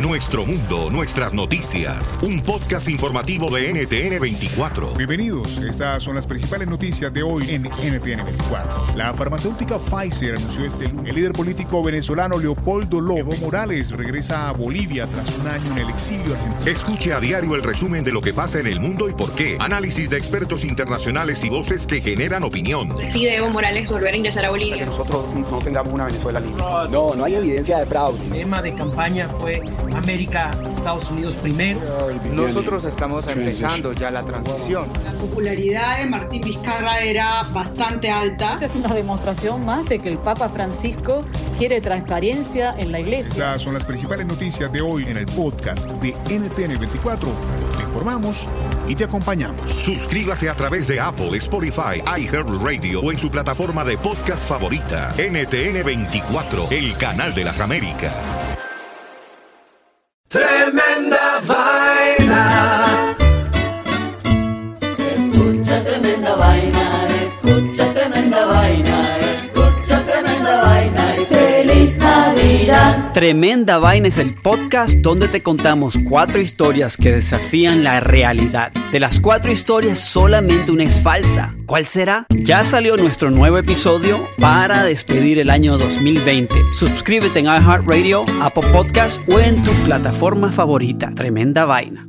Nuestro mundo, nuestras noticias. Un podcast informativo de NTN 24. Bienvenidos. Estas son las principales noticias de hoy en NTN 24. La farmacéutica Pfizer anunció este lunes. El líder político venezolano Leopoldo Lobo Morales regresa a Bolivia tras un año en el exilio argentino. Escuche a diario el resumen de lo que pasa en el mundo y por qué. Análisis de expertos internacionales y voces que generan opinión. Decide Evo Morales volver a ingresar a Bolivia. Que nosotros no tengamos una Venezuela libre. No, no hay evidencia de fraude. El tema de campaña fue América, Estados Unidos primero. Nosotros estamos empezando ya la transición. La popularidad de Martín Vizcarra era bastante alta. Es una demostración más de que el Papa Francisco quiere transparencia en la iglesia. Estas son las principales noticias de hoy en el podcast de NTN 24. Te informamos y te acompañamos. Suscríbase a través de Apple, Spotify, iHeartRadio o en su plataforma de podcast favorita. NTN 24, el canal de las Américas. Tremenda Vaina es el podcast donde te contamos cuatro historias que desafían la realidad. De las cuatro historias, solamente una es falsa. ¿Cuál será? Ya salió nuestro nuevo episodio para despedir el año 2020. Suscríbete en iHeartRadio, Apple Podcast o en tu plataforma favorita. Tremenda Vaina.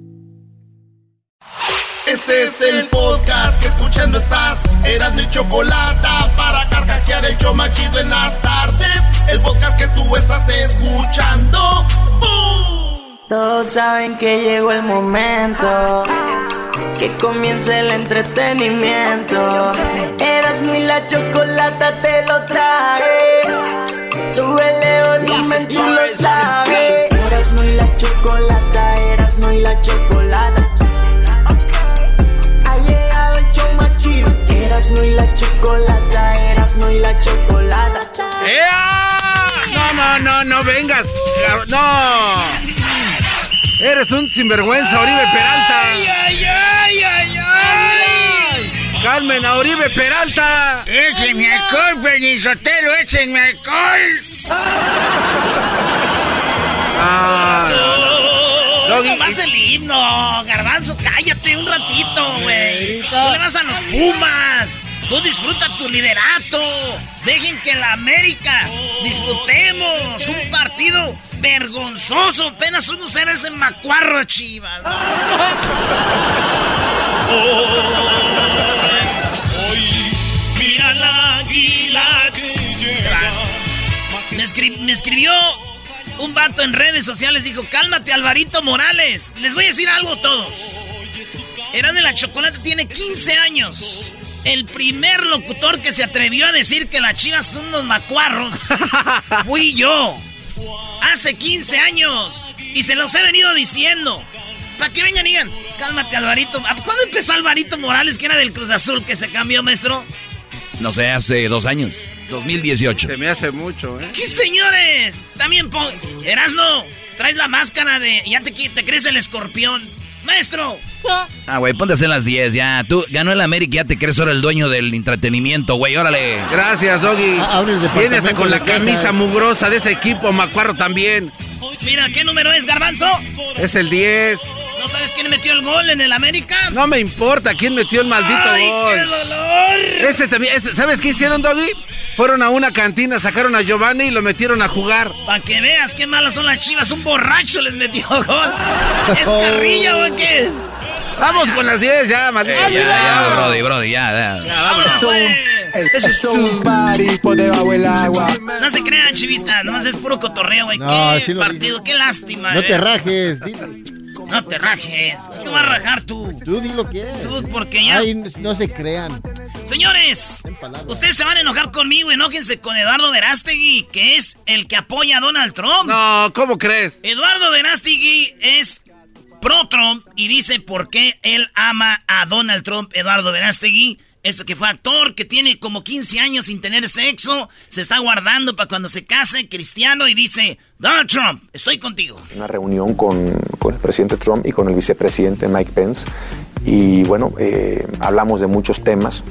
Este es el podcast que escuchando estás. Eran mi chocolate para carcajear el show machido en las tardes. El podcast que tú estás escuchando. ¡Bum! Todos saben que llegó el momento. Que comience el entretenimiento. Eras mi la chocolata te lo trae. Súbele volumen, tú lo sabes. Eras no y la chocolata, eras no y la chocolata. Chido. Eras no y la chocolata, eras no y la chocolata. ¡Ea! No, no, no, no vengas. No. Eres un sinvergüenza, Oribe Peralta. ¡Ay, ay, ay, ay, ay! Calmen a Oribe Peralta. ¡Échenme alcohol, Pelizotelo! ¡Échenme alcohol! Ah. Doggy, No más el himno, Garbanzo, cállate un ratito, güey. Tú le vas a los Pumas. Tú disfruta tu liderato. Dejen que la América disfrutemos un partido vergonzoso. Apenas uno se ve ese macuarro, chivas. Hoy, mira la águila que Me, escri- me escribió un vato en redes sociales. Dijo, cálmate, Alvarito Morales. Les voy a decir algo a todos. Eran de la Chocolate tiene 15 años. El primer locutor que se atrevió a decir que las chivas son unos macuarros fui yo. Hace 15 años. Y se los he venido diciendo. Para que vengan y digan, cálmate, Alvarito. ¿Cuándo empezó Alvarito Morales, que era del Cruz Azul, que se cambió, maestro? No sé, hace dos años. 2018. Se me hace mucho, ¿eh? ¿Qué señores? También. Erasno, traes la máscara de... Ya te, te crees el escorpión. Maestro. Ah, güey, ponte a hacer las 10 ya. Tú ganó el América y ya te crees ahora el dueño del entretenimiento, güey. Órale. Gracias, Doggy. Viene hasta con la camisa mugrosa de ese equipo, Macuarro también. Mira, ¿qué número es, Garbanzo? Es el 10. ¿No sabes quién metió el gol en el América? No me importa quién metió el maldito ¡Ay, gol. qué dolor! Ese también, ese- ¿sabes qué hicieron, Doggy? Fueron a una cantina, sacaron a Giovanni y lo metieron a jugar. Para que veas qué malas son las chivas. Un borracho les metió gol. ¿Es carrilla o qué es? Vamos con las 10 ya, maldito. Eh, ya, ya, Brody, Brody, ya, ya. Vámonos, pues. Eso es un party por debajo del agua. No se crean, chivistas. Nomás es puro cotorreo, güey. No, qué sí partido, qué lástima. No eh. te rajes, dile. No te rajes. ¿Qué vas a rajar tú? Tú di lo que es. Tú, porque ya- Ay, no se crean. Señores, ustedes se van a enojar conmigo. Enójense con Eduardo Verástegui, que es el que apoya a Donald Trump. No, ¿cómo crees? Eduardo Verástegui es pro Trump y dice por qué él ama a Donald Trump. Eduardo Verástegui, este que fue actor, que tiene como 15 años sin tener sexo, se está guardando para cuando se case, cristiano, y dice, Donald Trump, estoy contigo. una reunión con, con el presidente Trump y con el vicepresidente Mike Pence y bueno, eh, hablamos de muchos temas.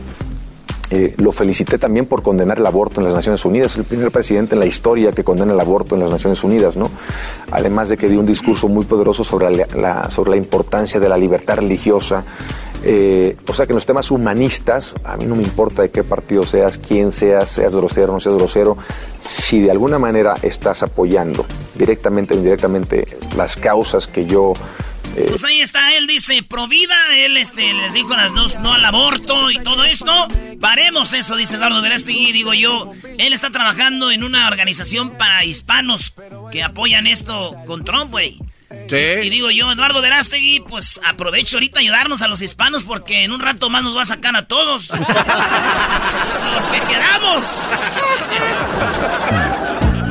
Eh, lo felicité también por condenar el aborto en las Naciones Unidas. El primer presidente en la historia que condena el aborto en las Naciones Unidas, ¿no? Además de que dio un discurso muy poderoso sobre la- sobre la importancia de la libertad religiosa. Eh, o sea que en los temas humanistas, a mí no me importa de qué partido seas, quién seas, seas grosero no seas grosero, si de alguna manera estás apoyando directamente o indirectamente las causas que yo eh, Pues ahí está, él dice pro vida, él este, les dijo las no al aborto y todo esto. Paremos eso, dice Eduardo Verástegui, digo yo. Él está trabajando en una organización para hispanos que apoyan esto con Trump, güey. Y digo yo, Eduardo Verástegui, pues aprovecho ahorita ayudarnos a los hispanos porque en un rato más nos va a sacar a todos. los que queramos.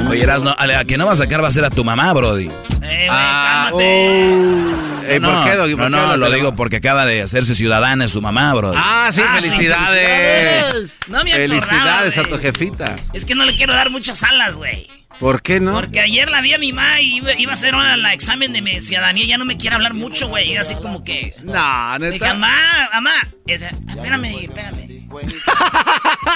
Oye, Erasno, a la que no va a sacar va a ser a tu mamá, Brody. Eh, güey, Ah, cálmate. ¿por qué, Doggy? ¿Por No, qué no, hablas lo digo porque acaba de hacerse ciudadana su mamá, Brody. Ah, sí, Ah, sí, felicidades. No me acordaba, Felicidades a tu jefita. Es que no le quiero dar muchas alas, güey. ¿Por qué no? Porque ayer la vi a mi mamá y iba, iba a hacer una, la examen de mi ciudadanía y ya no me quiere hablar mucho, güey. Así como que... No, Le dije, neta. mamá, mamá. Espérame, espérame.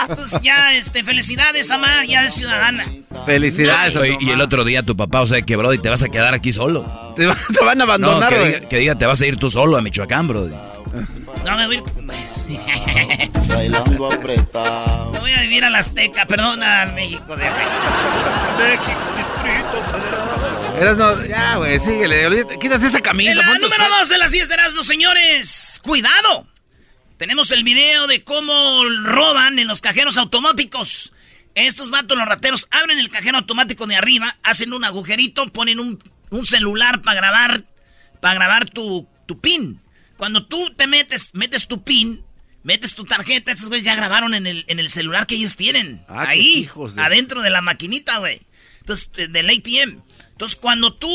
Entonces ya, este, felicidades, mamá, ya es ciudadana. Felicidades a Oye, y el otro día tu papá, o sea que, Brody, te vas a quedar aquí solo. Te, va- te van a No, abandonar, que diga, que diga, te vas a ir tú solo a Michoacán, Brody. No, me voy... Me voy a vivir a la Azteca, perdón, a México de México, Distrito Federal. Eras no, ya, güey, síguele. olvídate, Quítate esa camisa. En la número su- 2 de las 10 de Erasmus, señores. ¡Cuidado! Tenemos el video de cómo roban en los cajeros automáticos. Estos vatos, los rateros, abren el cajero automático de arriba, hacen un agujerito, ponen un, un celular para grabar, para grabar tu, tu pin. Cuando tú te metes, metes tu pin, metes tu tarjeta, estos güeyes ya grabaron en el, en el celular que ellos tienen. Ah, ahí, hijos de- adentro de la maquinita, güey. Entonces, eh, del ATM. Entonces, cuando tú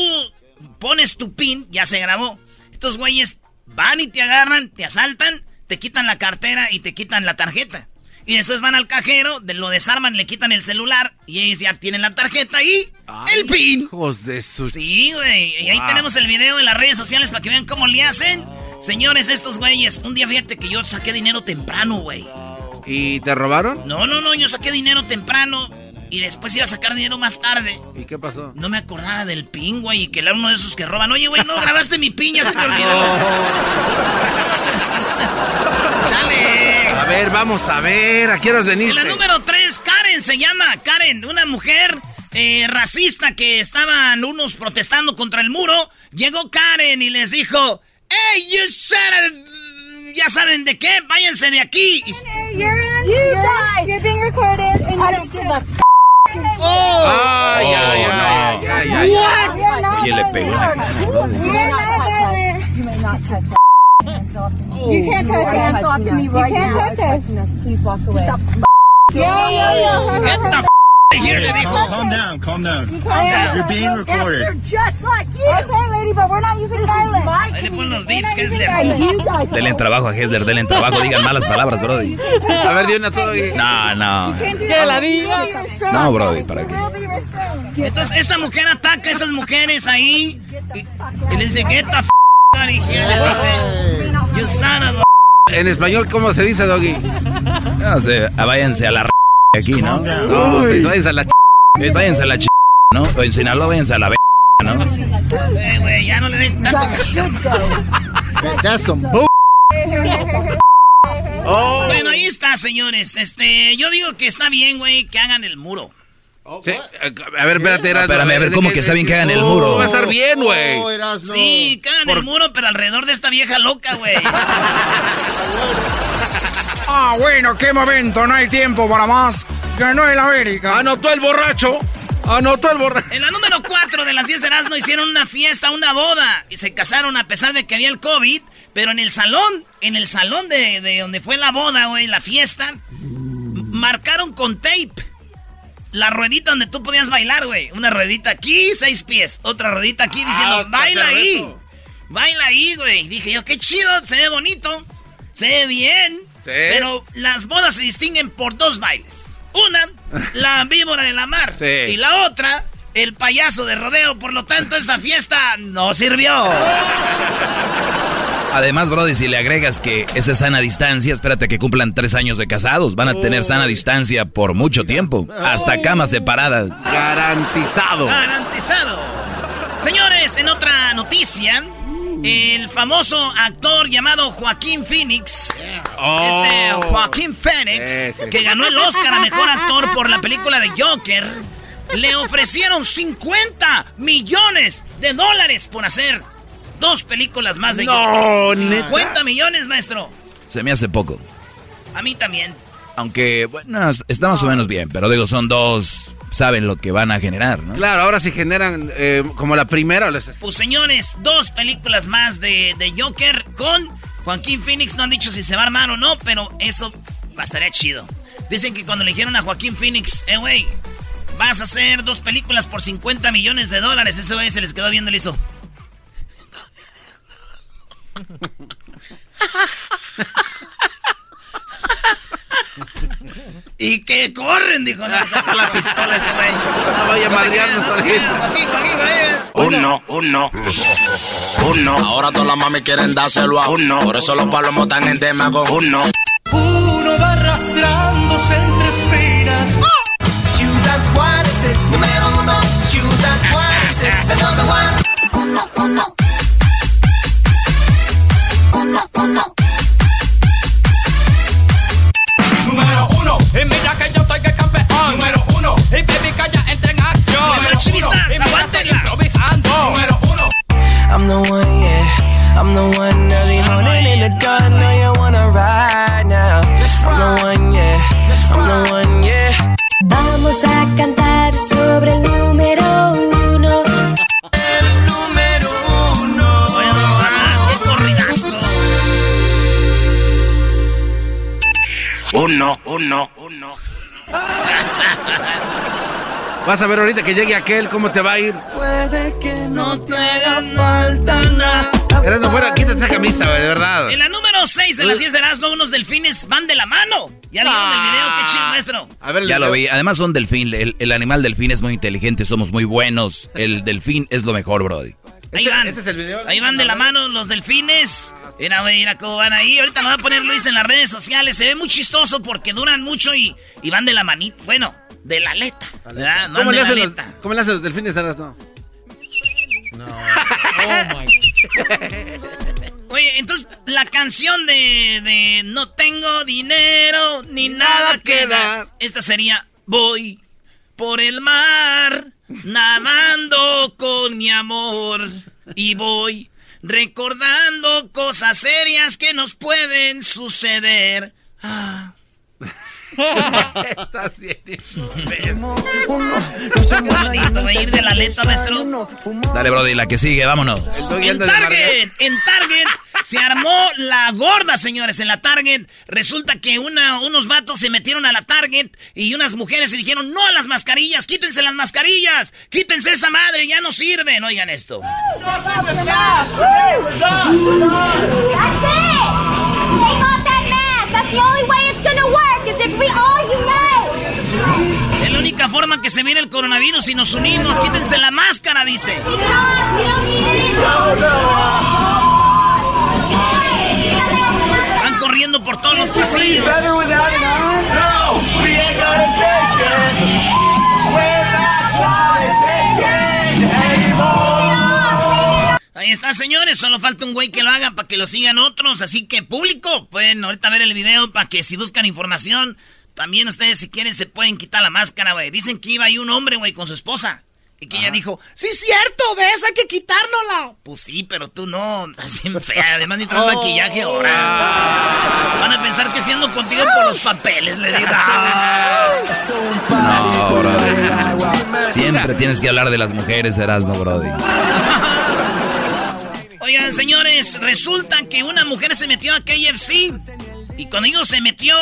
pones tu pin, ya se grabó. Estos güeyes van y te agarran, te asaltan, te quitan la cartera y te quitan la tarjeta. Y después van al cajero, lo desarman, le quitan el celular y ellos ya tienen la tarjeta y el pin. Hijos de su... Sí, güey. Y ahí tenemos el video en las redes sociales para que vean cómo le hacen. Señores, estos güeyes, un día fíjate que yo saqué dinero temprano, güey. ¿Y te robaron? No, no, no, yo saqué dinero temprano y después iba a sacar dinero más tarde. ¿Y qué pasó? No me acordaba del pin, güey, y que era uno de esos que roban. Oye, güey, no grabaste mi pin, ya se me olvidó. Dale. A ver, vamos a ver. ¿A qué horas En veniste? la número 3, Karen se llama. Karen, una mujer eh, racista que estaban unos protestando contra el muro. Llegó Karen y les dijo: ¡Hey, you said Ya saben de qué, váyanse de aquí. Y- You're being recorded and I don't give a f- Ay, ay, ay, ay, ay, What? You're not ¿Quién le pegó la cara? You're not touch it. You it. You can't touch it. Hands off me right You can't touch us. Please walk away. Yo, yo, yo. Get the Calm down, calm down. You Calm down. You're being recorded. Yes, they're just like you. Okay, lady, but we're not using violence. Ahí le ponen los beeps, Denle trabajo a Hessler, denle en trabajo, digan malas palabras, Brody. A ver, di una todo. No, no. can't do Que that. la diga. No, Brody, ¿para qué? Entonces esta mujer ataca a esas mujeres ahí y, les dice, get the f out of here. Les dice, you son of a... En español, ¿cómo se dice, Doggy? No sé, váyanse a la r aquí, ¿no? No, ustedes váyanse a la ch... Eh, Váyanse a la ch... ¿no? O en Sinaloa, váyanse a la b... ¿no? Eh, güey, ya no le den tanto... That's some bull. Oh. Bueno, ahí está, señores. Este, yo digo que está bien, güey, que hagan el muro. Sí, A ver, espérate. Erasmo, espérame, a ver, ¿de ¿cómo que está bien que hagan el Oh, muro? Va a estar bien, güey. Oh, Erasno. Sí, que hagan el muro, pero alrededor de esta vieja loca, güey. Ah, bueno, qué momento, no hay tiempo para más. Ganó el América. Anotó el borracho. Anotó el borracho. En la número 4 de las 10 de Erasmo hicieron una fiesta, una boda. Y se casaron a pesar de que había el COVID. Pero en el salón, en el salón de, de donde fue la boda, güey, la fiesta, marcaron con tape la ruedita donde tú podías bailar, güey. Una ruedita aquí, seis pies. Otra ruedita aquí diciendo, está baila ahí. Baila ahí, güey. Dije yo, qué chido, se ve bonito. Se ve bien. Pero las bodas se distinguen por dos bailes. Una, la víbora de la mar. Sí. Y la otra, el payaso de rodeo. Por lo tanto, esa fiesta no sirvió. Además, Brody, si le agregas que esa es sana distancia, espérate que cumplan tres años de casados. Van a tener sana distancia por mucho tiempo. Hasta camas separadas. Garantizado. Garantizado. Señores, en otra noticia, el famoso actor llamado Joaquín Phoenix, Oh. este Joaquín Phoenix, que ganó el Oscar a Mejor Actor por la película de Joker, le ofrecieron 50 millones de dólares por hacer dos películas más de No, Joker. neta. 50 millones, maestro. Se me hace poco. A mí también. Aunque, bueno, está más o menos bien. Pero digo, son dos. Saben lo que van a generar, ¿no? Claro, ahora si generan eh, como la primera. Les... Pues señores, dos películas más de, de Joker con Joaquín Phoenix. No han dicho si se va a armar o no, pero eso estaría chido. Dicen que cuando le dijeron a Joaquín Phoenix, eh, güey, vas a hacer dos películas por 50 millones de dólares, ese güey se les quedó viendo y le hizo. y que corren, dijo, no, saca la pistola este güey. No vaya güey. Uno, uno, uno. Ahora todas las mami quieren dárselo a uno. Por eso los palomos están en tema con uno. Uno va arrastrándose entre espinas. Es número uno. Ciudad Juárez es el number one. Uno, uno. Uno, uno. Número uno, y mira que yo soy el campeón. Número uno, y baby que ya entra en acción. Número chivistas, uno, y mira que improvisando. Número uno. I'm the one, yeah. I'm the one early morning in the dawn. Know you wanna ride now. I'm the one, yeah. I'm the one, yeah. Vamos a cantar sobre el número uno. El número uno. Oye, no más, qué corridazo. Uno, uno, uno. Vas a ver ahorita que llegue aquel, ¿cómo te va a ir? Puede que no te haga falta nada. Eres no fuera, quítate esa camisa, güey, de verdad. En la número 6 de las 10 de Erasmo, unos delfines van de la mano. ¿Ya vieron el video? Qué chido, maestro. A ver, Ya lo vi. Además, son delfín. El, el animal delfín es muy inteligente. Somos muy buenos. El delfín es lo mejor, Brody. Ahí van. ese es el video. Ahí van de la mano los delfines. Mira, mira cómo van ahí. Ahorita lo va a poner Luis en las redes sociales. Se ve muy chistoso porque duran mucho y, y van de la manita. Bueno, de la aleta. ¿Cómo le, la hacen los, aleta. ¿Cómo le hacen los delfines ahora? No. Oye, entonces la canción de, de No tengo dinero ni nada que dar. Esta sería Voy por el mar nadando con mi amor y voy recordando cosas serias que nos pueden suceder. Ah. Bonito, voy a ir de la letra, maestro. Dale, Brody, la que sigue, vámonos. En Target, en Target se armó la gorda, señores. En la Target resulta que una, unos vatos se metieron a la Target y unas mujeres se dijeron, no a las mascarillas, quítense las mascarillas, quítense esa madre, ya no sirven. Oigan esto. Es la única forma que se viene el coronavirus y nos unimos. Quítense la máscara, dice. Van corriendo por todos los pasillos. Ahí está, señores. Solo falta un güey que lo haga para que lo sigan otros. Así que, público, pueden ahorita ver el video para que si buscan información, también ustedes, si quieren, se pueden quitar la máscara, güey. Dicen que iba ahí un hombre, güey, con su esposa. Y que ella dijo, sí, cierto, ves, hay que quitárnosla. Pues sí, pero tú no, estás bien fea. Además, ni traes maquillaje ahora. Van a pensar que siendo contigo por los papeles, le digo. No, Brody. Siempre tienes que hablar de las mujeres, Erasmo, Brody. Oigan, señores, resulta que una mujer se metió a KFC. Y cuando digo se metió,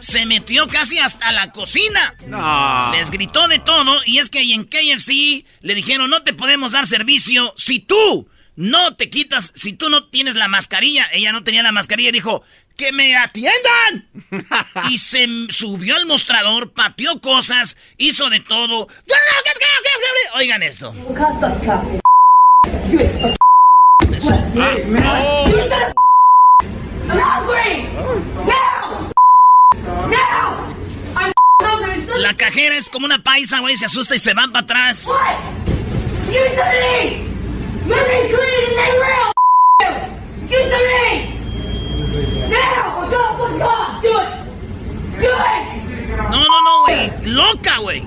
se metió casi hasta la cocina. No. Les gritó de todo. Y es que en KFC le dijeron, no te podemos dar servicio si tú no te quitas, si tú no tienes la mascarilla. Ella no tenía la mascarilla y dijo, ¡que me atiendan! y se subió al mostrador, pateó cosas, hizo de todo. Oigan esto. La cajera es como una paisa, güey, se asusta y se van para atrás. No, no, no, güey. Loca, güey.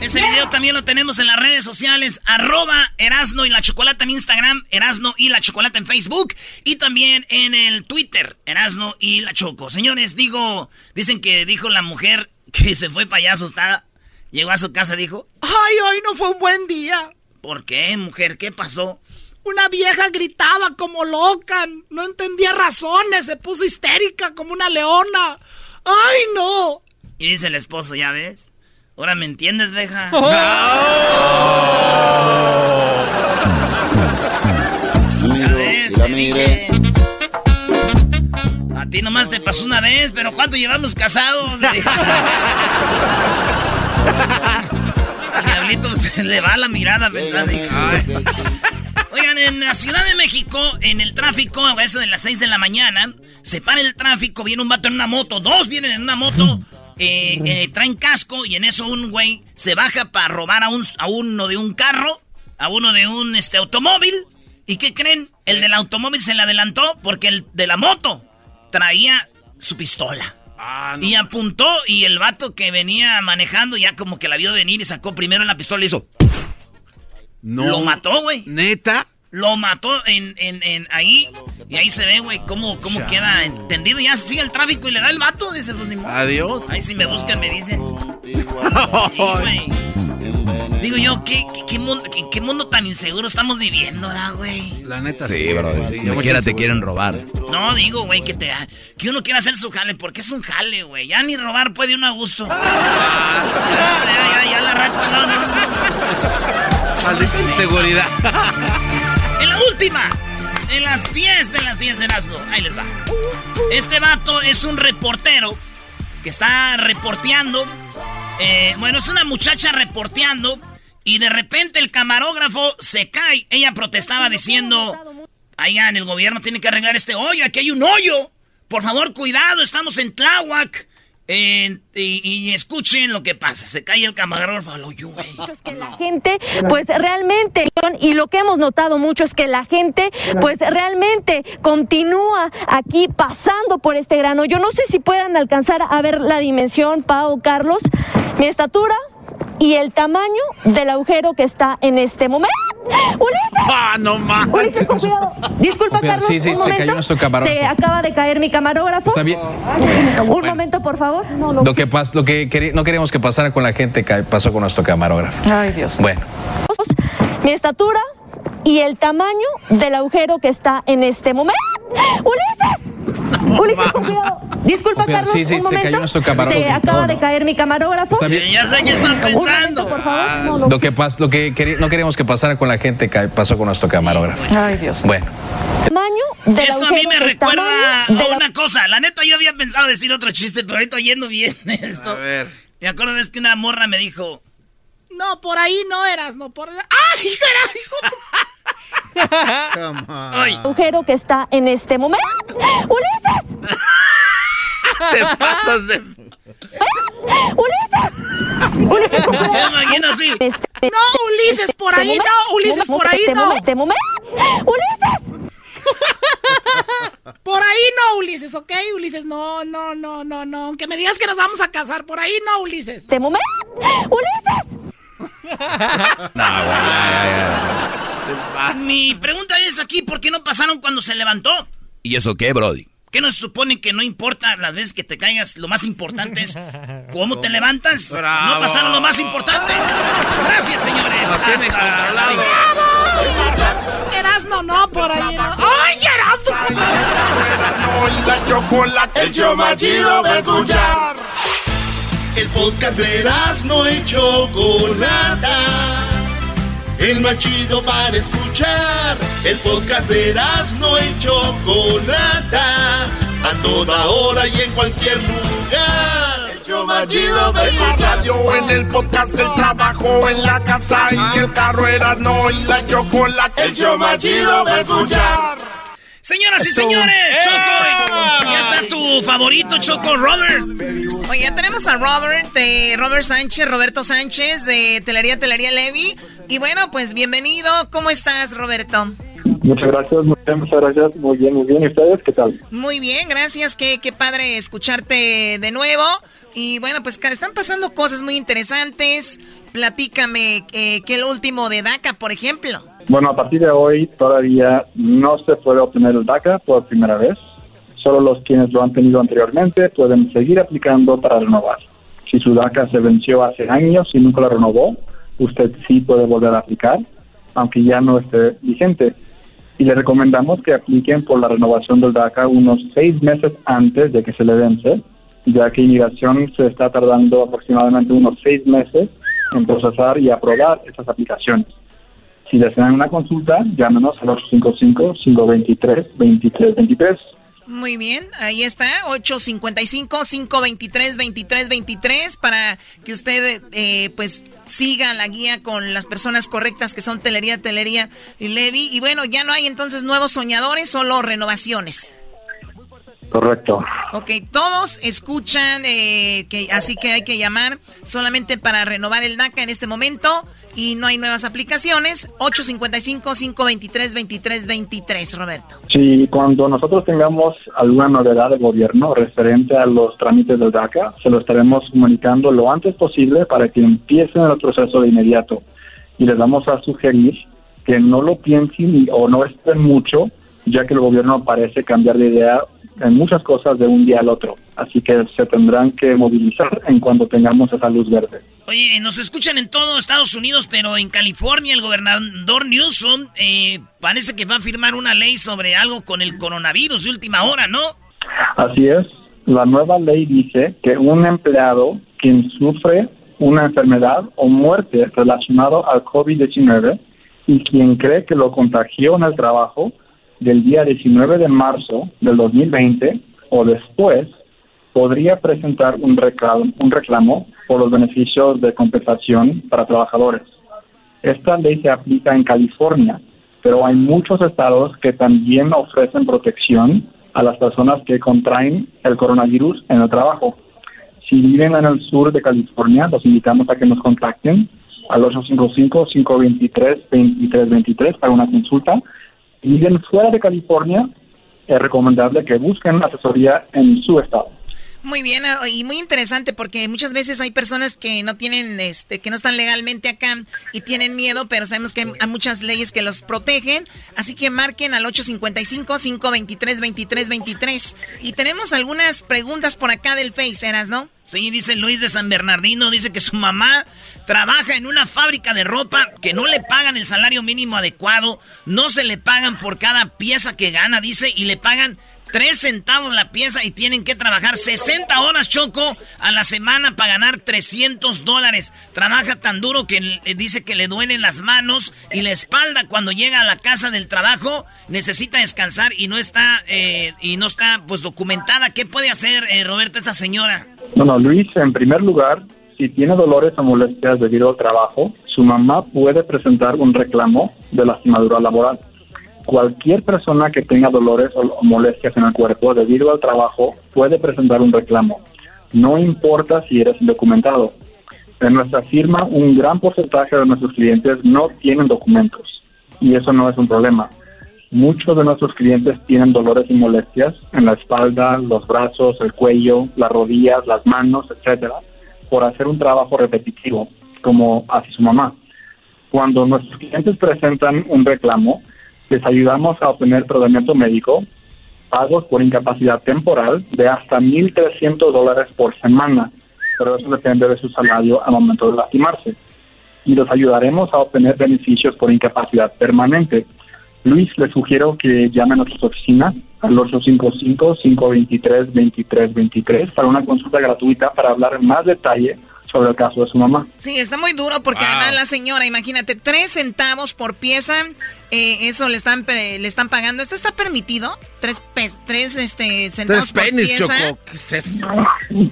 Ese video también lo tenemos en las redes sociales, arroba Erasno y la Chocolata en Instagram, Erasno y la Chocolata en Facebook y también en el Twitter, Erasno y la Choco. Señores, digo, dicen que dijo la mujer que se fue payaso, está, llegó a su casa y dijo, ay, hoy no fue un buen día. ¿Por qué, mujer? ¿Qué pasó? Una vieja gritaba como loca, no entendía razones, se puso histérica como una leona. ¡Ay, no! Y dice el esposo, ¿ya ves? Ahora me entiendes, veja. A ti nomás te pasó una vez, pero ¿cuánto llevamos casados? Al diablito se le va la mirada pensando. Oigan, en la Ciudad de México, en el tráfico, a eso de las 6 de la mañana, se para el tráfico, viene un vato en una moto, dos vienen en una moto eh, eh, traen casco y en eso un güey se baja para robar a, un, a uno de un carro, a uno de un este, automóvil. ¿Y qué creen? El del automóvil se le adelantó porque el de la moto traía su pistola. Ah, y apuntó y el vato que venía manejando ya como que la vio venir y sacó primero la pistola y hizo... No. Lo mató, güey. ¿Neta? Lo mató en, en, en ahí. Y ahí se ve, güey, cómo, cómo queda entendido. Ya sigue el tráfico y le da el vato. Dice, pues Adiós. Ahí si me buscan me dicen. Digo yo, ¿qué, qué, mundo, qué, mundo, tan inseguro estamos viviendo, güey? La neta sí. Sí, bro. Sí, te quieren robar. No, digo, güey, que, te, que uno quiera hacer su jale, porque es un jale, güey. Ya ni robar puede uno a gusto. ya, ya, ya, la racha, no, no. seguridad. En última, en las 10 de las 10 de Nazlo. Ahí les va. Este vato es un reportero que está reporteando. Eh, bueno, es una muchacha reporteando. Y de repente el camarógrafo se cae. Ella protestaba diciendo: Allá en el gobierno tiene que arreglar este hoyo. Aquí hay un hoyo. Por favor, cuidado, estamos en Tláhuac. Eh, y, escuchen lo que pasa. Se cae el camarógrafo al hoyo, güey. Es que la gente, pues realmente, y lo que hemos notado mucho es que la gente, pues realmente continúa aquí pasando por este grano. Yo no sé si puedan alcanzar a ver la dimensión, Pau, Carlos. Mi estatura, y el tamaño del agujero que está en este momento. ¡Ulises! ¡Ah, no más! Ulises, con cuidado. Disculpa, Carlos, sí, sí, un se momento. Cayó nuestro camarógrafo. Se acaba de caer mi camarógrafo. Está bien. Un momento, por favor. lo que, pas lo que no queríamos que pasara con la gente pasó con nuestro camarógrafo. Ay, Dios. Bueno. Mi estatura y el tamaño del agujero que está en este momento. ¡Ulises! Ulises, con cuidado. Disculpa, Carlos, sí, sí, un momento. Se, cayó nuestro camarógrafo. se acaba de caer mi camarógrafo. Está bien. Ya sé qué están pensando. por favor. Ah, lo, que pas lo que no queríamos que pasara con la gente pasó con nuestro camarógrafo. Ay, Dios. Bueno. Tamaño del Esto a mí me recuerda a una cosa. La neta, yo había pensado decir otro chiste, pero ahorita oyendo bien esto. A ver. Me acuerdo es que una morra me dijo... No, por ahí no eras, no por... ¡Ay, era, hijo! El agujero que está en este momento. ¡Ulises! Te pasas de. ¡Ulises! ¡Ulises! Me imagino así. Este, no, Ulises, por ahí no, Ulises, por ahí no. Este momento. ¡Ulises! Por ahí no, Ulises, ¿ok? Ulises, no, no, no, no, no. Aunque me digas que nos vamos a casar, por ahí no, Ulises. Este momento. ¡Ulises! No, Mi pregunta es aquí, ¿por qué no pasaron cuando se levantó? ¿Y eso qué, Brody? ¿Qué nos supone que no importa las veces que te caigas? Lo más importante es cómo te levantas. No pasaron lo más importante. Gracias, señores. Erasno, no, por ahí no. ¡Ay, Erasno! y la chocolate. El de escuchar. El podcast de Erasno y Chocolata. El más chido para escuchar. El podcast de Erasno y Chocolata. A toda hora y en cualquier lugar. El show más chido de la radio. En el podcast, el trabajo, en la casa y el carro Erasno y la Chocolata. El show más chido de escuchar. Señoras y señores, Choco, ya está tu favorito, Choco, Robert. Oye, ya tenemos a Robert, de Robert Sánchez, Roberto Sánchez, de Telería Telería Levi. Y bueno, pues bienvenido. ¿Cómo estás, Roberto? Muchas gracias, muchas gracias. Muy bien, muy bien. ¿Y ustedes qué tal? Muy bien, gracias. Qué, qué padre escucharte de nuevo. Y bueno, pues están pasando cosas muy interesantes. Platícame, eh, ¿qué es el último de DACA, por ejemplo? Bueno, a partir de hoy todavía no se puede obtener el DACA por primera vez. Solo los quienes lo han tenido anteriormente pueden seguir aplicando para renovar. Si su DACA se venció hace años y nunca la renovó, usted sí puede volver a aplicar, aunque ya no esté vigente. Y le recomendamos que apliquen por la renovación del DACA unos seis meses antes de que se le vence, ya que inmigración se está tardando aproximadamente unos seis meses en procesar y aprobar estas aplicaciones. Si desean una consulta, llámenos al 855-523-2323. Muy bien, ahí está, 855-523-2323 para que usted eh, pues siga la guía con las personas correctas que son Telería, Telería y Levi. Y bueno, ya no hay entonces nuevos soñadores, solo renovaciones. Correcto. Ok, todos escuchan, eh, que, así que hay que llamar solamente para renovar el DACA en este momento y no hay nuevas aplicaciones. 855-523-2323, Roberto. Sí, cuando nosotros tengamos alguna novedad del gobierno referente a los trámites del DACA, se lo estaremos comunicando lo antes posible para que empiecen el proceso de inmediato. Y les vamos a sugerir que no lo piensen o no estén mucho, ya que el gobierno parece cambiar de idea en muchas cosas de un día al otro. Así que se tendrán que movilizar en cuando tengamos esa luz verde. Oye, nos escuchan en todo Estados Unidos, pero en California el gobernador Newsom eh, parece que va a firmar una ley sobre algo con el coronavirus de última hora, ¿no? Así es. La nueva ley dice que un empleado quien sufre una enfermedad o muerte relacionado al COVID-19 y quien cree que lo contagió en el trabajo del día 19 de marzo del 2020 o después podría presentar un reclamo, un reclamo por los beneficios de compensación para trabajadores. Esta ley se aplica en California, pero hay muchos estados que también ofrecen protección a las personas que contraen el coronavirus en el trabajo. Si viven en el sur de California, los invitamos a que nos contacten al 855-523-2323 para una consulta viven fuera de California, es recomendable que busquen asesoría en su estado. Muy bien, ah, y muy interesante porque muchas veces hay personas que no tienen, este, que no están legalmente acá y tienen miedo, pero sabemos que hay muchas leyes que los protegen. Así que marquen al 855-523-2323. Y tenemos algunas preguntas por acá del Face, ¿eras, no? Sí, dice Luis de San Bernardino, dice que su mamá trabaja en una fábrica de ropa que no le pagan el salario mínimo adecuado, no se le pagan por cada pieza que gana, dice, y le pagan 3 centavos la pieza y tienen que trabajar 60 horas, Choco, a la semana para ganar 300 dólares. Trabaja tan duro que dice que le duelen las manos y la espalda cuando llega a la casa del trabajo. Necesita descansar y no está, eh, y no está pues documentada. ¿Qué puede hacer, eh, Roberto, esta señora? No, no, Luis, en primer lugar, si tiene dolores o molestias debido al trabajo, su mamá puede presentar un reclamo de lastimadura laboral cualquier persona que tenga dolores o molestias en el cuerpo debido al trabajo puede presentar un reclamo. No importa si eres indocumentado. En nuestra firma, un gran porcentaje de nuestros clientes no tienen documentos y eso no es un problema. Muchos de nuestros clientes tienen dolores y molestias en la espalda, los brazos, el cuello, las rodillas, las manos, etcétera, por hacer un trabajo repetitivo, como hace su mamá. Cuando nuestros clientes presentan un reclamo, les ayudamos a obtener tratamiento médico, pagos por incapacidad temporal de hasta 1.300 dólares por semana, pero eso depende de su salario al momento de lastimarse. Y los ayudaremos a obtener beneficios por incapacidad permanente. Luis, le sugiero que llame a nuestras oficinas al 855-523-2323 para una consulta gratuita para hablar en más detalle sobre el caso de su mamá. Sí, está muy duro porque además la señora, imagínate, tres centavos por pieza, eh, eso le están le están pagando. ¿Esto está permitido? Tres, tres este, centavos por pieza.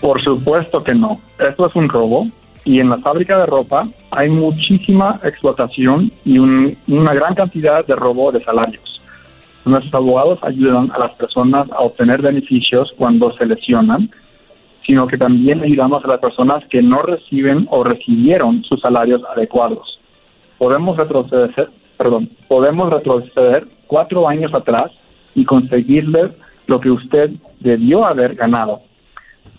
Por supuesto que no. Esto es un robo. Y en la fábrica de ropa hay muchísima explotación y una gran cantidad de robo de salarios. Nuestros abogados ayudan a las personas a obtener beneficios cuando se lesionan, sino que también ayudamos a las personas que no reciben o recibieron sus salarios adecuados. Podemos retroceder, perdón, podemos retroceder cuatro años atrás y conseguirle lo que usted debió haber ganado.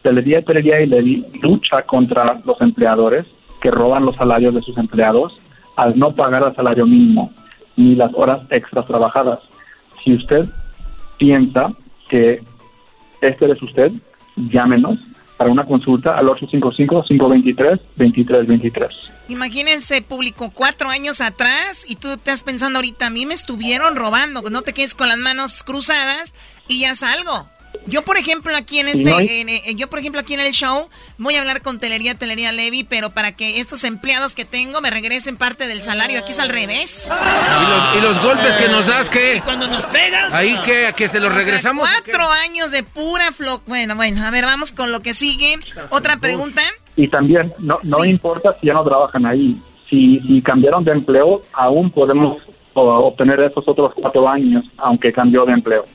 Telería, Telería y Levy lucha contra los empleadores que roban los salarios de sus empleados al no pagar el salario mínimo ni las horas extras trabajadas. Si usted piensa que este es usted, llámenos para una consulta al 855-523-2323. Imagínense, público, cuatro años atrás y tú estás pensando ahorita, a mí me estuvieron robando, no te quedes con las manos cruzadas y ya salgo. Yo, por ejemplo, aquí en este, yo, por ejemplo, aquí en el show, voy a hablar con Telería, Telería Levy, pero para que estos empleados que tengo me regresen parte del salario, aquí es al revés. ¿Y, los, golpes que nos das, qué? ¿Y cuando nos pegas? Ahí que, que te los regresamos. cuatro años de pura flo... Bueno, bueno, a ver, vamos con lo que sigue. Otra pregunta. Y también, no, no importa si ya no trabajan ahí. Si, si cambiaron de empleo, aún podemos obtener esos otros cuatro años, aunque cambió de empleo.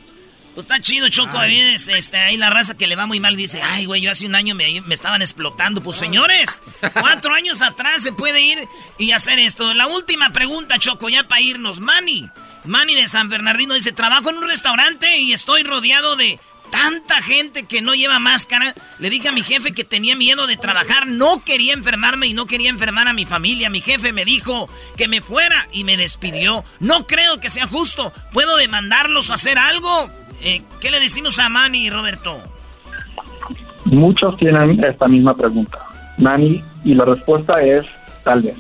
Pues está chido, Choco. Ahí, este, ahí la raza que le va muy mal dice, ay, güey, yo hace un año me, me, estaban explotando. Pues señores, cuatro años atrás se puede ir y hacer esto. La última pregunta, Choco, ya para irnos. Manny, Manny de San Bernardino dice, trabajo en un restaurante y estoy rodeado de tanta gente que no lleva máscara. Le dije a mi jefe que tenía miedo de trabajar, no quería enfermarme y no quería enfermar a mi familia. Mi jefe me dijo que me fuera y me despidió. No creo que sea justo. ¿Puedo demandarlos o hacer algo? Eh, ¿Qué le decimos a Manny, Roberto? Muchos tienen esta misma pregunta, Manny, y la respuesta es tal vez.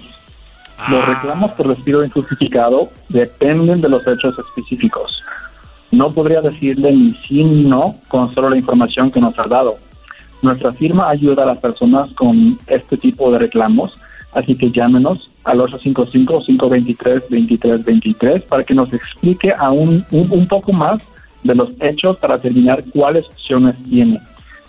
Los ah. reclamos por despido injustificado dependen de los hechos específicos. No podría decirle ni sí ni no con solo la información que nos ha dado. Nuestra firma ayuda a las personas con este tipo de reclamos, así que llámenos al 855-523-2323 para que nos explique aún un, poco más de los hechos para determinar cuáles opciones tiene.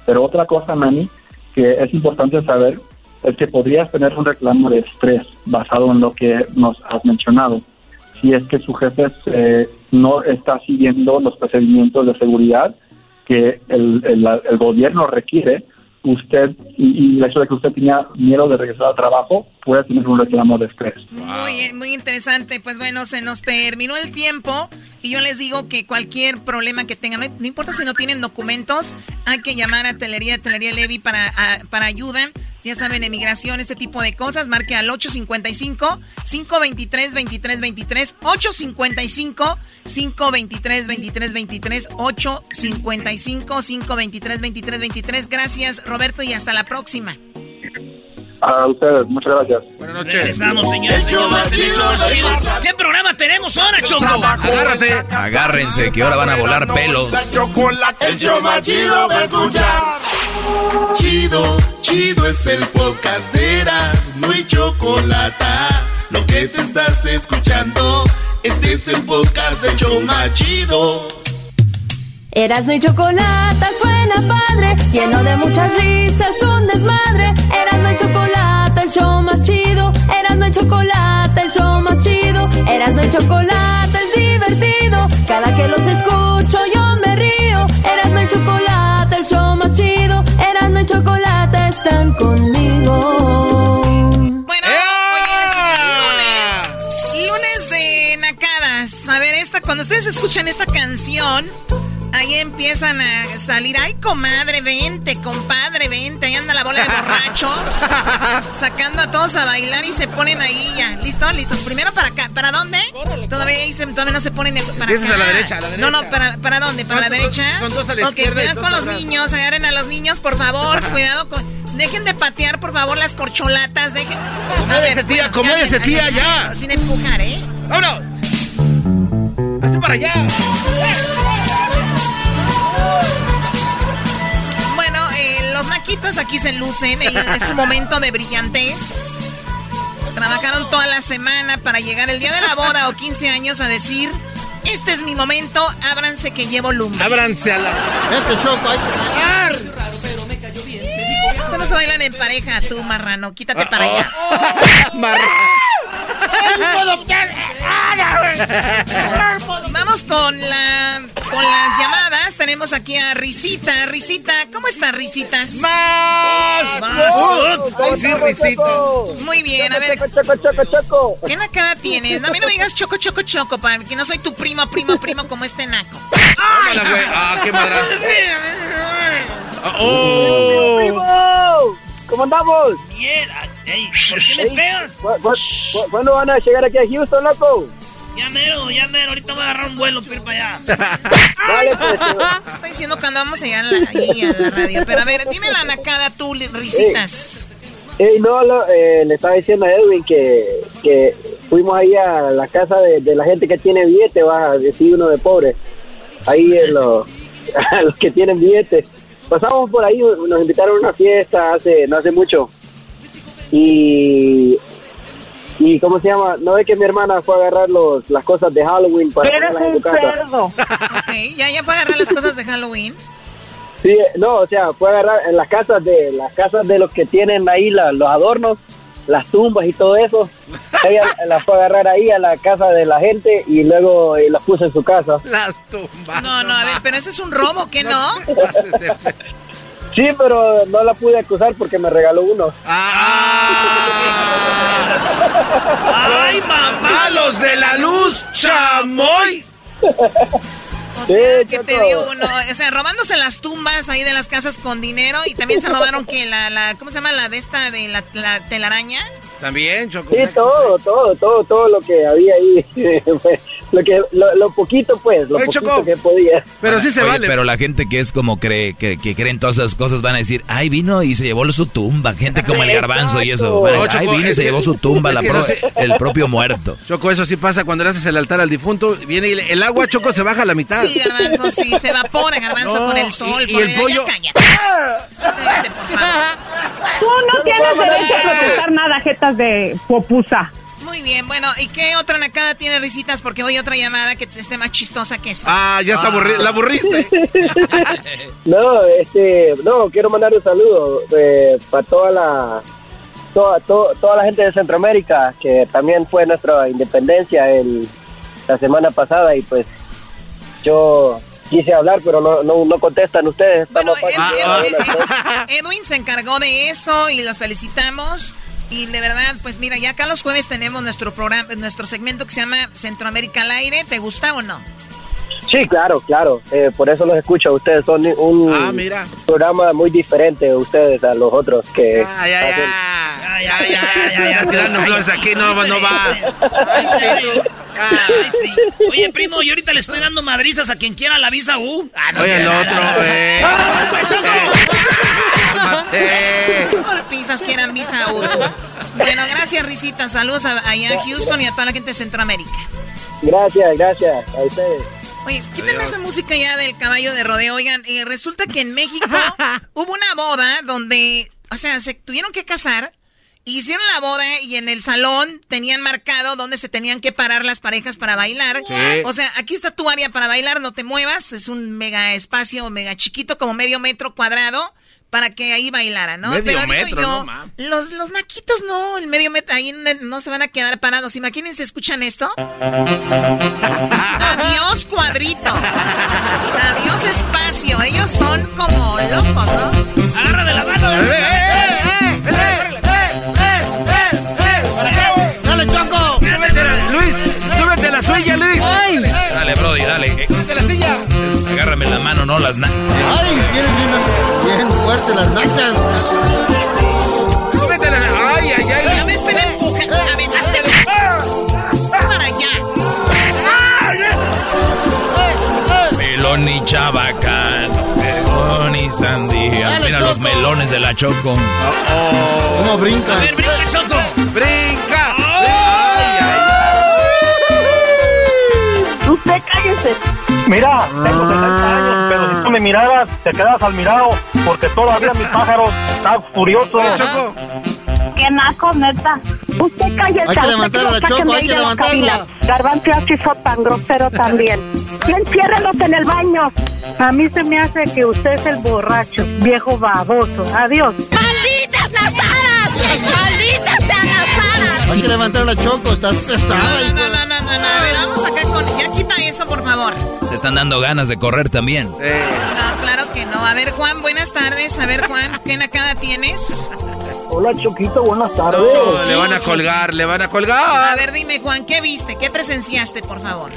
Pero otra cosa, Manny, que es importante saber es que podrías tener un reclamo de estrés basado en lo que nos has mencionado si es que su jefe eh, no está siguiendo los procedimientos de seguridad que el, el, gobierno requiere, usted, y, el hecho de que usted tenía miedo de regresar al trabajo, puede tener un reclamo de estrés. Muy, muy interesante. Pues bueno, se nos terminó el tiempo y yo les digo que cualquier problema que tengan, no, importa si no tienen documentos, hay que llamar a Telería, Telería Levy para, para ayuda. Ya saben, emigración, este tipo de cosas. Marque al 855-523-2323. 855-523-2323. 855-523-2323. Gracias, Roberto, y hasta la próxima. A ustedes, muchas gracias. Buenas noches. Empezamos, señores. ¿Qué programa tenemos ahora, Choco? Agárrate. Agárrense, que ahora van a volar pelos. El show más chido de escuchar. Chido, chido es el podcast de Eras, no hay chocolate. Lo que te estás escuchando, este es el podcast de Choma Chido. Eras no hay chocolate, suena padre, lleno de muchas risas, un desmadre. Eras no hay chocolate, el show más chido. Eras no hay chocolate, el show más chido. Eras no hay chocolate, es divertido. Cada que los escucho yo me río. Eras no hay chocolate, el show más chido. Eras no hay chocolate, están conmigo. Bueno, hoy es lunes. Lunes de Nacadas. A ver, esta, cuando ustedes escuchan esta canción Ahí empiezan a salir, ay comadre, vente, compadre, vente, ahí anda la bola de borrachos, sacando a todos a bailar y se ponen ahí ya. ¿Listo? ¿Listos? Primero para acá, ¿para dónde? Todavía, todavía no se ponen para acá. a la derecha, a la derecha. No, no, ¿para, para dónde? ¿Para la derecha? Son dos a la Ok, cuidado con los niños, agarren a los niños, por favor, cuidado con... Dejen de patear, por favor, las corcholatas, dejen... Acomódese, tía, acomódese, tía, ya. Sin empujar, ¿eh? ¡Vámonos! ¡Hazte para allá! Aquí se lucen, es su momento de brillantez. Trabajaron toda la semana para llegar el día de la boda o 15 años a decir, este es mi momento, ábranse que llevo lumbre. Ábranse a la... Vete, Choco, hay Esto no se bailan en pareja, tú, marrano, quítate para allá. marrano. vamos con la con las llamadas. Tenemos aquí a Risita. Risita, ¿cómo estás, Risitas? ¡Más! ¡Más! ¡Más! sí, Risita. Muy bien, a ver. Choco, choco, choco. ¿Qué nacada tienes? A mí no me digas choco, choco, choco, para que no soy tu primo, primo, primo como este naco. Güey. Ah, qué madre. ¡Oh! ¡Primo! ¿Cómo andamos? Bien. ¿Por qué me pegas? ¿Cu- cu- cu- ¿Cuándo van a llegar aquí a Houston, loco? Ya mero, ya mero. Ahorita voy a agarrar un vuelo para ir para allá. Dale, pues. Está diciendo que andamos allá en la, ahí a la radio. Pero a ver, dime la nacada tú, Risitas. Ey, no, lo- eh, le estaba diciendo a Edwin que, que fuimos ahí a la casa de, de la gente que tiene billete, va a decir uno de pobre. Ahí en los, a los que tienen billete. Pasamos por ahí, nos invitaron a una fiesta hace no hace mucho. Y y ¿cómo se llama? No es que mi hermana fue a agarrar los, las cosas de Halloween para ponerlas en su casa. Ok, ya, ya puede agarrar las cosas de Halloween. Sí, no, o sea, fue a agarrar en las casas de las casas de los que tienen ahí la- los adornos, las tumbas y todo eso. Ella las fue a agarrar ahí a la casa de la gente y luego las puso en su casa. Las tumbas. No, no, a ver, pero ese es un robo, ¿qué no? Sí, pero no la pude acusar porque me regaló uno. ¡Ay, mamá! ¡Los de la luz! ¡Chamoy! O sea, que te digo uno, o sea, robándose las tumbas ahí de las casas con dinero y también se robaron que la, la ¿cómo se llama? La de esta de la, la telaraña. También, Choco. Sí, todo, todo, todo, todo lo que había ahí. fue lo que lo, lo poquito pues, lo Oye, poquito Choco, que podía. Pero sí se Oye, vale. Pero la gente que es como cree, que, que creen todas esas cosas van a decir, ay, vino y se llevó su tumba. Gente como el garbanzo y eso. van a No, decir, ay, vino y se llevó su tumba, la pro- el propio muerto. Choco, eso sí pasa cuando le haces el altar al difunto. Viene y le- el agua, Choco, se baja a la mitad. Sí, garbanzo, sí, se evapora garbanzo No, con el sol. y- y el allá, pollo- ya cállate. Cállate, por favor. Tú no tienes derecho a protestar nada, de popusa. Muy bien, bueno, ¿y qué otra nacada tiene risitas? Porque hoy otra llamada que esté más chistosa que esta. Ah, ya está aburri- la aburriste. No, este, no, quiero mandar un saludo eh, para toda la toda, to- toda la gente de Centroamérica que también fue nuestra independencia el, la semana pasada y pues yo quise hablar pero no no, no contestan ustedes. Estamos Ed- pa- Ed- Ed- Edwin se encargó de eso y los felicitamos. Y de verdad, pues mira, ya acá los jueves tenemos nuestro programa, nuestro segmento que se llama Centroamérica al aire. ¿Te gusta o no? Sí, claro, claro. eh, por eso los escucho. Ustedes son un Ah, mira. programa muy diferente ustedes a los otros que Ay, ay, hacen- ay. Ya, ya, ya, ya, tirando flores aquí, no, va, no va. Ay, sí. Ay, sí. Oye, primo, yo ahorita le estoy dando madrizas a quien quiera la visa U. Ah, no Oye, el otro, eh. ¿Cómo le piensas que eran visa U? Bueno, gracias, Risita. Saludos a, allá a Houston y a toda la gente de Centroamérica. Gracias, gracias a ustedes. Oye, quítenme esa música ya del caballo de rodeo. Oigan, eh, resulta que en México hubo una boda donde, o sea, se tuvieron que casar. Hicieron la boda y en el salón tenían marcado dónde se tenían que parar las parejas para bailar. Sí. O sea, aquí está tu área para bailar, no te muevas. Es un mega espacio, mega chiquito, como medio metro cuadrado, para que ahí bailaran, ¿no? Medio Pero digo metro, yo, no, los, los naquitos no, el medio metro, ahí no, no se van a quedar parados. Imagínense, ¿escuchan esto? Adiós cuadrito. Adiós espacio. Ellos son como locos, ¿no? Agarra de la mano, ¡Dale, Choco! Luis, súbete a la suya, Luis. Dale, Brody, dale. Eh, la silla. Agárrame la mano, no las na- ¡Ay! Tienes bien, bien fuerte las nachas. A. Ay, ay, ay. Ya me están empujando. A ver, hazte para allá. Melón y chabacán, melón y sandía. Mira los Choco. melones de la Choco. ¿Cómo brinca? A ver, brinca, Choco. ¡Brinca! Usted cállese. Mira, tengo 60 años, pero si tú me miraras, te quedas al mirado, porque todavía mi pájaro está furioso. Qué naco, neta. Usted cállese. Hay que usted levantar a la Choco, hay que levantarla. Garbanzo así fue tan grosero también. Y enciérrelos en el baño. A mí se me hace que usted es el borracho, viejo baboso. Adiós. ¡Malditas las aras! ¡Malditas sean las aras! Hay que levantar a la Choco, estás pesada. No, no, no, no, no, no. A ver, vamos acá con. Ya quita eso, por favor. Se están dando ganas de correr también. No, claro que no. A ver, Juan, tardes. A ver, Juan, ¿qué nacada tienes? Hola, Choquito, buenas tardes. No, le van a colgar, le van a colgar. A ver, dime, Juan, ¿qué viste? ¿Qué presenciaste, por favor?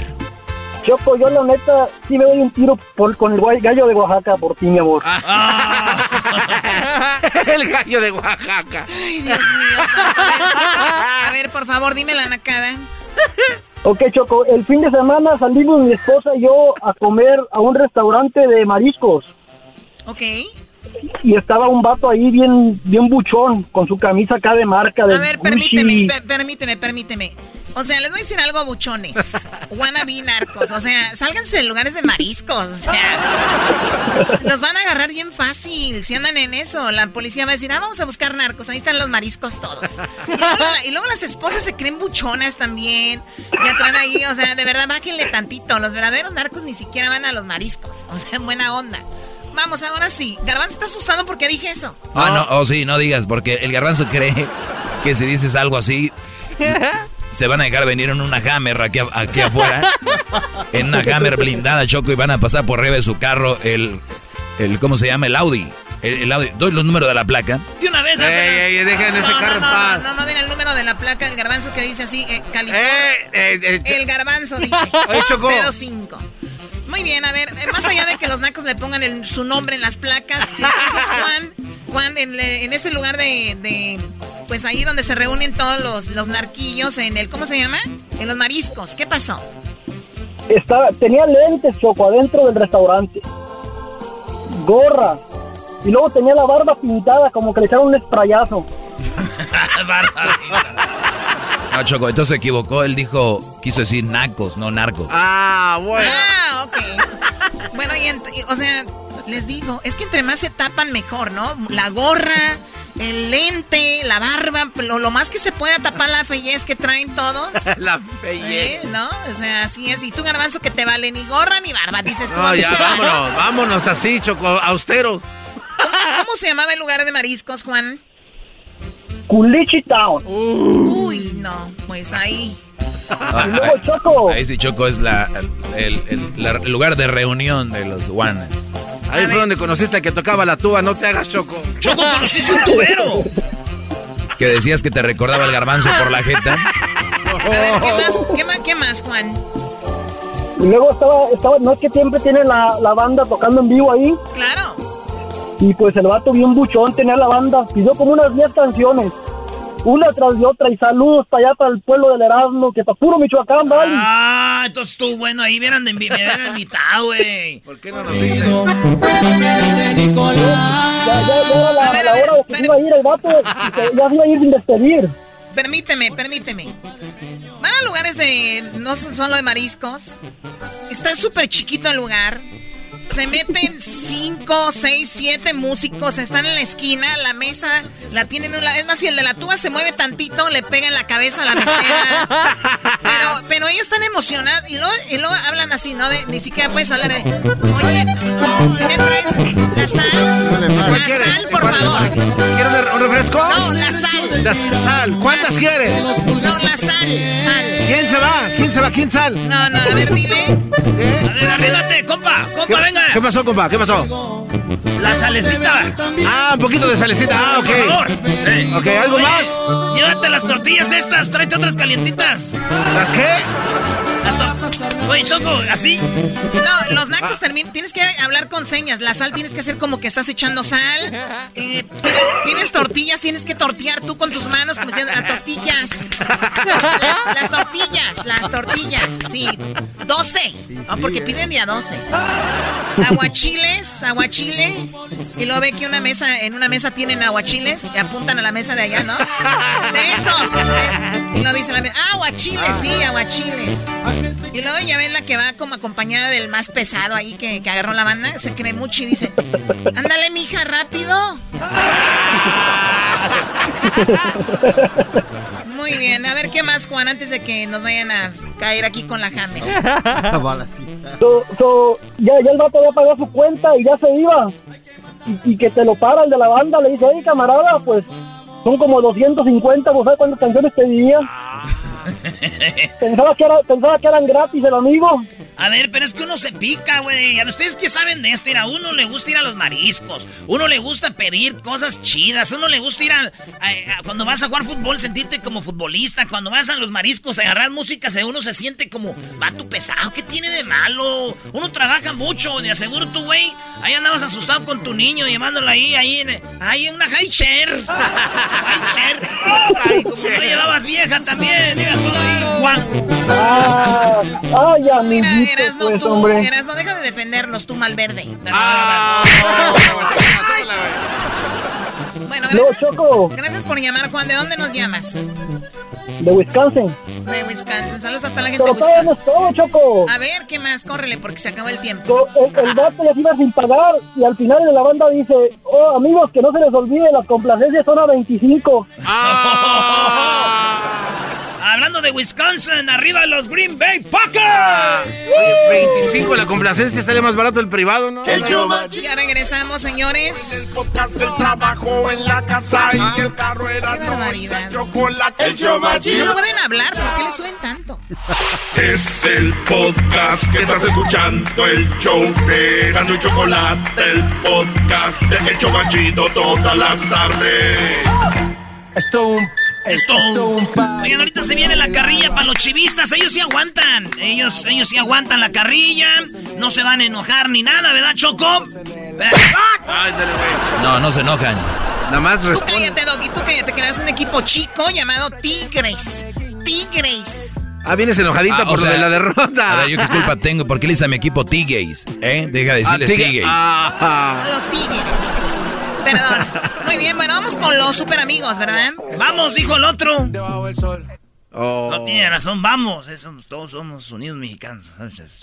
Choco, yo la neta sí me doy un tiro por, con el gallo de Oaxaca por ti, mi amor. el gallo de Oaxaca. Ay, Dios mío. santo. A ver, a ver, por favor, dime la nacada. Ok, Choco, el fin de semana salimos mi esposa y yo a comer a un restaurante de mariscos. Ok. Y estaba un vato ahí bien, bien buchón, con su camisa acá de marca de A ver, permíteme, per- permíteme, permíteme. O sea, les voy a decir algo, buchones. Wannabe narcos. O sea, sálganse de lugares de mariscos. O sea, los van a agarrar bien fácil si andan en eso. La policía va a decir, ah, vamos a buscar narcos. Ahí están los mariscos todos. Y luego, la- y luego las esposas se creen buchonas también. Ya traen ahí, o sea, de verdad, bájenle tantito. Los verdaderos narcos ni siquiera van a los mariscos. O sea, en buena onda. Vamos, ahora sí. Garbanzo está asustado porque dije eso. Ah, no, oh sí, no digas, porque el garbanzo cree que si dices algo así, se van a dejar venir en una Hammer aquí, aquí afuera. En una Hammer blindada, Choco, y van a pasar por arriba de su carro el, el ¿cómo se llama? El Audi. El, el Audi. Doy los números de la placa. De una vez. Ey, ey, dejen ese no, carro no, en no, paz. no, no, den el número de la placa del garbanzo que dice así, eh, California. Eh, eh, el garbanzo dice Oye, Choco. 05. Muy bien, a ver, eh, más allá de que los nacos le pongan el- su nombre en las placas, entonces Juan, Juan, en, ese lugar de, de, pues ahí donde se reúnen todos los, los narquillos, en el, ¿cómo se llama? En los mariscos, ¿qué pasó? Estaba, tenía lentes, Choco, adentro del restaurante. Gorra. Y luego tenía la barba pintada, como que le echaron un sprayazo. No, Choco, entonces se equivocó. Él dijo, quiso decir nacos, no narcos. Ah, bueno. Ah, ok. Bueno, y, o sea, les digo, es que entre más se tapan mejor, ¿no? La gorra, el lente, la barba, lo, lo más que se pueda tapar la fellez que traen todos. La fellez. ¿Eh? ¿No? O sea, así es. Y tú, garbanzo, que te vale ni gorra ni barba, dices tú. No, ¿a ti ya, vámonos, vámonos así, Choco, austeros. ¿Cómo, cómo se llamaba el lugar de mariscos, Juan? Culichi Town. Uy, no, pues ahí. Ah, Y luego, ahí- Choco. Ahí sí, Choco es la, el, el- la- el lugar de reunión de los guanes. Ahí fue donde conociste al que tocaba la tuba, no te hagas, Choco. Choco, conociste un tubero. Que decías que te recordaba el garbanzo por la jeta. A ver, ¿qué más, qué más, qué más, Juan? Y luego estaba, estaba, no es que siempre tiene la, la banda tocando en vivo ahí. Claro. Y pues el vato bien buchón tenía la banda. Pidió como unas 10 canciones. Una tras de otra. Y saludos para allá, para el pueblo del Erasmo, que para puro Michoacán, ¿vale? Ah, entonces estuvo bueno. Ahí hubieran me hubieran invitado, güey. ¿Por qué no nos dicen? Ya, ya, ya era la, la hora de que se iba a ir el vato. y que ya se iba a ir sin despedir. Permíteme, permíteme. Van a lugares de. No son solo de mariscos. Está súper chiquito el lugar. Se meten cinco, seis, siete músicos. Están en la esquina. La mesa la tienen. en un lado. Es más, si el de la tuba se mueve tantito, le pega en la cabeza a la mesera. Pero, pero ellos están emocionados. Y luego, y luego hablan así, ¿no? De, ni siquiera puedes hablar de. Oye, si me traes la sal. La sal, por favor. ¿Quieres un refresco? No, la sal. La sal. ¿Cuántas quieres? No, la sal, sal. ¿Quién se va? ¿Quién se va? ¿Quién sal? No, no, a ver, dile. A ver, arríbate, compa, compa, venga. ¿Qué pasó, compa? ¿Qué pasó? La salecita. Ah, un poquito de salecita. Ah, ok. Por favor. Ok, ¿algo Oye, más? Llévate las tortillas estas, tráete otras calientitas. ¿Las qué? Las Oye, Choco, ¿así? No, los nacos también tienes que hablar con señas. La sal tienes que hacer como que estás echando sal. Eh, pides, tortillas, tienes que tortear tú con tus manos, como diciendo, las tortillas. La- las tortillas, las tortillas, sí. 12. Ah, porque piden día 12. Aguachiles, aguachile. Y luego ve que una mesa, en una mesa tienen aguachiles y apuntan a la mesa de allá, ¿no? De esos. Luego dice la mesa, ah, aguachiles, sí, aguachiles. Y luego ya ven la que va como acompañada del más pesado ahí que, que agarró la banda, se cree mucho y dice, ándale mija, rápido. Muy bien, a ver qué más, Juan, antes de que nos vayan a caer aquí con la jame. So, so, ya, ya el vato había pagado su cuenta y ya se iba. Y, y que te lo para el de la banda, le dice, oye camarada, pues son como 250, ¿vos sabes cuántas canciones pedía? pensaba, que era, pensaba que eran gratis el amigo. A ver, pero es que uno se pica, güey. A ustedes que saben de esto, a uno le gusta ir a los mariscos. Uno le gusta pedir cosas chidas. Uno le gusta ir a, cuando vas a jugar fútbol, sentirte como futbolista. Cuando vas a los mariscos a agarrar música, uno se siente como vato pesado. ¿Qué tiene de malo? Uno trabaja mucho. De aseguro tú, güey. Ahí andabas asustado con tu niño, llevándolo ahí, ahí en, ahí en una high chair. high chair. Ay, como no llevabas vieja también. Digas todo ahí, Juan. Ah, ay, Mira, eras no pues, tú, hombre. eras no deja de defendernos, tú malverde. Ah. Bueno, No, gracias, Choco. gracias por llamar, Juan. ¿De dónde nos llamas? De Wisconsin. De Wisconsin. Saludos a toda la gente de Pero Wisconsin. páganos todo, Choco. A ver, ¿qué más? Córrele, porque se acabó el tiempo. So, El, el vato ya se iba sin pagar y al final de la banda dice, oh amigos, que no se les olvide, las complacencias son a 25. Hablando de Wisconsin, arriba los Green Bay Packers. Oye, 25 la complacencia sale más barato el privado, ¿no? El. Ya regresamos, señores. El trabajo en la casa y el carro era Qué barbaridad. chocolate. El No pueden hablar, ¿por qué le suben tanto? Es el podcast que estás escuchando, el show de y Chocolate, el podcast de El Chobachito todas las tardes. Esto un. Esto. Oigan, ahorita se viene la carrilla para los chivistas. Ellos sí aguantan. Ellos, ellos sí aguantan la carrilla. No se van a enojar ni nada, ¿verdad, Choco? No, no se enojan. Nada más Tú responde. cállate, Doggy, tú cállate, que eres un equipo chico llamado Tigres. Tigres. Ah, vienes enojadita Ah, por lo de la derrota. A ver, ¿yo qué culpa tengo? ¿Por qué le hice a mi equipo T-Gays? ¿Eh? Deja de Ah, decirles tigre- T-Gays. Ah, Los Tigres. Perdón. Muy bien, bueno, vamos con los super amigos, ¿verdad? Vamos, dijo el otro. oh. No tiene razón, vamos. Eso, todos somos unidos mexicanos.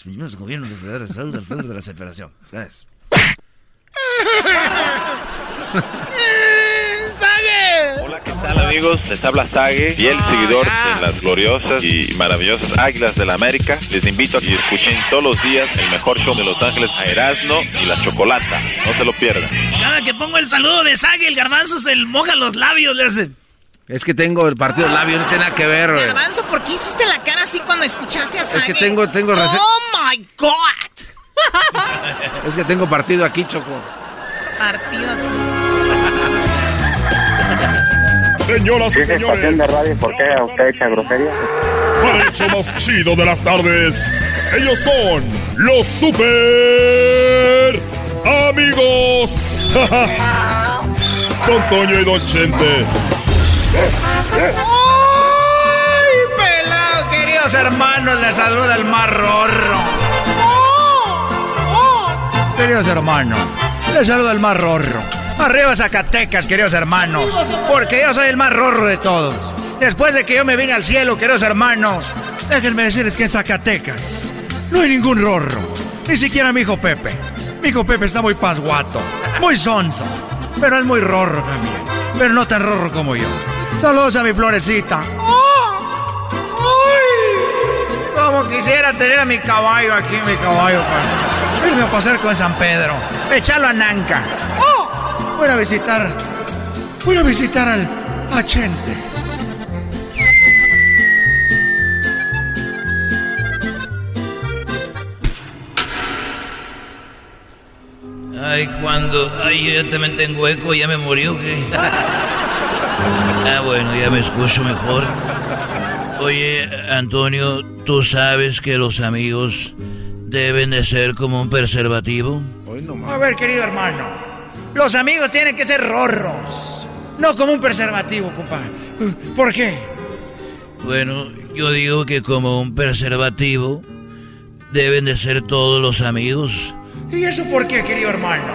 Los gobiernos de Federal de Salud del Federal de la Separación. Gracias. Hola, ¿qué tal amigos? Les habla Sage, fiel seguidor de las gloriosas y maravillosas Águilas de la América. Les invito a que escuchen todos los días el mejor show de Los Ángeles a Erasmo y la Chocolata. No se lo pierdan. Cada que pongo el saludo de Sague, el garbanzo se moja los labios, le hace. Es que tengo el partido labio, no tiene nada que ver, güey. Garbanzo, ¿por qué hiciste la cara así cuando escuchaste a Sage? que tengo- tengo ¡Oh, my God! Es que tengo partido aquí, Choco. Partido. Señoras y señores, radio por qué usted echa grosería? para el show más chido de las tardes, ellos son los super amigos. Don Toño y Don Chente. ¡Ay, pelado, queridos hermanos! Les saluda el más rorro. Queridos hermanos, les saluda el más rorro. Arriba Zacatecas, queridos hermanos, porque yo soy el más rorro de todos. Después de que yo me vine al cielo, queridos hermanos, déjenme decirles que en Zacatecas no hay ningún rorro. Ni siquiera mi hijo Pepe. Mi hijo Pepe está muy pasguato, muy sonso, pero es muy rorro también. Pero no tan rorro como yo. Saludos a mi florecita. ¡Ay! Como quisiera tener a mi caballo aquí, mi caballo, para irme a pasar con San Pedro. Echarlo a Nanca. ¡Oh! Voy a visitar. Voy a visitar al a Chente. Ay, cuando. Ay, yo ya también tengo eco, ya me murió, ¿qué? Ah, bueno, ya me escucho mejor. Oye, Antonio, ¿tú sabes que los amigos deben de ser como un preservativo? A ver, querido hermano. Los amigos tienen que ser rorros. No como un preservativo, compadre. ¿Por qué? Bueno, yo digo que como un preservativo deben de ser todos los amigos, ¿Y eso por qué, querido hermano?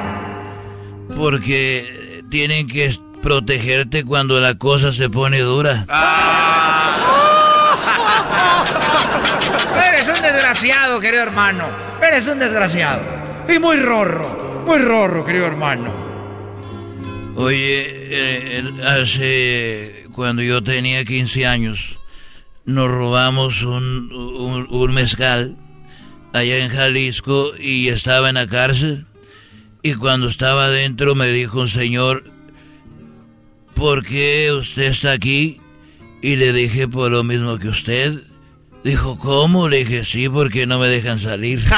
porque tienen que protegerte cuando la cosa se pone dura. Eres un desgraciado, querido hermano. Eres un desgraciado. Y muy rorro. Muy rorro, querido hermano. Oye, eh, hace cuando yo tenía 15 años, nos robamos un, un, un mezcal allá en Jalisco y estaba en la cárcel. Y cuando estaba adentro me dijo un señor, ¿por qué usted está aquí? Y le dije por lo mismo que usted, Dijo, ¿cómo? Le dije, sí, porque no me dejan salir.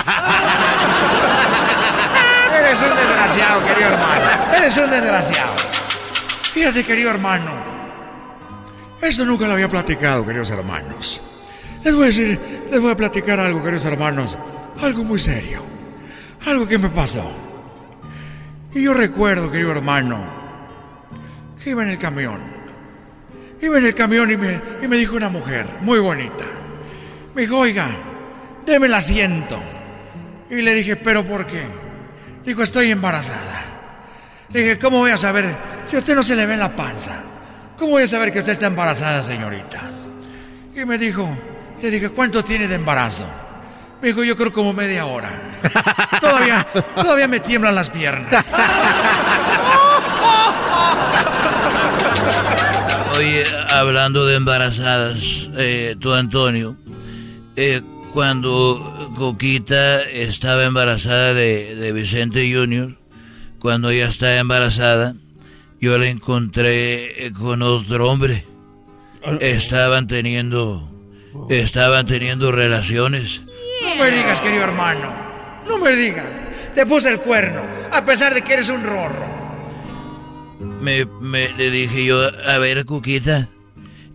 Eres un desgraciado, querido hermano. Eres un desgraciado. Fíjate, querido hermano. Esto nunca lo había platicado, queridos hermanos. Les voy a decir, les voy a platicar algo, queridos hermanos. Algo muy serio. Algo que me pasó. Y yo recuerdo, querido hermano, que iba en el camión. Iba en el camión y me, y me dijo una mujer muy bonita. Me dijo, oiga, deme el asiento. Y le dije, ¿pero por qué? Dijo, estoy embarazada. Le dije, ¿cómo voy a saber si a usted no se le ve la panza? ¿Cómo voy a saber que usted está embarazada, señorita? Y me dijo, le dije, ¿cuánto tiene de embarazo? Me dijo, yo creo como media hora. Todavía, todavía me tiemblan las piernas. Oye, hablando de embarazadas, eh, tú Antonio, eh, cuando Coquita estaba embarazada de, Vicente Junior, cuando ella estaba embarazada, yo la encontré con otro hombre. Estaban teniendo, estaban teniendo relaciones. No me digas, querido hermano, no me digas. Te puse el cuerno, a pesar de que eres un rorro. Me, me le dije yo, a ver, Coquita,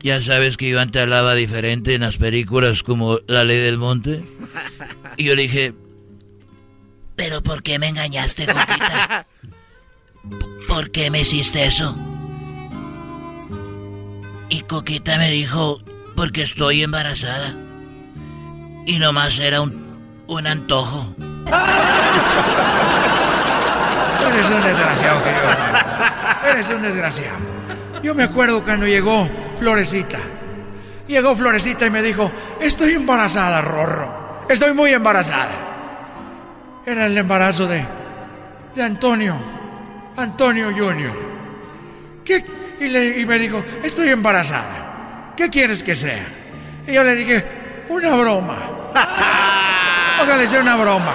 ya sabes que yo antes hablaba diferente en las películas como La Ley del Monte. Y yo le dije, ¿pero por qué me engañaste, Coquita? ¿Por qué me hiciste eso? Y Coquita me dijo, porque estoy embarazada. Y nomás era un, un antojo. Eres un desgraciado, querido Eres un desgraciado. Yo me acuerdo cuando llegó Florecita. Llegó Florecita y me dijo, estoy embarazada, Rorro. Estoy muy embarazada. Era el embarazo de, de Antonio. Antonio Junior. ¿Qué? Y, y me dijo, estoy embarazada. ¿Qué quieres que sea? Y yo le dije, una broma. Ojalá sea una broma.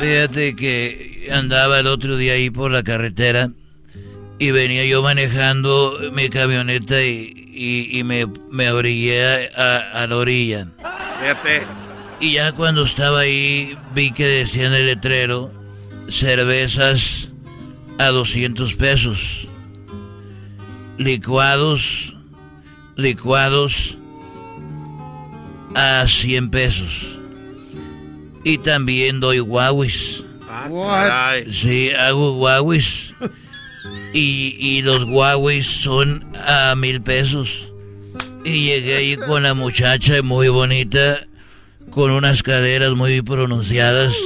Fíjate que andaba el otro día ahí por la carretera y venía yo manejando mi camioneta y, me, me orillé a, la orilla. Fíjate. Y ya cuando estaba ahí vi que decía en el letrero cervezas a 200 pesos. Licuados, licuados a 100 pesos. Y también doy guauis. Ah, sí, hago guauis. Y, los Huawei son a mil pesos. Y llegué ahí con la muchacha muy bonita, con unas caderas muy pronunciadas,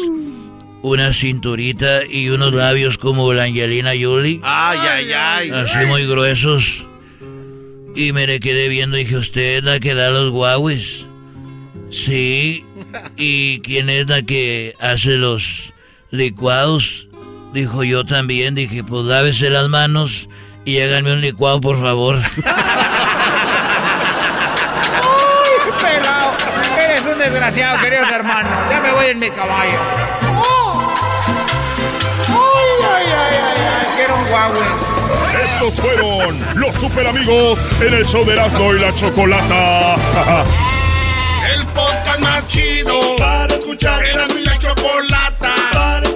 una cinturita y unos labios como la Angelina Jolie. Ay, ay, ay. Así muy gruesos. Y me le quedé viendo y dije, ¿usted es la que da los Huawei? Sí. ¿Y quién es la que hace los licuados? Dijo yo también, dije, pues lávese las manos y háganme un licuado, por favor. ¡Ay, pelado! Eres un desgraciado, queridos hermanos. Ya me voy en mi caballo. ¡Ay, ay, ay, ay! ay quiero un Huawei. Estos fueron los super amigos en el show de Erasmo y la Chocolata. el podcast más chido para escuchar. Erasmo y la Chocolata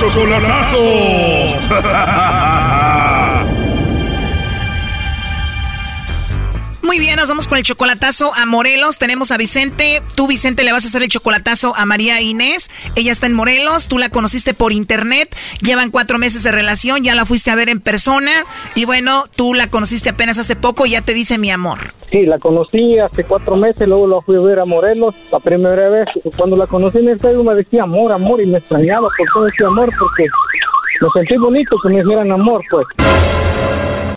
chocolatazo. Muy bien, nos vamos con el chocolatazo a Morelos. Tenemos a Vicente. Tú, Vicente, le vas a hacer el chocolatazo a María Inés. Ella está en Morelos. Tú la conociste por internet. Llevan cuatro meses de relación. Ya la fuiste a ver en persona. Y bueno, tú la conociste apenas hace poco y ya te dice mi amor. Sí, la conocí hace cuatro meses. Luego la fui a ver a Morelos. La primera vez, cuando la conocí en el Facebook, me decía amor, amor. Y me extrañaba por todo ese amor porque me sentí bonito que me dijeran amor, pues.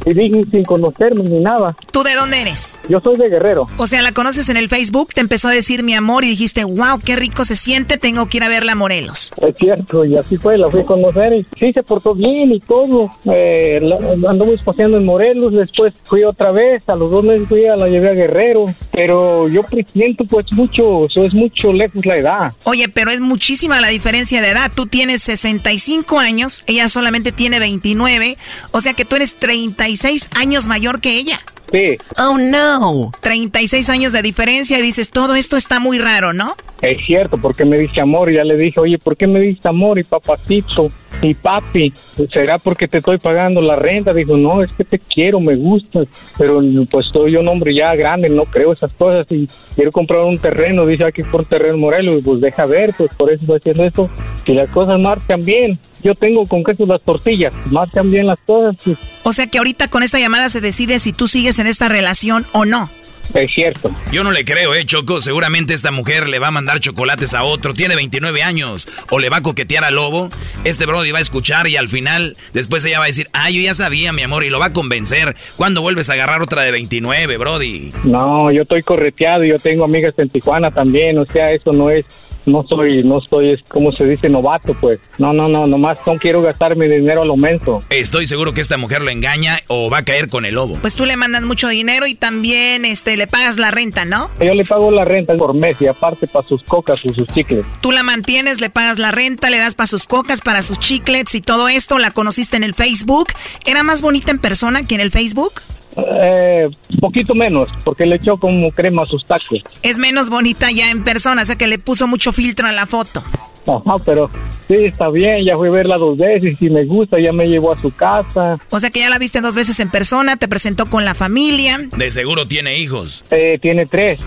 Y dije sin conocerme ni nada. ¿Tú de dónde eres? Yo soy de Guerrero. O sea, la conoces en el Facebook, te empezó a decir mi amor y dijiste, wow, qué rico se siente, tengo que ir a verla a Morelos. Es cierto, y así fue, la fui a conocer y sí se portó bien y todo. Eh, la- andamos paseando en Morelos, después fui otra vez, a los dos meses fui a la llevé a Guerrero, pero yo presiento pues mucho, eso es mucho lejos la edad. Oye, pero es muchísima la diferencia de edad. Tú tienes 65 años, ella solamente tiene 29, o sea que tú eres 36 años mayor que ella. Sí. Oh, no. 36 años de diferencia y dices, todo esto está muy raro, ¿no? Es cierto, porque me dice amor y ya le dije, oye, ¿por qué me dice amor y papacito y papi? ¿Será porque te estoy pagando la renta? Dijo, no, es que te quiero, me gustas, pero pues soy un hombre ya grande, no creo esas cosas y quiero comprar un terreno, dice aquí por terreno Morelos, pues deja ver, pues por eso estoy haciendo esto, si las cosas marchan bien. Yo tengo con queso las tortillas, marchan bien las cosas. pues, O sea que ahorita con esta llamada se decide si tú sigues en esta relación o no. Es cierto. Yo no le creo, eh, Choco. Seguramente esta mujer le va a mandar chocolates a otro. Tiene 29 años. O le va a coquetear al lobo. Este Brody va a escuchar y al final, después ella va a decir, ah, yo ya sabía, mi amor, y lo va a convencer. ¿Cuándo vuelves a agarrar otra de 29, Brody? No, yo estoy correteado, yo tengo amigas en Tijuana también, o sea, eso no es, no soy, no soy, es como se dice, novato, pues. No, no, no, nomás no quiero gastar mi dinero a lo menso. Estoy seguro que esta mujer lo engaña o va a caer con el lobo. Pues tú le mandas mucho dinero y también este le pagas la renta, ¿no? Yo le pago la renta por mes y aparte para sus cocas y sus chicles. Tú la mantienes, le pagas la renta, le das para sus cocas, para sus chiclets y todo esto. La conociste en el Facebook. ¿Era más bonita en persona que en el Facebook? Eh, poquito menos, porque le echó como crema a sus tacos. Es menos bonita ya en persona, o sea que le puso mucho filtro a la foto. Ajá, pero sí, está bien, ya fui a verla dos veces y me gusta, ya me llevó a su casa. O sea que ya la viste dos veces en persona, te presentó con la familia. De seguro tiene hijos. Eh, tiene tres.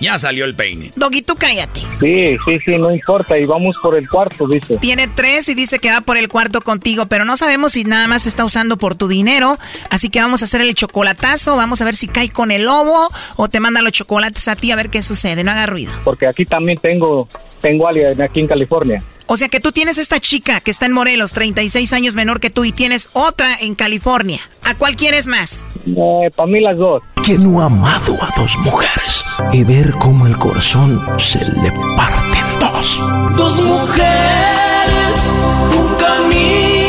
Ya salió el peine. Doggy, tú cállate. Sí, sí, sí, no importa, y vamos por el cuarto, dice. Tiene tres y dice que va por el cuarto contigo, pero no sabemos si nada más está usando por tu dinero. Así que vamos a hacer el chocolatazo, vamos a ver si cae con el lobo o te manda los chocolates a ti a ver qué sucede. No haga ruido. Porque aquí también tengo, tengo alguien aquí en California. O sea que tú tienes esta chica que está en Morelos, 36 años menor que tú, y tienes otra en California. ¿A cuál quieres más? Eh, para mí las dos. ¿Quién no ha amado a dos mujeres y ver cómo el corazón se le parte en dos? Dos mujeres, un camino.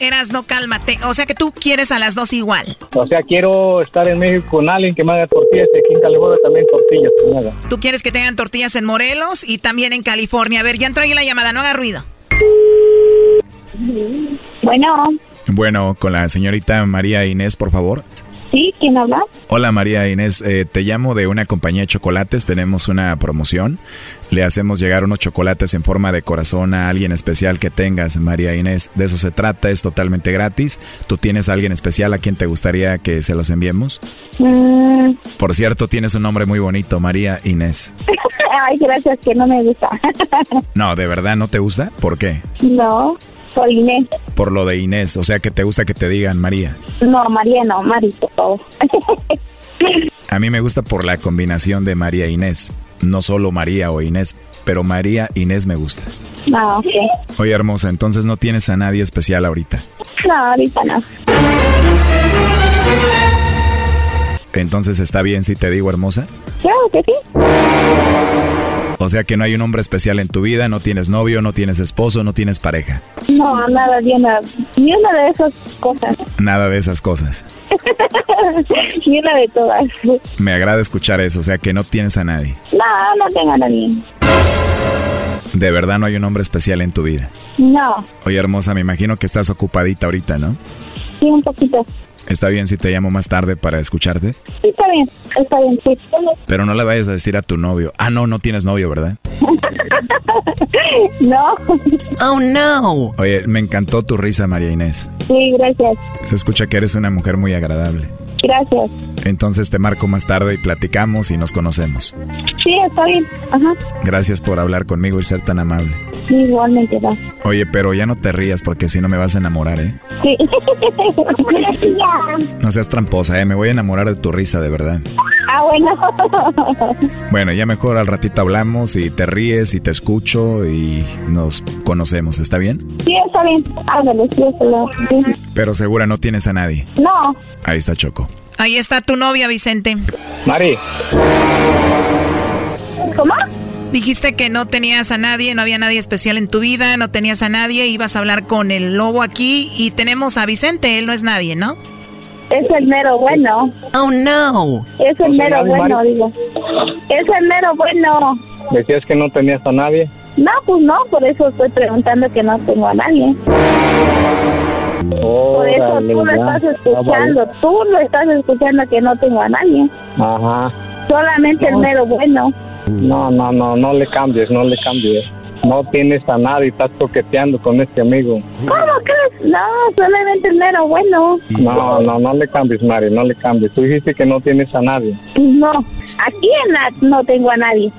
Eras, no cálmate. O sea que tú quieres a las dos igual. O sea, quiero estar en México con alguien que me haga tortillas y aquí en California también tortillas que me haga. Tú quieres que tengan tortillas en Morelos y también en California. A ver, ya entró ahí la llamada, no haga ruido. Bueno, Bueno, con la señorita María Inés, por favor. ¿Quién habla? Hola María Inés, eh, te llamo de una compañía de chocolates, tenemos una promoción. Le hacemos llegar unos chocolates en forma de corazón a alguien especial que tengas, María Inés. De eso se trata, es totalmente gratis. ¿Tú tienes a alguien especial a quien te gustaría que se los enviemos? Mm, Por cierto, tienes un nombre muy bonito, María Inés. Ay, gracias, que no me gusta. No, ¿de verdad no te gusta? ¿Por qué? no, soy Inés. Por lo de Inés, o sea que te gusta que te digan María. No, María, no, Mari, por favor. A mí me gusta por la combinación de María e Inés. No solo María o Inés, pero María Inés me gusta. No, ok. Oye, hermosa, entonces no tienes a nadie especial ahorita. No, ahorita no. Entonces está bien si te digo hermosa. Claro que sí. O sea que no hay un hombre especial en tu vida, no tienes novio, no tienes esposo, no tienes pareja. No, nada, ni una, ni una de esas cosas. Nada de esas cosas. ni una de todas. Me agrada escuchar eso, o sea que no tienes a nadie. No, no tengo a nadie. De verdad no hay un hombre especial en tu vida. No, Oye, hermosa, me imagino que estás ocupadita ahorita, ¿no? sí, un poquito. ¿Está bien si te llamo más tarde para escucharte? Sí, está bien, está bien, sí. Pero no le vayas a decir a tu novio. Ah, no, no tienes novio, ¿verdad? no. Oh, no. Oye, me encantó tu risa, María Inés. Sí, gracias. Se escucha que eres una mujer muy agradable. Gracias. Entonces te marco más tarde y platicamos y nos conocemos. Sí, está bien. Ajá. Gracias por hablar conmigo y ser tan amable. Sí, igualmente, va. Oye, pero ya no te rías porque si no me vas a enamorar, ¿eh? Sí. No seas tramposa, ¿eh? Me voy a enamorar de tu risa, de verdad. Ah, bueno. Bueno, ya mejor al ratito hablamos y te ríes y te escucho y nos conocemos, ¿está bien? Sí, está bien. Ándale, sí, está bien. Pero segura no tienes a nadie. No. Ahí está Choco. Ahí está tu novia, Vicente. Mari. ¿Cómo? Dijiste que no tenías a nadie, no había nadie especial en tu vida, no tenías a nadie, ibas a hablar con el lobo aquí y tenemos a Vicente, él no es nadie, ¿no? Es el mero bueno. Oh, no. Es el mero bueno, digo. Es el mero bueno. Decías que no tenías a nadie. No, pues no, por eso estoy preguntando que no tengo a nadie. Por eso tú lo estás Ah, escuchando, tú lo estás escuchando que no tengo a nadie. Ajá. Solamente el mero bueno. No, no, no, no le cambies, no le cambies. No tienes a nadie, estás coqueteando con este amigo. ¿Cómo crees? No, solamente el mero bueno. No, no, no le cambies, Mari, no le cambies. Tú dijiste que no tienes a nadie. No, aquí en la no tengo a nadie.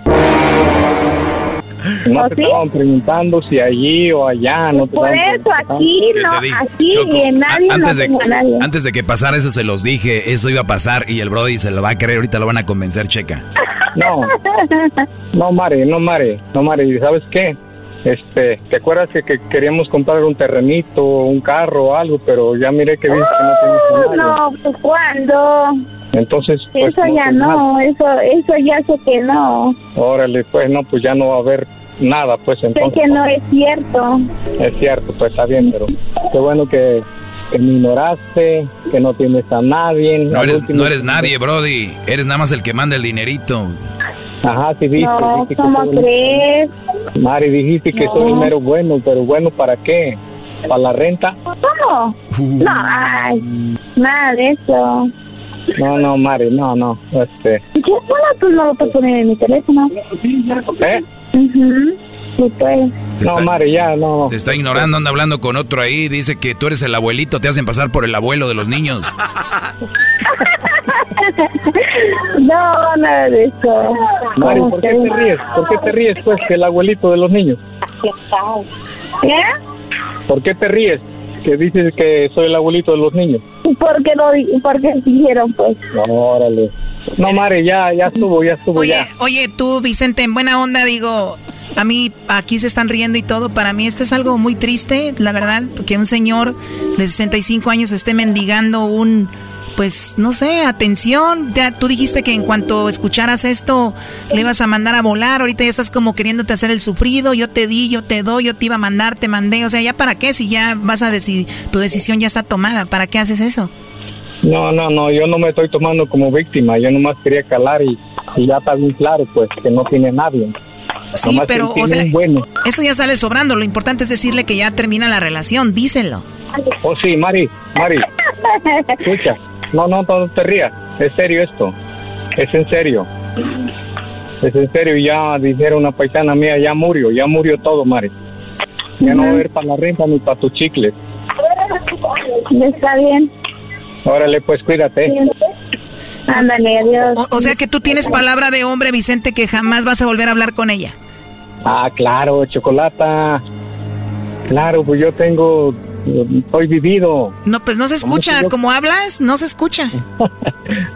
No ¿Oh, te sí? estaban preguntando si allí o allá. No te Por eso aquí ¿Qué no, aquí Choco, y en nadie antes, no de, a nadie. antes de que pasara eso se los dije, eso iba a pasar y el Brody se lo va a creer, ahorita lo van a convencer, checa. No, no, Mari, no, Mari, no, Mari, ¿sabes qué? Este, ¿te acuerdas que, que queríamos comprar un terrenito, un carro o algo, pero ya miré que dices que no tienes nadie. No, pues ¿cuándo? Entonces, pues, Eso ya pues, no, eso, eso ya sé que no. Órale, pues no, pues ya no va a haber nada, pues Sé entonces. que no es cierto. Es cierto, pues está bien, pero qué bueno que, que me ignoraste, que no tienes a nadie. No eres, último- no eres nadie, Brody. Eres nada más el que manda el dinerito. Ajá, sí, viste. No, dijiste ¿cómo crees? Mari, dijiste que No. soy el mero bueno, pero bueno, ¿para qué? ¿Para la renta? ¿Cómo? Uh. No, ay, nada de eso. No, no, Mari, no, no. Este, ¿Qué bueno tú no lo puedes poner en mi teléfono? ¿eh? Mhm. Sí, pues. No, Mari, ya, no. Te está ignorando, anda hablando con otro ahí. Dice que tú eres el abuelito, te hacen pasar por el abuelo de los niños. No, nada de eso. Mari, ¿Cómo ¿por qué te ríes? ¿Por qué te ríes, pues, que el abuelito de los niños? ¿Qué? ¿Por qué te ríes? Que dices que soy el abuelito de los niños. Porque lo porque dijeron, pues. Órale. No, Mari, ya, ya estuvo, ya estuvo, Oye, ya. oye, tú, Vicente, en buena onda, digo, a mí aquí se están riendo y todo. Para mí esto es algo muy triste, la verdad, que un señor de 65 años esté mendigando un, pues, no sé, atención. Ya tú dijiste que en cuanto escucharas esto le ibas a mandar a volar. Ahorita ya estás como queriéndote hacer el sufrido. Yo te di, yo te doy, yo te iba a mandar, te mandé. O sea, ¿ya para qué? Si ya vas a decidir, tu decisión ya está tomada. ¿Para qué haces eso? No, no, no, yo no me estoy tomando como víctima. Yo nomás quería calar y, y ya está bien claro, pues, que no tiene nadie. Sí, Nomás pero, o sea, bueno. eso ya sale sobrando. Lo importante es decirle que ya termina la relación. Díselo. Oh, sí, Mari, Mari, escucha. No, no, no te rías. Es serio esto. Es en serio. Es en serio. Ya dijeron una paisana mía, ya murió, ya murió todo, Mari. Ya no va a haber para la renta ni para tus chicles. Está bien. Órale, pues cuídate. Ándale, adiós. O, o sea que tú tienes palabra de hombre, Vicente, que jamás vas a volver a hablar con ella. Ah, claro, chocolata. Claro, pues yo tengo, estoy vivido. No, pues no se escucha. Como hablas, no se escucha.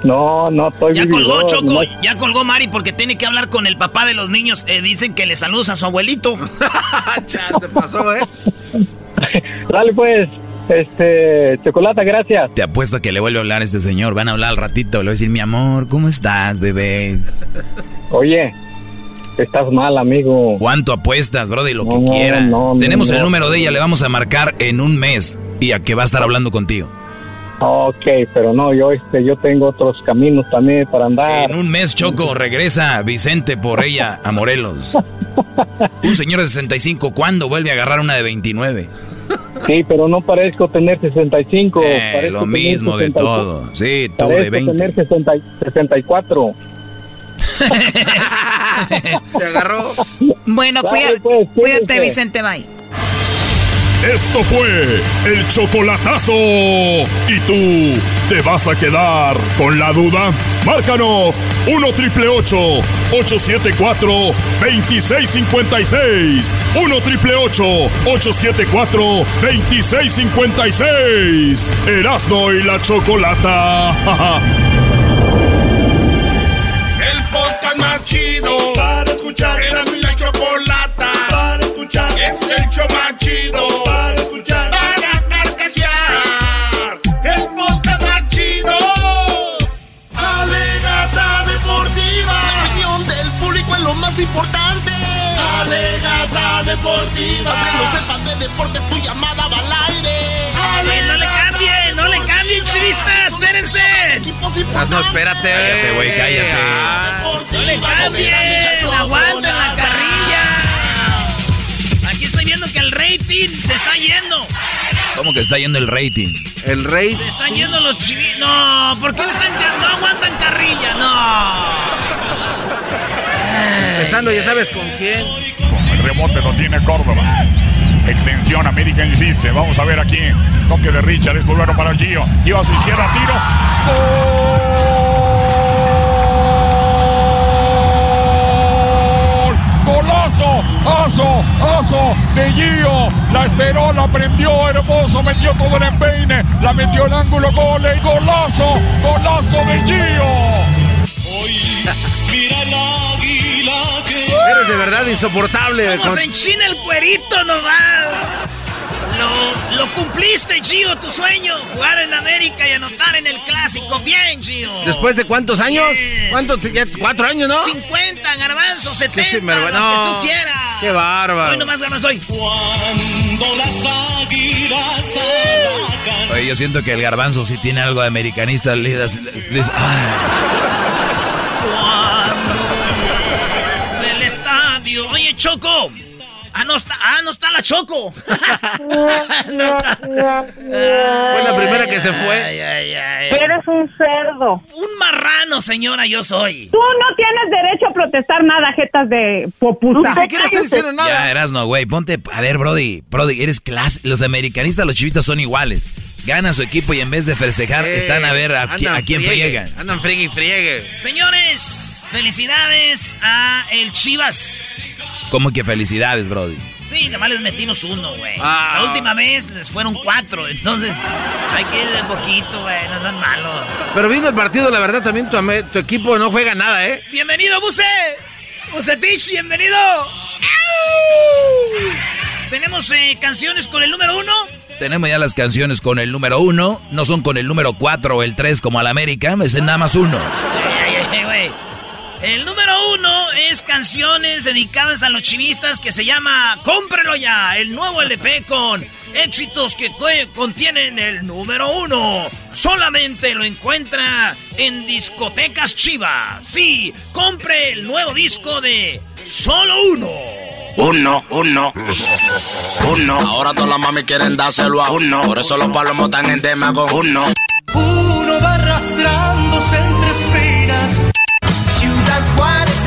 No, no estoy Ya vividor, colgó, Choco. Ya colgó Mari porque tiene que hablar con el papá de los niños. Eh, dicen que le saludos a su abuelito. ya se pasó, ¿eh? Dale pues, este, chocolata, gracias. Te apuesto a que le vuelve a hablar a este señor. Van a hablar al ratito. Le voy a decir, mi amor, ¿cómo estás, bebé? Oye, estás mal, amigo. ¿Cuánto apuestas, Brody? Lo que quieras. no, no, Tenemos el número de ella, le vamos a marcar en un mes. Y a que va a estar hablando contigo. Ok, pero no, yo, este, yo tengo otros caminos también para andar. En un mes, Choco, regresa Vicente por ella a Morelos. Un señor de 65, ¿cuándo vuelve a agarrar una de 29? Sí, pero no parezco tener 65. Eh, parezco lo mismo de 64. todo. Sí, tú de Parezco 20. tener 60 y- 64. Se agarró. Bueno, cuida- pues, cuídate. Vicente, bye. Esto fue el chocolatazo. ¿Y tú te vas a quedar con la duda? Márcanos 1 triple 874 2656. 1 triple 874 2656. Erasno y la chocolata. chido. Para escuchar. Era mi la chocolata. Para escuchar. Es el show más chido. Para escuchar. Para carcajear. El podcast más. Alegata deportiva. La opinión del público es lo más importante. Alegata deportiva. Aunque no sepas de deportes, tu llamada va al aire. Alegata no le cambie, no le cambien chivistas. No, espérate. Cállate, güey, cállate. No le cambien, aguanten la carrilla. Aquí estoy viendo que el rating se está yendo. ¿Cómo que está yendo el rating? El rey. Se están yendo los chivis. No, ¿por qué no están no aguantan carrilla? No. Empezando, ya sabes con quién. El rebote lo tiene Córdoba. Extensión América insiste. Vamos a ver aquí. Toque de Richard. Es muy para Gio. Gio a su izquierda. Tiro. ¡Gol! ¡Golazo! ¡Aso! ¡Aso! De Gio. La esperó, la prendió. Hermoso. Metió todo el empeine. La metió el ángulo. Gol. y ¡Golazo! ¡Golazo de Gio! Mira el águila. Eres de verdad insoportable. Como se enchina el cuerito nomás. Lo, lo cumpliste, Gio, tu sueño. Jugar en América y anotar en el clásico. Bien, Gio. ¿Después de cuántos años? ¿Cuántos? Ya, ¿Cuatro años, no? 50, garbanzo, 70, Qué sinvergüenza. los que tú quieras. Qué bárbaro. Hoy nomás ganas hoy. Cuando las águilas. Oye, yo siento que el garbanzo sí tiene algo de americanista. Le das- le das- estadio. Oye, Choco. Ah, no está, ah, no está la Choco. no está. Fue la primera que se fue. Ay, ay, ay. Eres un cerdo. Un marrano, señora, yo soy. Tú no tienes derecho a protestar nada, jetas de popusa. Ni siquiera estoy diciendo nada. Ya, Erasno, güey, ponte. A ver, Brody, Brody, eres clase. Los americanistas, los chivistas son iguales. Gana su equipo y en vez de festejar, están a ver a, qui- Andan a quién friegue, friegan. Andan friegue y friegue. Señores, felicidades a el Chivas. ¿Cómo que felicidades, Brody? Sí, nomás les metimos uno, güey. Ah. La última vez les fueron cuatro, entonces hay que ir de poquito, güey, no sean malos. Pero viendo el partido, la verdad, también tu, equipo no juega nada, ¿eh? Bienvenido, Buse. Bucetich, bienvenido. ¡Au! Tenemos eh, canciones con el número uno. Tenemos ya las canciones con el número uno. No son con el número cuatro o el tres como al América. Es nada más uno. Ay, ay, ay, güey. El número uno es canciones dedicadas a los chivistas que se llama Cómprelo ya, el nuevo LP con éxitos que co- contienen el número uno. Solamente lo encuentra en discotecas chivas. Sí, compre el nuevo disco de Solo Uno. Uno, uno, uno. Ahora todas las mami quieren dárselo a uno. Por eso los palomos están en tema con uno. Uno va arrastrándose entre espinas.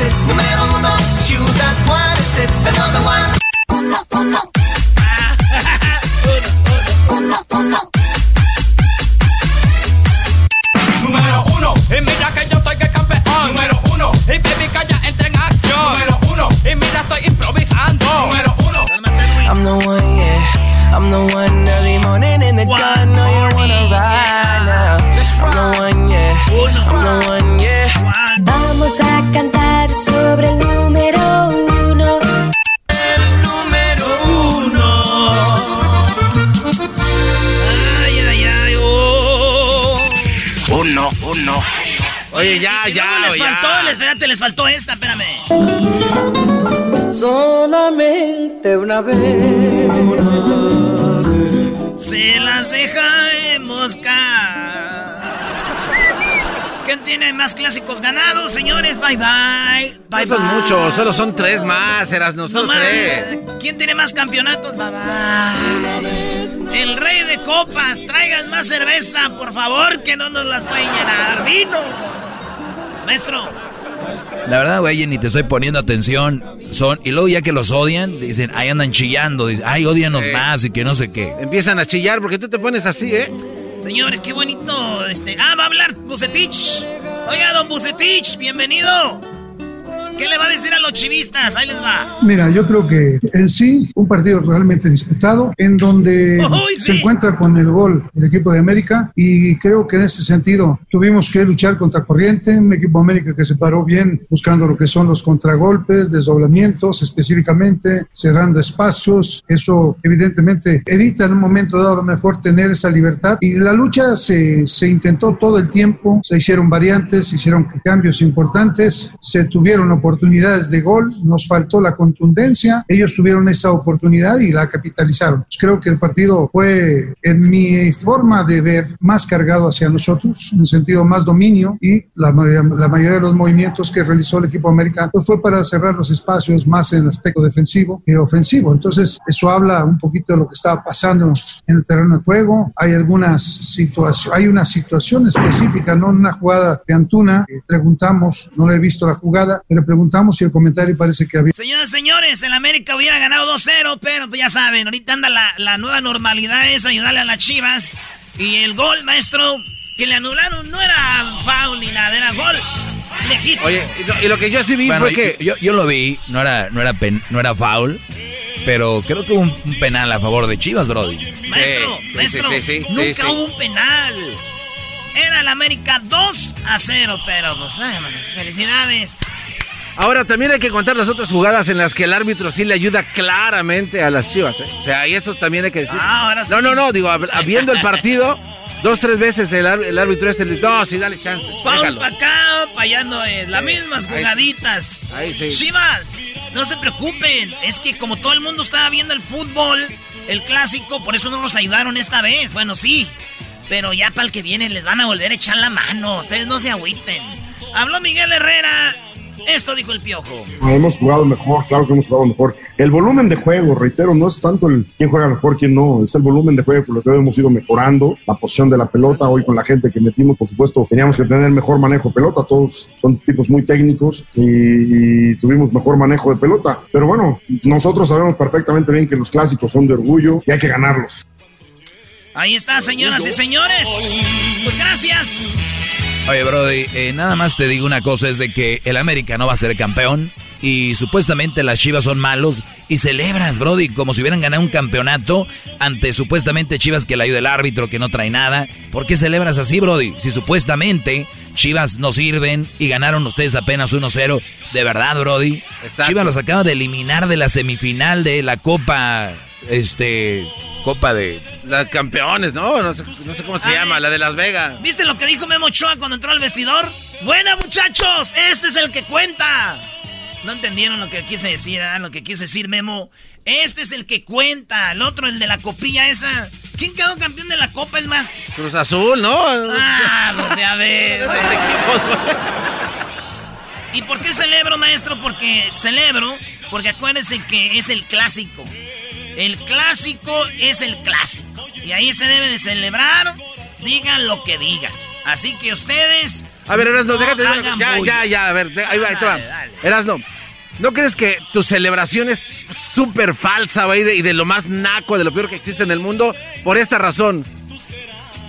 Es número uno. Ciudad Juárez es el number one. Uno, uno. Uno, uno. Número uno, y mira que yo soy el campeón. Número uno, y baby ya entra en acción. Número uno, y mira estoy improvisando. Número uno. I'm the one, yeah. I'm the one early morning in the dawn. Know you wanna ride now. I'm the one, yeah. I'm the one, yeah. Vamos a cantar sobre el número uno. El número uno. Ay, ay, ay, oh. Uno, uno. Oye, ya, ya, les ya. faltó, les, espérate, les faltó esta, espérame. Solamente una vez. Se las dejamos caer. ¿Quién tiene más clásicos ganados, señores? Bye bye. Bye No son bye. muchos, solo son tres más, eras no son tres. ¿Quién tiene más campeonatos? Bye bye. El rey de copas, traigan más cerveza, por favor, que no nos las pueden llenar. Vino. Maestro. La verdad, güey, ni te estoy poniendo atención. Son, y luego ya que los odian, dicen, ahí andan chillando. Dicen, ay, odianos más y que no sé qué. Empiezan a chillar porque tú te pones así, ¿eh? Señores, qué bonito. Este, ah, va a hablar Bucetich. Oiga, don Bucetich, bienvenido. ¿Qué le va a decir a los chivistas? Ahí les va. Mira, yo creo que en sí, un partido realmente disputado, en donde Uy, se sí. encuentra con el gol el equipo de América, y creo que en ese sentido tuvimos que luchar contra corriente, un equipo de América que se paró bien buscando lo que son los contragolpes, desdoblamientos específicamente, cerrando espacios, eso evidentemente evita en un momento dado a lo mejor tener esa libertad, y la lucha se, se intentó todo el tiempo, se hicieron variantes, se hicieron cambios importantes, se tuvieron oportunidades oportunidades de gol, nos faltó la contundencia, ellos tuvieron esa oportunidad y la capitalizaron. Pues creo que el partido fue, en mi forma de ver, más cargado hacia nosotros, en sentido más dominio y la, la mayoría de los movimientos que realizó el equipo América pues fue para cerrar los espacios más en aspecto defensivo que ofensivo. Entonces, eso habla un poquito de lo que estaba pasando en el terreno de juego. Hay algunas situaciones, hay una situación específica, no una jugada de Antuna. preguntamos, no le he visto la jugada, pero preguntamos y el comentario parece que había. Señoras y señores, el América hubiera ganado 2-0, pero pues ya saben, ahorita anda la, la nueva normalidad es ayudarle a las chivas. Y el gol, maestro, que le anularon no era foul ni nada, era gol. Legítimo. Oye, y lo, que yo sí vi fue que. Yo, yo, lo vi, no era, no era, no era foul. Pero creo que hubo un, penal a favor de Chivas, Brody. Maestro, maestro, nunca hubo un penal. Era el América 2 a 0, pero pues, felicidades. Ahora también hay que contar las otras jugadas en las que el árbitro sí le ayuda claramente a las Chivas. ¿eh? O sea, y eso también hay que decir. Ah, no, no, no, digo, viendo el partido, dos, tres veces el, árbitro este le dice, no, sí, dale chance. Foul para acá, para allá no es. Las mismas jugaditas. Ahí sí. Chivas, no se preocupen. Es que como todo el mundo estaba viendo el fútbol, el clásico, por eso no nos ayudaron esta vez. Bueno, sí. Pero ya para el que viene les van a volver a echar la mano. Ustedes no se agüiten. Habló Miguel Herrera esto dijo el piojo. Hemos jugado mejor, claro que hemos jugado mejor. El volumen de juego, reitero, no es tanto el quién juega mejor, quién no, es el volumen de juego por lo que hemos ido mejorando. La posición de la pelota, hoy con la gente que metimos, por supuesto, teníamos que tener mejor manejo de pelota. Todos son tipos muy técnicos y, tuvimos mejor manejo de pelota. Pero bueno, nosotros sabemos perfectamente bien que los clásicos son de orgullo y hay que ganarlos. Ahí está, señoras y señores. Pues gracias. Oye, Brody, eh, nada más te digo una cosa, es de que el América no va a ser campeón y supuestamente las Chivas son malos y celebras, Brody, como si hubieran ganado un campeonato ante supuestamente Chivas que le ayuda el árbitro, que no trae nada. ¿Por qué celebras así, Brody? Si supuestamente Chivas no sirven y ganaron ustedes apenas 1-0, de verdad, Brody. Chivas los acaba de eliminar de la semifinal de la Copa, este, Copa de... Las campeones, ¿no? No sé, cómo se llama, la de Las Vegas. ¿Viste lo que dijo Memo Ochoa cuando entró al vestidor? Buena, muchachos, este es el que cuenta. No entendieron lo que quise decir, ¿eh? Lo que quise decir Memo. Este es el que cuenta. El otro, el de la copilla esa. ¿Quién quedó campeón de la copa, es más? Cruz Azul, ¿no? Ah, no sé, a ver. ¿Y por qué celebro, maestro? Porque celebro, porque acuérdense que es el clásico. El clásico es el clásico. Y ahí se debe de celebrar, digan lo que digan. Así que ustedes. A ver, Erasno, déjate. Ya, ya, ya, a ver, ahí va, ahí te va. Erasno, ¿no crees que tu celebración es súper falsa, güey, y de lo más naco, de lo peor que existe en el mundo? Por esta razón.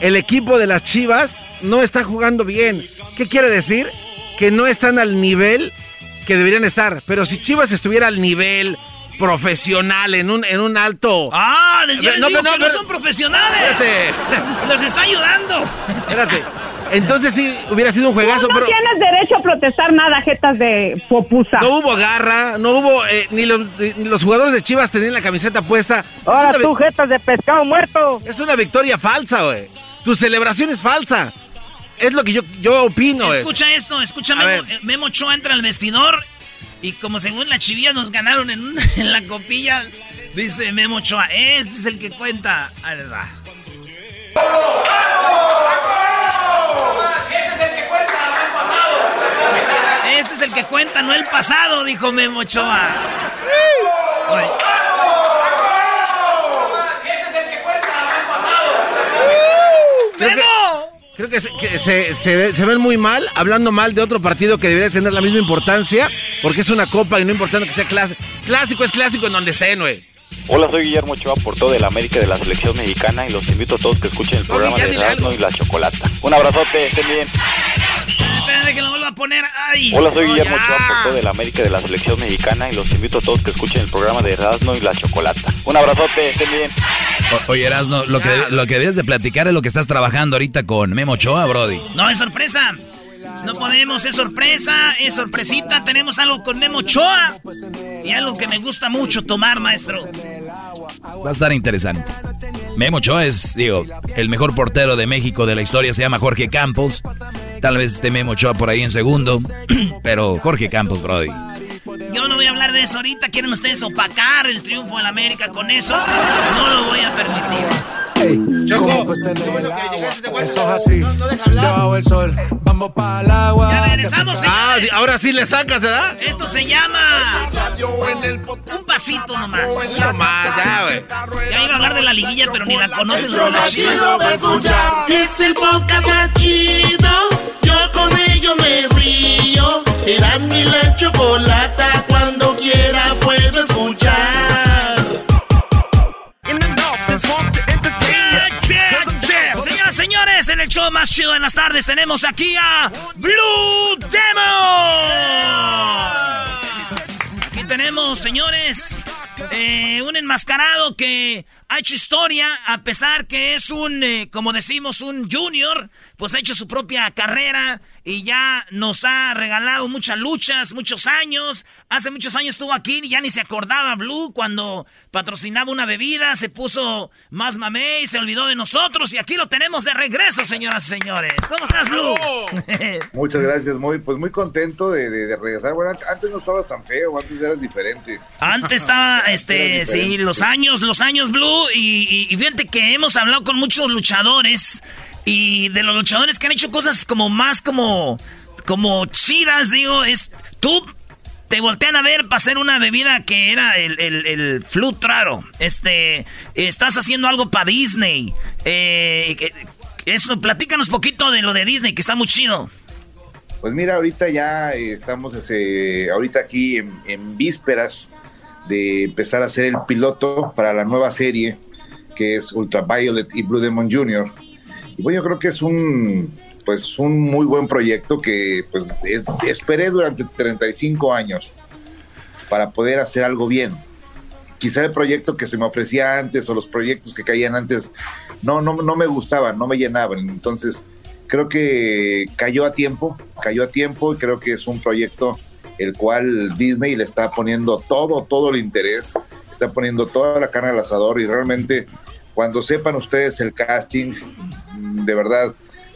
El equipo de las Chivas no está jugando bien. ¿Qué quiere decir? Que no están al nivel que deberían estar. Pero si Chivas estuviera al nivel profesional, en un, en un alto. ¡Ah! Ya no, digo no, que no son profesionales. Espérate. Los está ayudando. Espérate. Entonces sí hubiera sido un juegazo, no, no tienes derecho a protestar nada, jetas de popusa. No hubo garra, no hubo. Eh, ni, los, los, jugadores de Chivas tenían la camiseta puesta. Ahora tú, jetas de pescado muerto. Es una victoria falsa, güey. Tu celebración es falsa. Es lo que yo, yo opino, Escucha esto, escúchame. Memo, Memo Choa entra al vestidor y como según la chivía nos ganaron en, en la copilla, dice Memo Choa, este es el que cuenta. Ahí va. Este es el que cuenta, no el pasado. Este es el que cuenta, no el pasado, dijo Memo Choa. Este es el que cuenta, no el pasado. ¡Memo! Creo que, se, se, ven muy mal, hablando mal de otro partido que debería tener la misma importancia, porque es una copa y no importando que sea clásico. Clásico es clásico en donde estén, güey. Hola, soy Guillermo Ochoa, por todo el América de la Selección Mexicana y los invito a todos que escuchen el programa de Erasmo y la Chocolata. Un abrazote, estén bien. Que lo vuelva a poner. ¡Ay! Hola, soy Guillermo Ochoa, por todo el América de la Selección Mexicana y los invito a todos que escuchen el programa de Erasmo y la Chocolata. Un abrazote, estén bien. oye, Erasmo, lo que, lo que debes de platicar es lo que estás trabajando ahorita con Memo Ochoa, Brody. No, es sorpresa. No podemos, es sorpresa, es sorpresita. Tenemos algo con Memo Ochoa. Y algo que me gusta mucho tomar, maestro. Va a estar interesante. Memo Ochoa es, digo, el mejor portero de México de la historia. Se llama Jorge Campos. Tal vez esté Memo Ochoa por ahí en segundo. Pero Jorge Campos, Brody. hablar de eso ahorita. ¿Quieren ustedes opacar el triunfo la América con eso? No lo voy a permitir. Choco, eso es así. Debajo el sol, vamos para el agua. Ya regresamos, Ah, ahora sí le sacas, ¿verdad? Esto se llama. Un pasito nomás. Nomás, ya, güey. Ya iba a hablar de la liguilla, pero ni la conocen los escuchar. Es el podcast más chido. Yo con ello me río. Eras mi la chocolata. Cuando quiera puedo Señores, en el show más chido de las tardes tenemos aquí a Blue Demon. Aquí tenemos, señores, eh, un enmascarado que ha hecho historia, a pesar que es un, eh, como decimos, un junior, pues ha hecho su propia carrera y ya nos ha regalado muchas luchas, muchos años. Hace muchos años estuvo aquí y ya ni se acordaba Blue cuando patrocinaba una bebida, se puso más mamé y se olvidó de nosotros. Y aquí lo tenemos de regreso, señoras y señores. ¿Cómo estás, Blue? Muchas gracias, muy, pues muy contento de, de- de regresar. Bueno, antes no estabas tan feo, antes eras diferente. Antes estaba, este, sí, los años, los años Blue. Y, y- y fíjate que hemos hablado con muchos luchadores. Y de los luchadores que han hecho cosas como más como, como chidas, digo, es tú te voltean a ver para hacer una bebida que era el, el, el Flut raro. Este, estás haciendo algo para Disney. Eh, eso, platícanos poquito de lo de Disney, que está muy chido. Pues mira, ahorita ya eh, estamos ahorita aquí en, en vísperas de empezar a hacer el piloto para la nueva serie que es Ultraviolet y Blue Demon Jr. Y bueno, yo creo que es un pues un muy buen proyecto que pues es- esperé durante 35 años para poder hacer algo bien. Quizá el proyecto que se me ofrecía antes o los proyectos que caían antes no, no, no me gustaban, no me llenaban. Entonces, creo que cayó a tiempo, cayó a tiempo y creo que es un proyecto el cual Disney le está poniendo todo, todo el interés, está poniendo toda la carne al asador y realmente cuando sepan ustedes el casting, de verdad,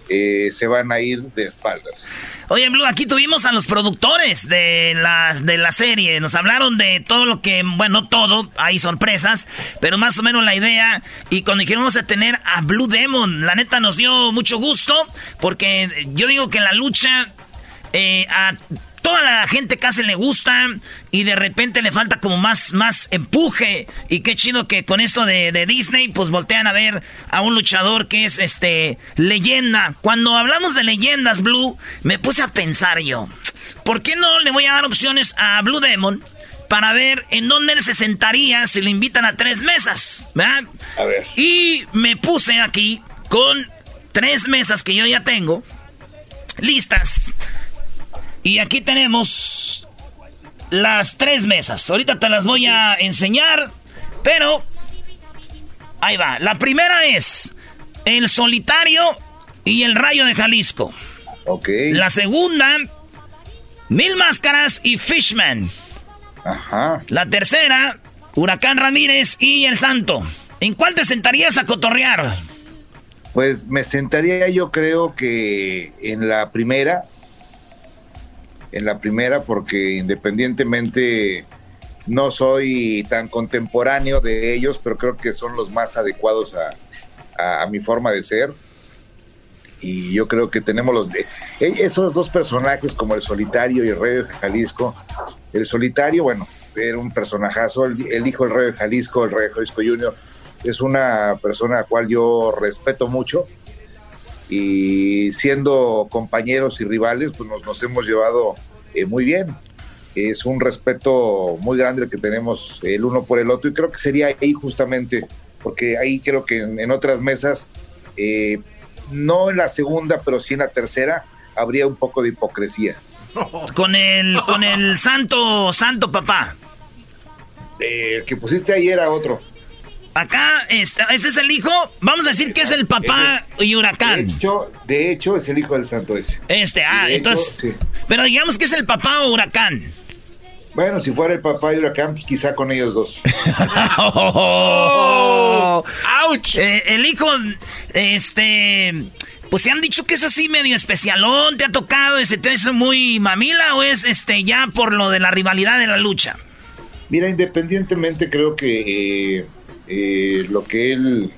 eh, se van a ir de espaldas. Oye, Blue, aquí tuvimos a los productores de la, de la serie. Nos hablaron de todo lo que, bueno, todo, hay sorpresas, pero más o menos la idea. Y cuando dijeron vamos a tener a Blue Demon, la neta nos dio mucho gusto, porque yo digo que la lucha eh, a toda la gente casi le gusta y de repente le falta como más, más empuje. Y qué chido que con esto de, de Disney, pues voltean a ver a un luchador que es este leyenda. Cuando hablamos de leyendas, Blue, me puse a pensar yo, ¿por qué no le voy a dar opciones a Blue Demon? Para ver en dónde él se sentaría si lo invitan a tres mesas, ¿verdad? A ver. Y me puse aquí con tres mesas que yo ya tengo listas. Y aquí tenemos las tres mesas. Ahorita te las voy a enseñar, pero ahí va. La primera es el solitario y el rayo de Jalisco. Ok. La segunda, Mil Máscaras y Fishman. Ajá. La tercera, Huracán Ramírez y El Santo. ¿En cuál te sentarías a cotorrear? Pues me sentaría yo creo que en la primera, en la primera porque independientemente no soy tan contemporáneo de ellos, pero creo que son los más adecuados a, a- mi forma de ser. Y yo creo que tenemos los de- e- esos dos personajes como el solitario y el rey de Jalisco. El solitario, bueno, era un personajazo, el, el hijo del rey de Jalisco, el rey de Jalisco Junior, es una persona a la cual yo respeto mucho y siendo compañeros y rivales, pues nos, nos hemos llevado eh, muy bien. Es un respeto muy grande el que tenemos el uno por el otro y creo que sería ahí justamente, porque ahí creo que en, en otras mesas, eh, no en la segunda, pero sí en la tercera, habría un poco de hipocresía. Con el, con el santo, santo papá. Eh, el que pusiste ahí era otro. Acá está, ese es el hijo. Vamos a decir que es el papá y huracán. De hecho, de hecho, es el hijo del santo ese. Este, ah, hecho, entonces. sí. Pero digamos que es el papá o huracán. Bueno, si fuera el papá de Huracán, pues quizá con ellos dos. ¡Oh! ¡Auch! el hijo, este. Pues se han dicho que es así medio especialón, te ha tocado, ese te es muy mamila o es este ya por lo de la rivalidad de la lucha. Mira, independientemente creo que eh, eh, lo que él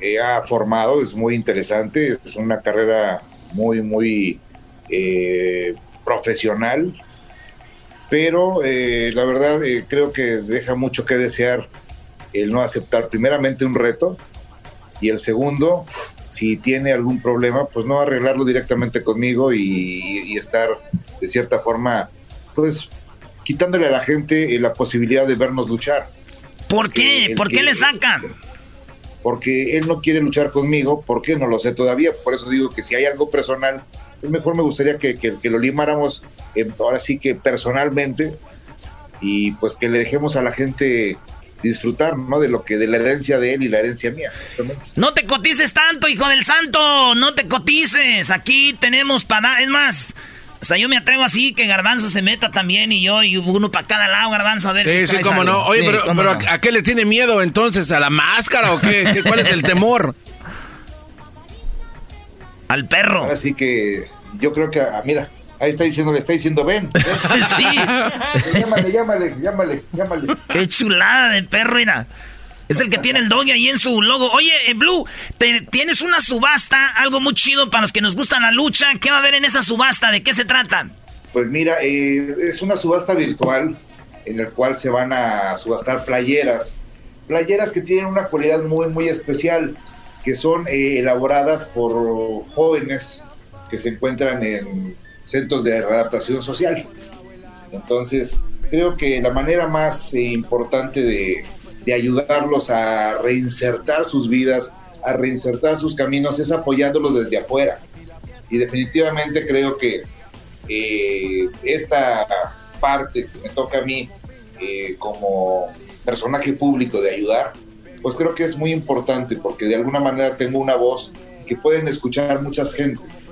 eh, ha formado es muy interesante, es una carrera muy, muy profesional, pero la verdad creo que deja mucho que desear el no aceptar primeramente un reto y el segundo, si tiene algún problema, pues no arreglarlo directamente conmigo y, estar de cierta forma, pues quitándole a la gente eh, la posibilidad de vernos luchar. ¿Por qué? ¿Por qué le sacan? Porque él no quiere luchar conmigo, ¿por qué? No lo sé todavía, por eso digo que si hay algo personal, pues mejor me gustaría que, que, lo limáramos eh, ahora sí que personalmente y pues que le dejemos a la gente disfrutar, ¿no? De lo que, de la herencia de él y la herencia mía. No te cotices tanto, hijo del santo, no te cotices. Aquí tenemos para, es más, hasta yo me atrevo así que Garbanzo se meta también y yo y uno para cada lado, Garbanzo, a ver sí, Sí, cómo no. Oye, pero, pero ¿a qué le tiene miedo entonces? ¿A la máscara o qué? ¿Cuál es el temor? Al perro. Así que yo creo que, ah, mira, Ahí está diciendo, le está diciendo, ven. sí. llámale, llámale, llámale, llámale. Qué chulada de perro, mira. Es el que tiene el doggy ahí en su logo. Oye, en Blue, te, tienes una subasta, algo muy chido para los que nos gustan la lucha. ¿Qué va a haber en esa subasta? ¿De qué se trata? Pues mira, eh, es una subasta virtual en la cual se van a subastar playeras. Playeras que tienen una cualidad muy, muy especial, que son eh, elaboradas por jóvenes que se encuentran en centros de readaptación social. Entonces, creo que la manera más eh, importante de, ayudarlos a reinsertar sus vidas, a reinsertar sus caminos, es apoyándolos desde afuera. Y definitivamente creo que eh, esta parte que me toca a mí eh, como personaje público de ayudar, pues creo que es muy importante porque de alguna manera tengo una voz que pueden escuchar muchas gentes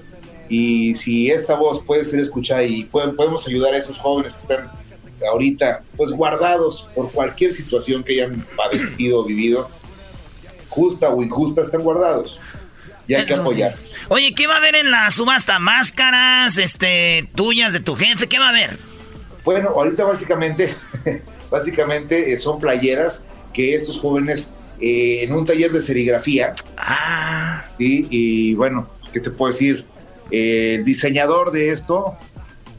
y si esta voz puede ser escuchada y podemos ayudar a esos jóvenes que están ahorita pues guardados por cualquier situación que hayan padecido o vivido, justa o injusta, están guardados. Y hay que apoyar. Oye, ¿qué va a haber en la subasta? ¿Máscaras este, tuyas de tu jefe? ¿Qué va a haber? Bueno, ahorita básicamente, básicamente eh, son playeras que estos jóvenes eh, en un taller de serigrafía. Ah. y bueno, ¿qué te puedo decir? el diseñador de esto,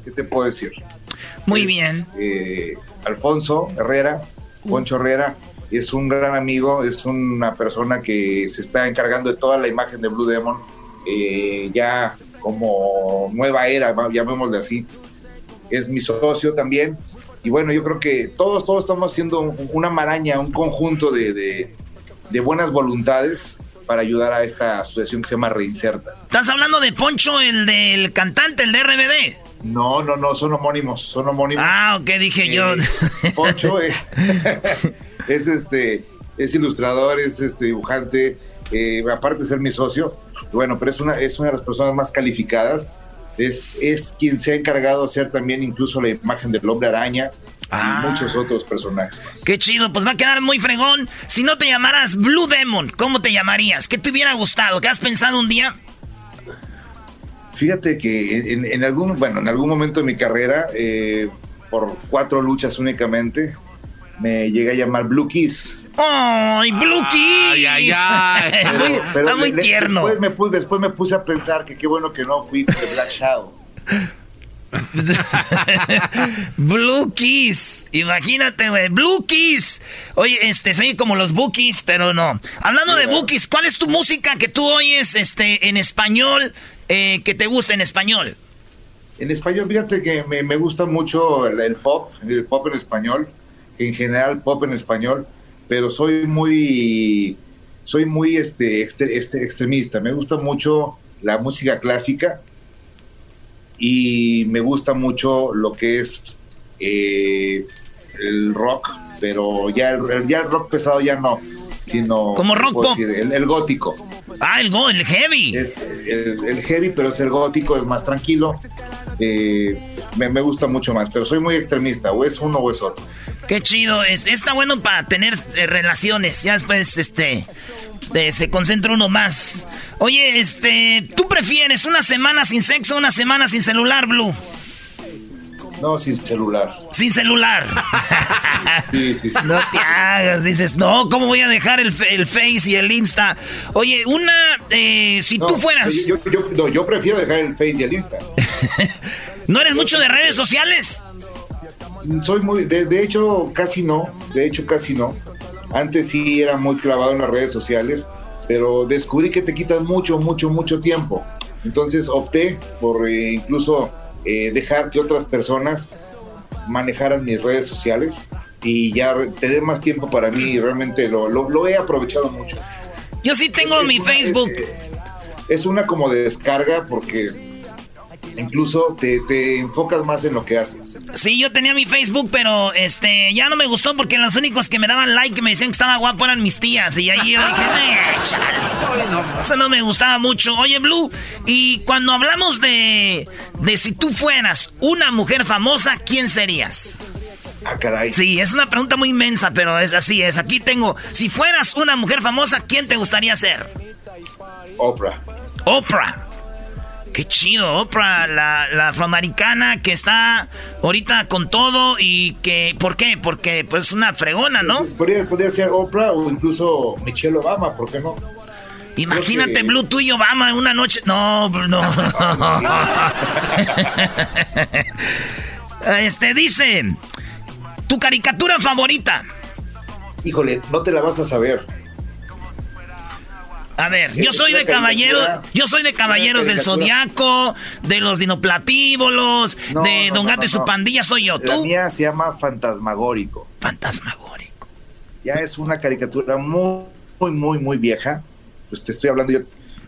¿qué te puedo decir? Muy bien. Eh, Alfonso Herrera, Poncho Herrera, es un gran amigo, es una persona que se está encargando de toda la imagen de Blue Demon, eh, ya como nueva era, llamémosle así. Es mi socio también. Y bueno, yo creo que todos, todos estamos haciendo una maraña, un conjunto de, de buenas voluntades para ayudar a esta asociación que se llama Reinserta. ¿Estás hablando de Poncho, el del cantante, el de RBD? No, no, no, son homónimos, son homónimos. Ah, ok, dije yo. Eh, Poncho eh, es este, es ilustrador, es este dibujante, eh, aparte de ser mi socio, bueno, pero es una, es una de las personas más calificadas. Es, es quien se ha encargado de hacer también incluso la imagen del hombre araña, y ah. muchos otros personajes Qué chido, pues va a quedar muy fregón. Si no te llamaras Blue Demon, ¿cómo te llamarías? ¿Qué te hubiera gustado? ¿Qué has pensado un día? Fíjate que en, algún, bueno, en algún momento de mi carrera, eh, por cuatro luchas únicamente, me llegué a llamar Blue Kiss. ¡Ay, Blue Kiss! Ay, ay, está muy tierno. Después me, puse, después me puse a pensar que qué bueno que no fui de Black Shadow. Blue Keys. Imagínate, güey. Blue Keys. Oye, este, soy como los Bookies, pero no. Hablando de Bookies, ¿cuál es tu música que tú oyes este, en español eh, que te gusta en español? En español, fíjate que me, gusta mucho el, pop, el pop en español, en general pop en español, pero soy muy, soy muy este, este extremista. Me gusta mucho la música clásica y me gusta mucho lo que es eh, el rock, pero ya ya el rock pesado ya no, sino... Como rock pop. el, gótico. Ah, el, go, el heavy. Es el, heavy, pero es el gótico, es más tranquilo. Eh, me, gusta mucho más, pero soy muy extremista, o es uno o es otro. Qué chido, es, está bueno para tener eh, relaciones, ya después, este, se concentra uno más. Oye, este, ¿tú prefieres una semana sin sexo o una semana sin celular, Blue? No, sin celular. Sin celular. sí, sí, sí. No te hagas, dices, no, ¿cómo voy a dejar el, el Face y el Insta? Oye, una, eh, si tú fueras... Yo, yo, no, yo prefiero dejar el Face y el Insta. ¿No eres mucho de redes sociales? Soy muy, de, de hecho, casi no, de hecho, casi no. Antes sí era muy clavado en las redes sociales, pero descubrí que te quitan mucho, mucho, mucho tiempo. Entonces opté por eh, incluso eh, dejar que otras personas manejaran mis redes sociales y ya tener más tiempo para mí y realmente lo, lo, lo he aprovechado mucho. Yo sí tengo Es- mi es una- Facebook. Es, es una como de descarga porque incluso te, te enfocas más en lo que haces. Sí, yo tenía mi Facebook, pero este ya no me gustó porque los únicos que me daban like y me decían que estaba guapo eran mis tías. Y ahí yo dije, "Eh, chale". Eso no me gustaba mucho. Oye, Blue, y cuando hablamos de, de si tú fueras una mujer famosa, ¿quién serías? Ah, caray. Sí, es una pregunta muy inmensa, pero es así es. Aquí tengo, si fueras una mujer famosa, ¿quién te gustaría ser? Oprah. Oprah. Qué chido, Oprah, la, la afroamericana que está ahorita con todo y que... ¿Por qué? Porque pues es una fregona, ¿no? Podría, podría ser Oprah o incluso Michelle Obama, ¿por qué no? Imagínate, que- Blue, tú y Obama en una noche... No, no. este, dice... Tu caricatura favorita. Híjole, no te la vas a saber. A ver, yo soy de caballeros, yo soy de caballeros del. Zodiaco, de los dinoplatívolos, No, de no, Don no, Gato y no, su pandilla soy yo. La ¿Tú? mía se llama Fantasmagórico. Fantasmagórico. Ya es una caricatura muy, muy, muy, muy vieja. Pues te estoy hablando, yo,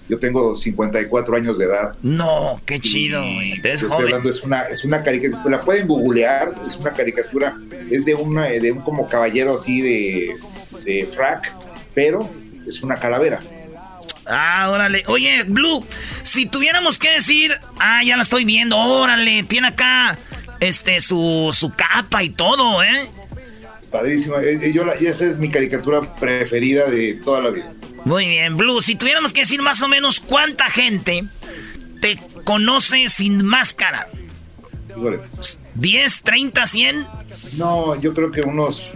yo tengo 54 años de edad. No, qué chido, güey. Te estoy joven. hablando, es una, es una caricatura, la pueden googlear, es una caricatura, es de, una, de un como caballero así de, de frac, pero es una calavera. Ah, órale. Oye, Blue, si tuviéramos que decir, ah, ya la estoy viendo, órale, tiene acá este su, su capa y todo, ¿eh? Padrísima. Eh, eh, Yo la- esa es mi caricatura preferida de toda la vida. Muy bien, Blue, si tuviéramos que decir más o menos cuánta gente te conoce sin máscara. Híjole. ¿10, 30, 100? No, yo creo que unos.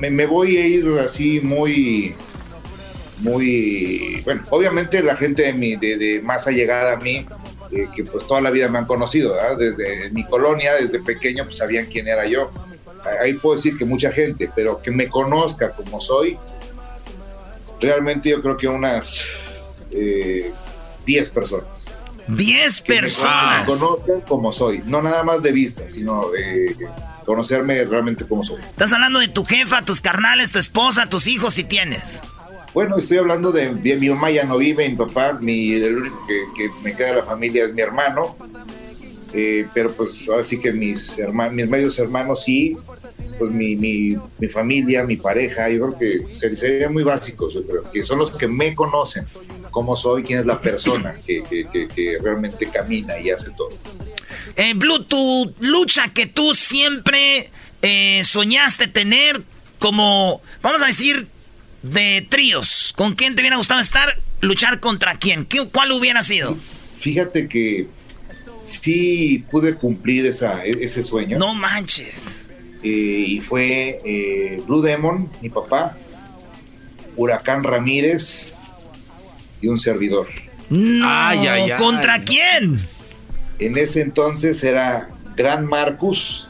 Me, me voy a ir así muy. Muy. Bueno, obviamente la gente de, mi, de, de más allegada a mí, eh, que pues toda la vida me han conocido, ¿verdad? Desde mi colonia, desde pequeño, pues sabían quién era yo. Ahí puedo decir que mucha gente, pero que me conozca como soy, realmente yo creo que unas eh, 10 personas. 10 Que me- personas. Me conozcan como soy, no nada más de vista, sino de conocerme realmente como soy. Estás hablando de tu jefa, tus carnales, tu esposa, tus hijos, si tienes. Bueno, estoy hablando de, de mi mamá ya no vive, mi papá, mi, el único que, me queda de la familia es mi hermano, Eh, pero pues ahora sí que mis hermanos, mis medios hermanos sí, pues mi, mi, mi familia, mi pareja, yo creo que ser- serían muy básicos, yo creo, que son los que me conocen, cómo soy, quién es la persona que, que, que, que realmente camina y hace todo. Eh, Blue, tu lucha que tú siempre eh, soñaste tener como, vamos a decir, de tríos. ¿Con quién te hubiera gustado estar? ¿Luchar contra quién? ¿Qué- ¿Cuál hubiera sido? Fíjate que sí pude cumplir esa, e- ese sueño. No manches. Eh, y fue eh, Blue Demon, mi papá, Huracán Ramírez y un servidor. No, Ay, ay, ay. ¿Contra quién? En ese entonces era Gran Marcus,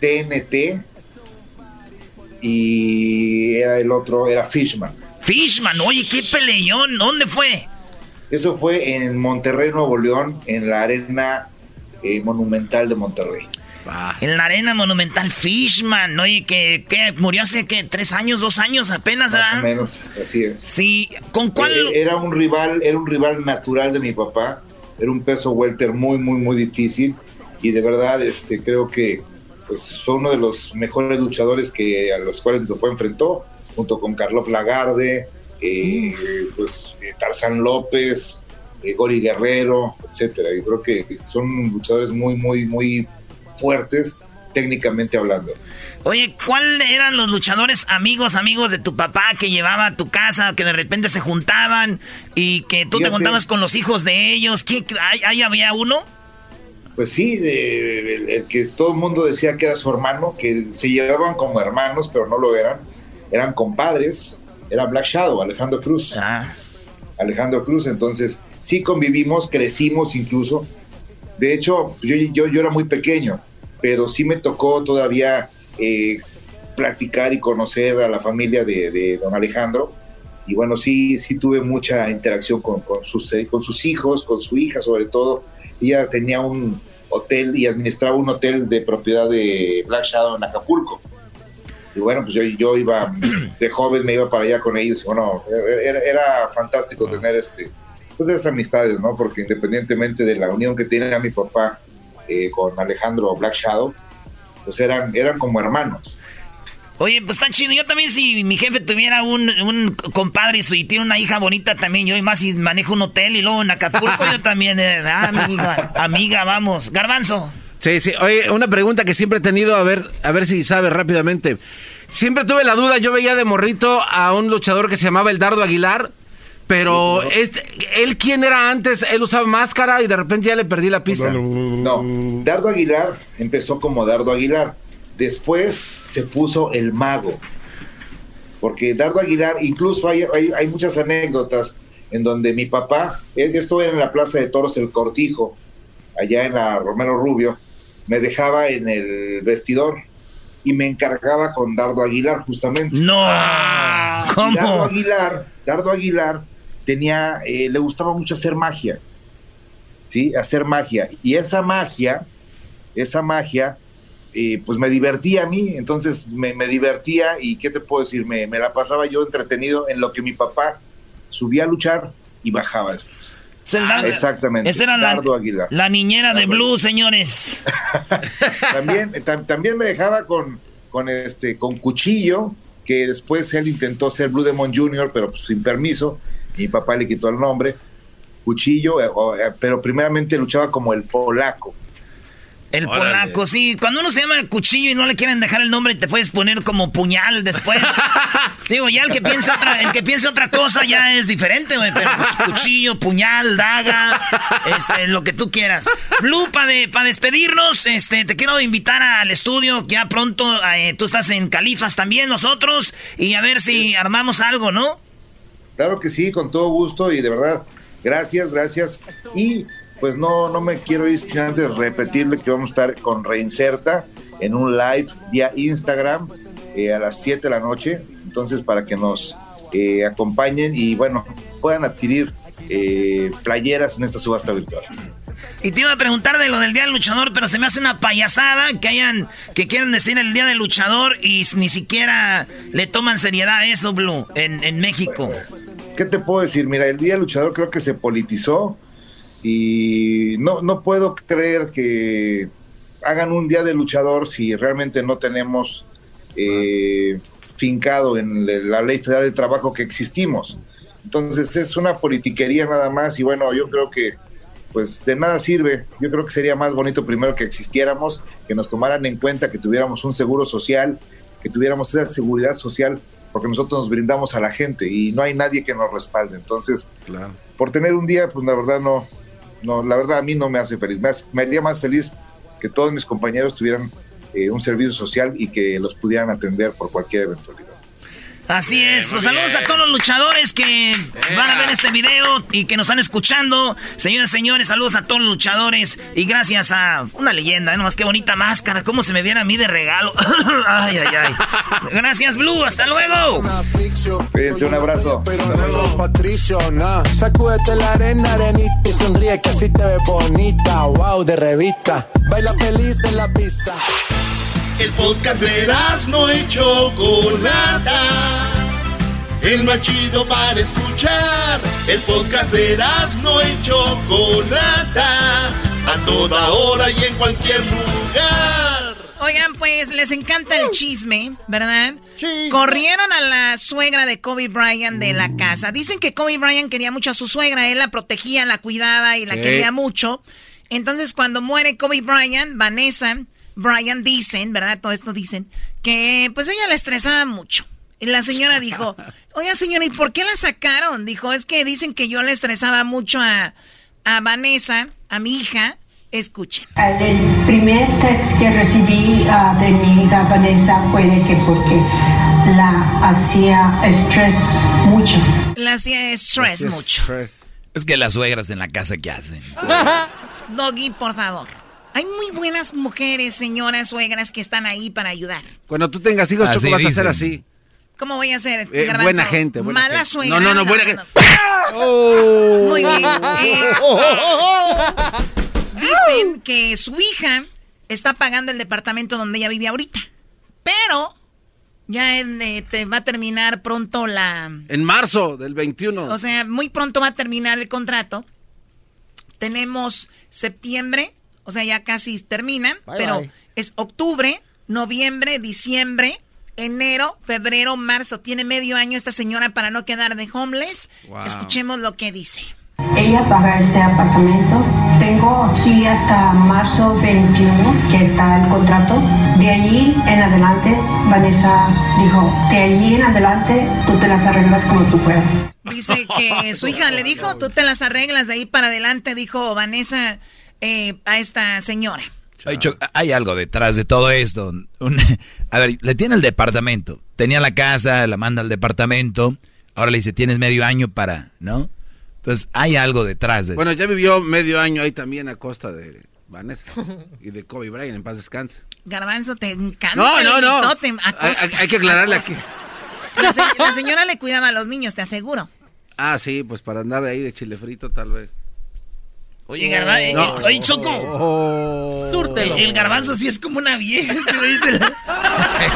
TNT y era el otro, era Fishman. Fishman, oye, qué peleón. ¿Dónde fue? Eso fue en Monterrey, Nuevo León, en la arena eh, monumental de Monterrey. En la arena monumental Fishman. Oye, que, que murió hace que tres años, dos años apenas, Más o ¿ah? menos, así es. Sí, ¿con cuál? Eh, Era un rival, era un rival natural de mi papá. Era un peso welter muy, muy, muy difícil. Y de verdad, este, creo que pues, fue uno de los mejores luchadores que a los cuales papá enfrentó, junto con Carlos Lagarde, eh, pues eh, Tarzán López, eh, Gori Guerrero, etcétera. Y creo que son luchadores muy, muy, muy fuertes técnicamente hablando. Oye, ¿cuál eran los luchadores amigos, amigos de tu papá que llevaba a tu casa, que de repente se juntaban y que tú te juntabas con los hijos de ellos? ¿Qué, ahí, ahí había uno? Pues sí, de- el, el que todo el mundo decía que era su hermano, que se llevaban como hermanos, pero no lo eran, eran compadres, era Black Shadow, Alejandro Cruz. Alejandro Cruz, entonces sí convivimos, crecimos incluso. De hecho, yo, yo, yo era muy pequeño, pero sí me tocó todavía eh, platicar y conocer a la familia de, de don Alejandro. Y bueno, sí, sí tuve mucha interacción con, con sus, eh, con sus hijos, con su hija sobre todo. Ella tenía un hotel y administraba un hotel de propiedad de Black Shadow en Acapulco. Y bueno, pues yo, yo iba, de joven me iba para allá con ellos. Bueno, era, era fantástico tener este, pues esas amistades, ¿no? Porque independientemente de la unión que tenía mi papá eh, con Alejandro Black Shadow, pues eran, eran como hermanos. Oye, pues está chido. Yo también, si mi jefe tuviera un, un compadre y, su- y tiene una hija bonita también, yo y más si manejo un hotel y luego en Acapulco, yo también, eh, ah, amiga, amiga, vamos. Garbanzo. Sí, sí. Oye, una pregunta que siempre he tenido, a ver, a ver si sabe rápidamente. Siempre tuve la duda, yo veía de morrito a un luchador que se llamaba el Dardo Aguilar, pero este, él quién era antes, él usaba máscara y de repente ya le perdí la pista. No, Dardo Aguilar empezó como Dardo Aguilar. Después se puso el mago. Porque Dardo Aguilar, incluso hay, hay, hay muchas anécdotas en donde mi papá, esto era en la Plaza de Toros El Cortijo, allá en la Romero Rubio, me dejaba en el vestidor y me encargaba con Dardo Aguilar justamente. No, ¿cómo? Dardo Aguilar, Dardo Aguilar tenía, eh, le gustaba mucho hacer magia, ¿sí? Hacer magia. Y esa magia, esa magia, eh, pues me divertía a mí, entonces me, me divertía y ¿qué te puedo decir? Me, me la pasaba yo entretenido en lo que mi papá subía a luchar y bajaba después. Dardo- Exactamente. Esa era la, la niñera de Blue, señores. también, tam- también me dejaba con, con este con cuchillo, que después él intentó ser Blue Demon Jr., pero pues, sin permiso. Mi papá le quitó el nombre. Cuchillo, eh, eh, pero primeramente luchaba como el polaco. El polaco, sí. Cuando uno se llama el cuchillo y no le quieren dejar el nombre, te puedes poner como puñal después. Digo, ya el que piensa otra, el que piensa otra cosa ya es diferente, güey. Pero pues, cuchillo, puñal, daga, este, lo que tú quieras. Blue, para de, pa despedirnos, este, te quiero invitar al estudio. Ya pronto eh, tú estás en Califas también, nosotros. Y a ver si armamos algo, ¿no? Claro que sí, con todo gusto y de verdad, gracias, gracias. Y pues no, no me quiero ir sin antes repetirle que vamos a estar con Reinserta en un live vía Instagram eh, a las 7 de la noche. Entonces, para que nos eh, acompañen y bueno, puedan adquirir eh, playeras en esta subasta virtual. Y te iba a preguntar de lo del Día del Luchador, pero se me hace una payasada que hayan, que quieran decir el Día del Luchador y ni siquiera le toman seriedad a eso, Blue, en, en México. ¿Qué te puedo decir? Mira, el Día del Luchador creo que se politizó y no, no puedo creer que hagan un Día del Luchador si realmente no tenemos eh, fincado en la Ley Federal de Trabajo que existimos. Entonces es una politiquería nada más y bueno, yo creo que pues de nada sirve. Yo creo que sería más bonito primero que existiéramos, que nos tomaran en cuenta, que tuviéramos un seguro social, que tuviéramos esa seguridad social, porque nosotros nos brindamos a la gente y no hay nadie que nos respalde. Entonces, por tener un día, pues la verdad no, no, la verdad a mí no me hace feliz. Me, hace- me haría más feliz que todos mis compañeros tuvieran eh, un servicio social y que los pudieran atender por cualquier eventualidad. Así es, pues saludos a todos los luchadores que van a ver este video y que nos están escuchando. Señores, señores, saludos a todos los luchadores y gracias a una leyenda, ¿eh? nomás qué bonita máscara, cómo se me viene a mí de regalo. ay, ay, ay. Gracias, Blue, hasta luego. Cuídense, un abrazo. Pero no sos Patricio. Sacúdete la arena, arenita y sonríe que así te ves bonita. Wow, de revista. Baila feliz en la pista. El podcast de no y Chocolata. El más chido para escuchar. El podcast de no y Chocolata. A toda hora y en cualquier lugar. Oigan, pues les encanta el chisme, ¿verdad? Corrieron a la suegra de Kobe Bryant de la casa. Dicen que Kobe Bryant quería mucho a su suegra, él la protegía, la cuidaba y la quería mucho. Entonces, cuando muere Kobe Bryant, Vanessa Bryant dicen, ¿verdad? Todo esto dicen, que pues ella la estresaba mucho. Y la señora dijo, oiga señora, ¿y por qué la sacaron? Dijo, es que dicen que yo le estresaba mucho a, a Vanessa, a mi hija, Escuchen. El primer texto que recibí ah, de mi hija Vanessa fue de que porque la hacía estrés mucho. La hacía estrés mucho. Es que las suegras en la casa, ¿qué hacen? Doggy, por favor. Hay muy buenas mujeres, señoras, suegras que están ahí para ayudar. Cuando tú tengas hijos, Así Choco, vas a hacer así. ¿Cómo voy a hacer? Eh, buena gente, buena Mala gente. suegra. No, no, no, buena gente. Muy bien. Eh, dicen que su hija está pagando el departamento donde ella vive ahorita. Pero ya en, eh, te va a terminar pronto la... En marzo del 21. O sea, muy pronto va a terminar el contrato. Tenemos septiembre, o sea, ya casi termina, Bye, pero bye. es octubre, noviembre, diciembre, enero, febrero, marzo. Tiene medio año esta señora para no quedar de homeless. Wow. Escuchemos lo que dice. Ella paga este apartamento. Tengo aquí hasta marzo 21 que está el contrato. De allí en adelante, Vanessa dijo, de allí en adelante tú te las arreglas como tú puedas. Dice que su hija le dijo, tú te las arreglas de ahí para adelante, dijo Vanessa eh, a esta señora. Hay, algo detrás de todo esto. Un- a ver, le tiene el departamento. Tenía la casa, la manda al departamento. Ahora le dice, tienes medio año para, ¿no? Entonces, hay algo detrás de Bueno, eso. ya vivió medio año ahí también a costa de Vanessa y de Kobe Bryant, en paz descanse. Garbanzo, te encanta. No, no, no. Hay, acosta, hay- hay que aclararle aquí. La, se- la señora le cuidaba a los niños, te aseguro. Ah, sí, pues para andar de ahí de chile frito tal vez. Oye, garbanzo, eh, No. oye, Choco. Súrtelo. El, el garbanzo sí es como una vieja, este güey dice la-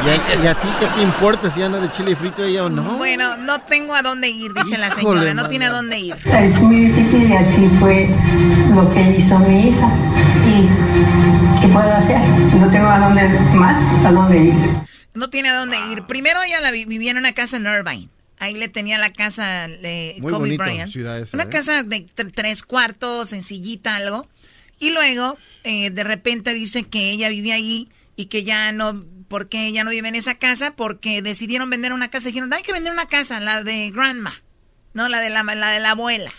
¿Y a, y a ti qué te importa si anda de chile frito ella o no? Bueno, no tengo a dónde ir, dice la señora, no tiene a dónde ir. Es muy difícil y así fue lo que hizo mi hija. ¿Y qué puedo hacer? No tengo a dónde más, a dónde ir. No tiene a dónde ir. Primero ella la vi- vivía en una casa en Irvine. Ahí le tenía la casa de Muy Kobe Bryant. esa, una ¿eh? casa de tres cuartos, sencillita, algo. Y luego, eh, de repente dice que ella vivía ahí y que ya no, ¿por qué ella no vive en esa casa? Porque decidieron vender una casa. Dijeron, hay que vender una casa, la de grandma, no la de la, la de la abuela.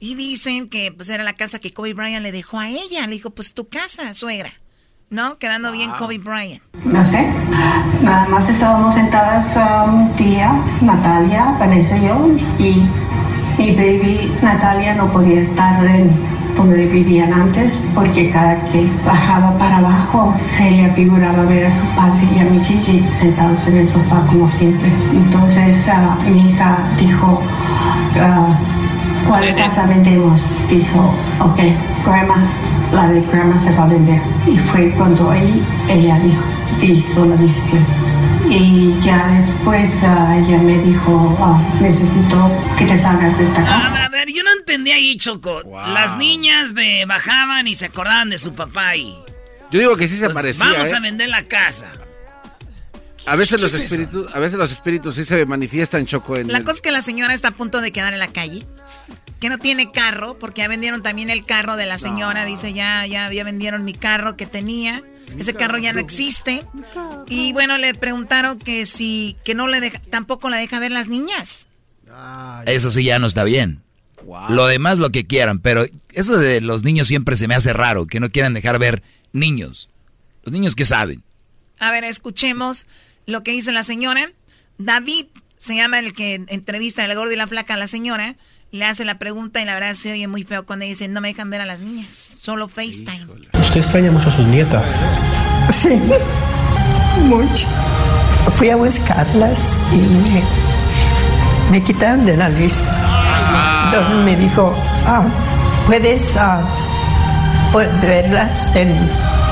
Y dicen que pues era la casa que Kobe Bryant le dejó a ella. Le dijo, pues tu casa, suegra. ¿No? Quedando bien Kobe Bryant. No sé, nada más estábamos sentadas um, tía, Natalia, Vanessa y yo, y mi baby Natalia no podía estar en donde vivían antes porque cada que bajaba para abajo se le figuraba ver a su padre y a mi Gigi sentados en el sofá como siempre. Entonces ah, mi hija dijo, ah, ¿cuál casa vendemos? Dijo, ok, grandma, la de grandma se va a vender. Y fue cuando ahí ella dijo, hizo la decisión. Y ya después ah, ella me dijo, ah, necesito que te salgas de esta casa. A, ver, yo no entendí ahí, Choco. Las niñas ve, bajaban y se acordaban de su papá y... Yo digo que sí se pues, parecía. Vamos ¿eh? a vender la casa. A veces los espíritus, a veces los espíritus sí se manifiestan choco en La el- cosa es que la señora está a punto de quedar en la calle. Que no tiene carro, porque ya vendieron también el carro de la señora. Dice, ya, ya, ya vendieron mi carro que tenía. Ese carro ya no existe. Y bueno, le preguntaron que si, que no le deja, tampoco la deja ver las niñas. Eso sí ya no está bien. Lo demás lo que quieran, pero eso de los niños siempre se me hace raro, que no quieran dejar ver niños. Los niños que saben. A ver, escuchemos lo que dice la señora. David se llama el que entrevista el gordo y la flaca a la señora. Le hace la pregunta y la verdad se oye muy feo cuando dice, no me dejan ver a las niñas, solo FaceTime. Usted extraña mucho a sus nietas. Sí, mucho. Fui a buscarlas y me, me quitaron de la lista. Entonces me dijo, ah, puedes ah, verlas en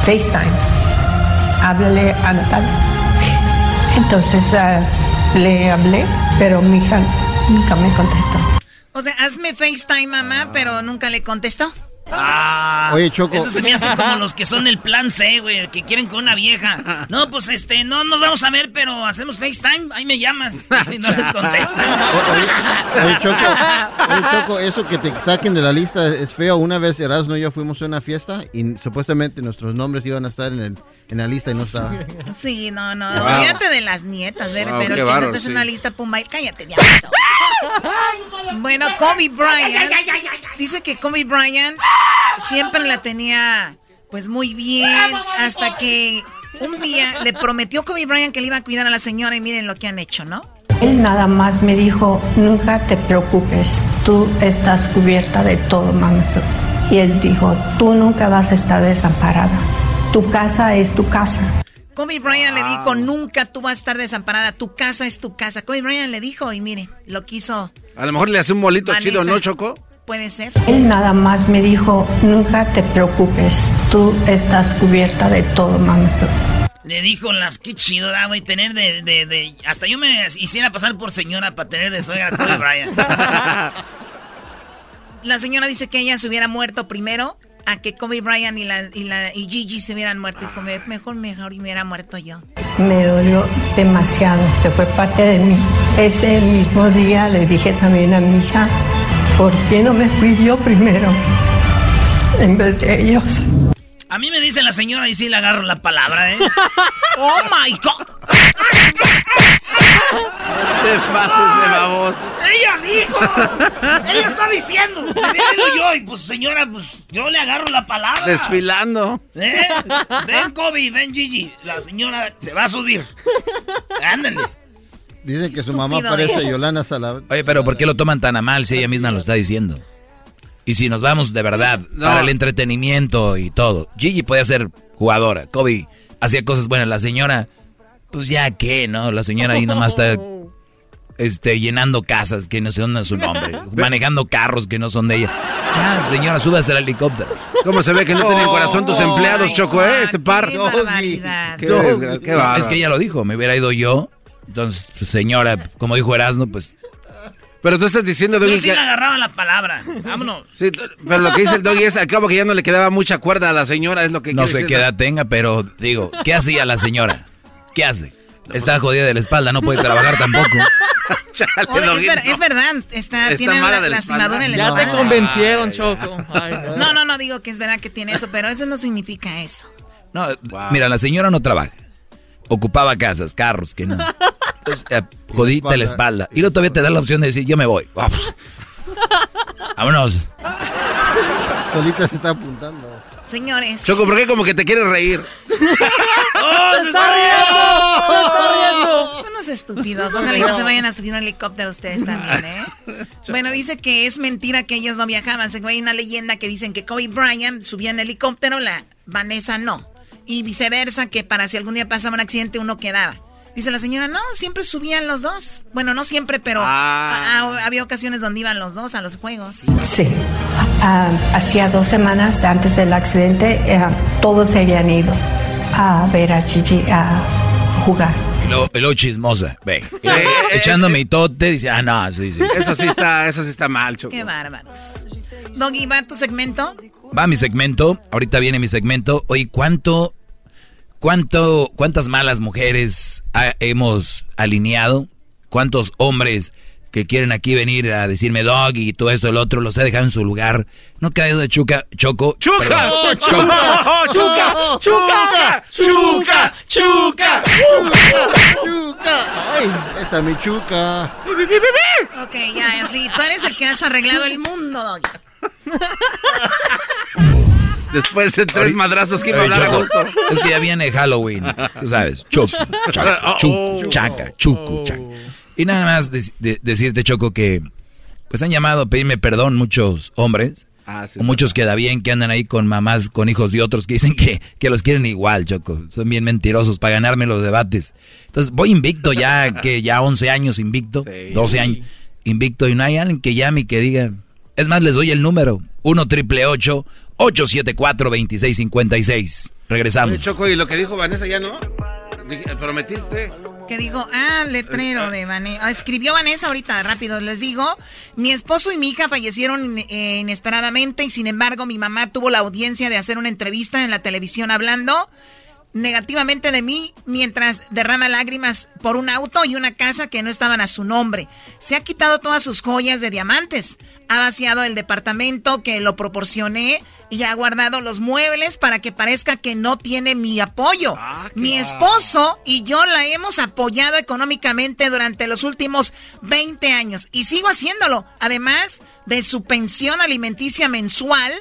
FaceTime. Háblale a Natalia. Entonces ah, le hablé, pero mi hija nunca me contestó. O sea, hazme FaceTime, mamá, pero nunca le contestó. Ah, Oye, Choco. Eso se me hace como los que son el plan C, güey, que quieren con una vieja. No, pues este, no nos vamos a ver, pero hacemos FaceTime, ahí me llamas. Y no les contesta. Oye, Choco, oye, Choco, eso que te saquen de la lista es feo. Una vez Erasmo y yo fuimos a una fiesta y supuestamente nuestros nombres iban a estar en, el, en la lista y no estaba. Sí, no, no, Wow. olvídate de las nietas, ver, Wow, pero que no estés en una lista, pumba, y cállate, diablito. Bueno, Kobe Bryant dice que Kobe Bryant siempre la tenía pues muy bien hasta que un día le prometió Kobe Bryant que le iba a cuidar a la señora y miren lo que han hecho, ¿no? Él nada más me dijo, nunca te preocupes, tú estás cubierta de todo, mamá. Y él dijo, tú nunca vas a estar desamparada. Tu casa es tu casa. Kobe Bryant le dijo, nunca tú vas a estar desamparada, tu casa es tu casa. Kobe Bryant le dijo y mire, lo quiso. A lo mejor le hace un molito chido, ¿no, Choco? Puede ser. Él nada más me dijo, nunca te preocupes, tú estás cubierta de todo, mamá. Le dijo las qué chido, da, güey, tener de, de, de, Hasta yo me hiciera pasar por señora para tener de suegra a Kobe Bryant. la señora dice que ella se hubiera muerto primero a que Kobe Bryant y, la, y, la, y Gigi se hubieran muerto. Dijo, mejor, mejor, y me hubiera muerto yo. Me dolió demasiado, se fue parte de mí. Ese mismo día le dije también a mi hija, ¿por qué no me fui yo primero en vez de ellos? A mí me dice la señora y sí le agarro la palabra, ¿eh? ¡Oh, my God! te pases de babos. ¡Ella dijo! ¡Ella está diciendo! Digo yo, y pues señora, pues yo le agarro la palabra. Desfilando. ¿Eh? Ven, Kobe, ven, Gigi. La señora se va a subir. Ándale. Dicen que su mamá parece Yolanda Salav. Oye, pero ¿por qué lo toman tan a mal si ella misma lo está diciendo? Y si nos vamos de verdad para el entretenimiento y todo. Gigi puede ser jugadora. Kobe hacía cosas buenas. La señora, pues ya qué, ¿no? La señora ahí nomás está este, llenando casas que no son su nombre. manejando carros que no son de ella. Ya, señora, súbase al helicóptero. ¿Cómo se ve que no tienen corazón tus empleados, Choco, eh? Este par. Qué barbaridad. Qué, qué es que ella lo dijo, me hubiera ido yo. Entonces, pues, señora, como dijo Erasmo, pues pero tú estás diciendo, Doggy. Yo sí le agarraba la palabra. Vámonos. Sí, pero lo que dice el Doggy es al cabo que ya no le quedaba mucha cuerda a la señora, es lo que No sé qué edad tenga, pero digo, ¿qué hacía la señora? ¿Qué hace? Está jodida de la espalda, no puede trabajar tampoco. Chale, Oye, es, es, verdad, está, está tiene la, lastimadura en la espalda. Ya te convencieron, Choco. no, no, no digo que es verdad que tiene eso, pero eso no significa eso. No, mira, la señora no trabaja. Ocupaba casas, carros, que no. Entonces, eh, jodita la espalda. Y luego todavía te da la opción de decir, yo me voy. Vámonos. Solita se está apuntando. Señores. Choco, ¿por qué como que te quieres reír? ¡Oh, se está riendo! ¡Se está riendo! Son unos estúpidos. Ojalá no se vayan a subir un helicóptero ustedes también, ¿eh? Bueno, dice que es mentira que ellos no viajaban. Hay una leyenda que dicen que Kobe Bryant subía en helicóptero, la Vanessa no. Y viceversa, que para si algún día pasaba un accidente uno quedaba. Dice la señora, no, siempre subían los dos. Bueno, no siempre, pero ah. había ocasiones donde iban los dos a los juegos. Sí. Ah, hacía dos semanas antes del accidente, eh, todos se habían ido a ver a Gigi a jugar. Y luego, chismosa, ve. Echando mi tote, dice, ah, no, sí, sí. Eso sí está, eso sí está mal, Choco. Qué bárbaros. Doggy, ¿va tu segmento? Va mi segmento, ahorita viene mi segmento. Oye, ¿cuánto ¿Cuánto, ¿Cuántas malas mujeres hemos alineado? ¿Cuántos hombres que quieren aquí venir a decirme dog y todo esto, el otro, los he dejado en su lugar? No caído de chuca, choco. ¡Chuca! ¡Chuca! ¡Chuca! ¡Chuca! ¡Chuca! ¡Chuca! ¡Chuca! ¡Ay! Esa es mi chuca. Ok, ya, así. Tú eres el que has arreglado el mundo, dog. Después de tres madrazos que iba a hablar a Es que ya viene Halloween. Tú sabes. Choco, chaca, chucu, chaca, chucu, chaca. Y nada más decirte, Choco, que pues han llamado a pedirme perdón muchos hombres. Ah, o muchos queda bien que andan ahí con mamás, con hijos de otros que dicen que, que los quieren igual, Choco. Son bien mentirosos para ganarme los debates. Entonces voy invicto ya, que ya 11 años invicto, 12 años invicto y no hay alguien que llame y que diga. Es más, les doy el número. 1 triple 874-2656. Regresamos. Choco, ¿y lo que dijo Vanessa ya no? ¿Prometiste? Que dijo, ah, letrero de Vanessa. Ah, escribió Vanessa ahorita, rápido, les digo. Mi esposo y mi hija fallecieron eh, inesperadamente y sin embargo mi mamá tuvo la audiencia de hacer una entrevista en la televisión hablando negativamente de mí mientras derrama lágrimas por un auto y una casa que no estaban a su nombre. Se ha quitado todas sus joyas de diamantes. Ha vaciado el departamento que lo proporcioné y ha guardado los muebles para que parezca que no tiene mi apoyo. mi esposo y yo la hemos apoyado económicamente durante los últimos 20 años y sigo haciéndolo. Además de su pensión alimenticia mensual,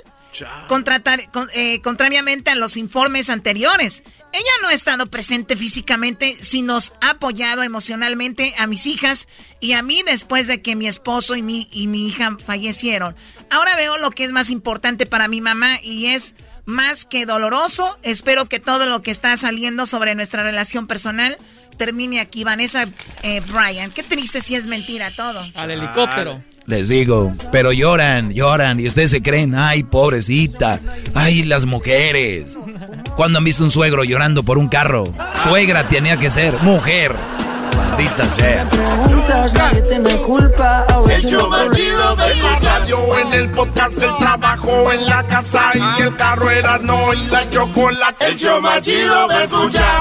eh, contrariamente a los informes anteriores. Ella no ha estado presente físicamente, sino nos ha apoyado emocionalmente a mis hijas y a mí después de que mi esposo y mi, y mi hija fallecieron. Ahora veo lo que es más importante para mi mamá y es más que doloroso. Espero que todo lo que está saliendo sobre nuestra relación personal termine aquí. Vanessa eh, Brian, qué triste si es mentira todo. Al helicóptero. Les digo, pero lloran, lloran y ustedes se creen, ay, pobrecita, ay, las mujeres. ¿Cuándo han visto un suegro llorando por un carro? Suegra tenía que ser mujer. Maldita sea. El show más chido de la radio, en el podcast, el trabajo, en la casa y el carro era no y la chocolate. El más chido de escuchar.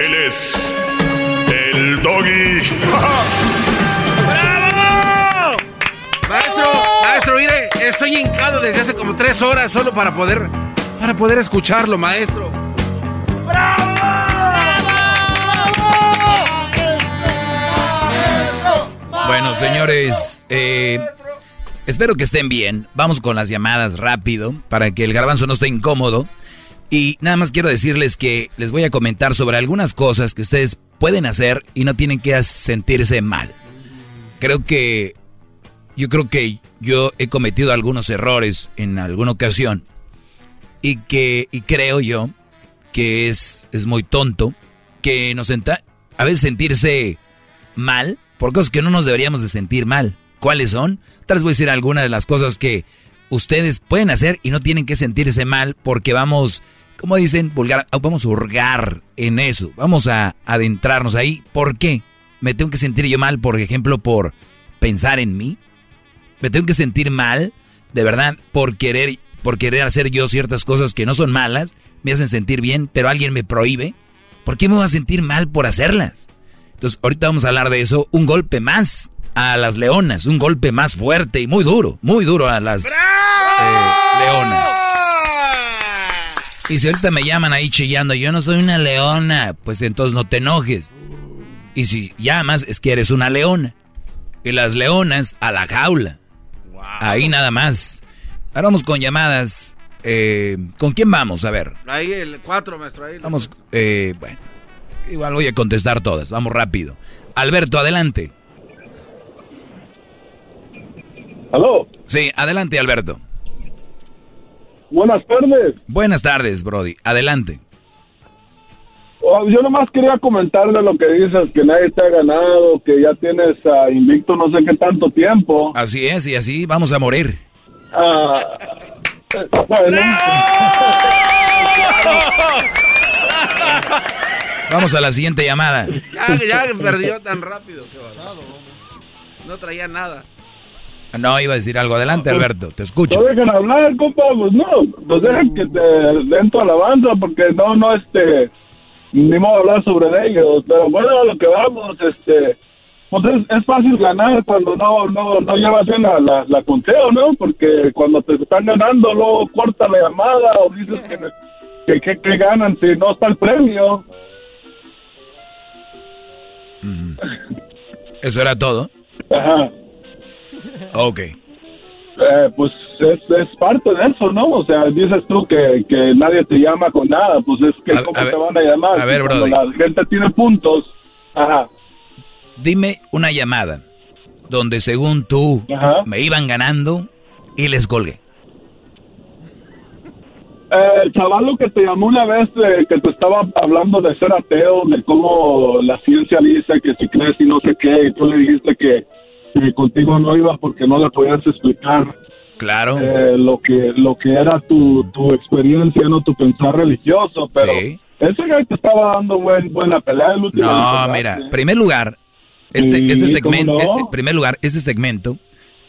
Él es el doggy. ¡Bravo! Maestro, maestro, mire, estoy hincado desde hace como tres horas solo para poder, para poder escucharlo, maestro. ¡Bravo! Bueno, señores, eh, espero que estén bien. Vamos con las llamadas rápido para que el garbanzo no esté incómodo. Y nada más quiero decirles que les voy a comentar sobre algunas cosas que ustedes pueden hacer y no tienen que sentirse mal. Creo que yo creo que yo he cometido algunos errores en alguna ocasión y que y creo yo que es, es muy tonto que nos senta, a veces sentirse mal por cosas que no nos deberíamos de sentir mal. ¿Cuáles son? Tal vez voy a decir algunas de las cosas que ustedes pueden hacer y no tienen que sentirse mal porque vamos, como dicen, vulgar, vamos a hurgar en eso, vamos a adentrarnos ahí. ¿Por qué? ¿Me tengo que sentir yo mal, por ejemplo, por pensar en mí? ¿Me tengo que sentir mal, de verdad, por querer, por querer hacer yo ciertas cosas que no son malas, me hacen sentir bien, pero alguien me prohíbe? ¿Por qué me voy a sentir mal por hacerlas? Entonces, ahorita vamos a hablar de eso, un golpe más a las leonas, un golpe más fuerte y muy duro, muy duro a las eh, leonas. Y si ahorita me llaman ahí chillando, yo no soy una leona, pues entonces no te enojes. Y si llamas, es que eres una leona. Y las leonas a la jaula. Ahí nada más. Ahora vamos con llamadas. Eh, ¿Con quién vamos? A ver. Ahí el 4, maestro. Ahí vamos, eh, bueno. Igual voy a contestar todas. Vamos rápido. Alberto, adelante. ¿Aló? Sí, adelante, Alberto. Buenas tardes. Buenas tardes, Brody. Adelante. Oh, yo nomás quería comentarle lo que dices, que nadie te ha ganado, que ya tienes uh, invicto no sé qué tanto tiempo. Así es, y así vamos a morir. Ah, eh, bueno. Vamos a la siguiente llamada. Ya, ya perdió tan rápido. No traía nada. No, iba a decir algo. Adelante, Alberto, te escucho. No dejen hablar, compa, pues no. Pues dejen que te den tu alabanza, porque no, no, este, ni modo hablar sobre ellos. Pero bueno, a lo que vamos, este, pues es, es fácil ganar cuando no, no, no llevas bien la, la, la conteo, ¿no? Porque cuando te están ganando, luego corta la llamada o dices que, que, que, que ganan si no está el premio. ¿Eso era todo? Ajá. Ok. Eh, pues es, es parte de eso, ¿no? O sea, dices tú que, que nadie te llama con nada, pues es que A- ¿cómo a te ver, van a llamar? a ver, cuando Brody. La gente tiene puntos. Ajá. Dime una llamada donde según tú me iban ganando y les colgué. Eh, el chavalo que te llamó una vez eh, que te estaba hablando de ser ateo, de cómo la ciencia dice que si crees y no sé qué, y tú le dijiste que, que contigo no iba porque no le podías explicar. Claro. eh, lo que lo que era tu, tu experiencia, no tu pensar religioso, pero ese güey te estaba dando buen, buena pelea el último. No, mira, en primer lugar, este, Sí, este ¿cómo segmento, no? en primer lugar, este segmento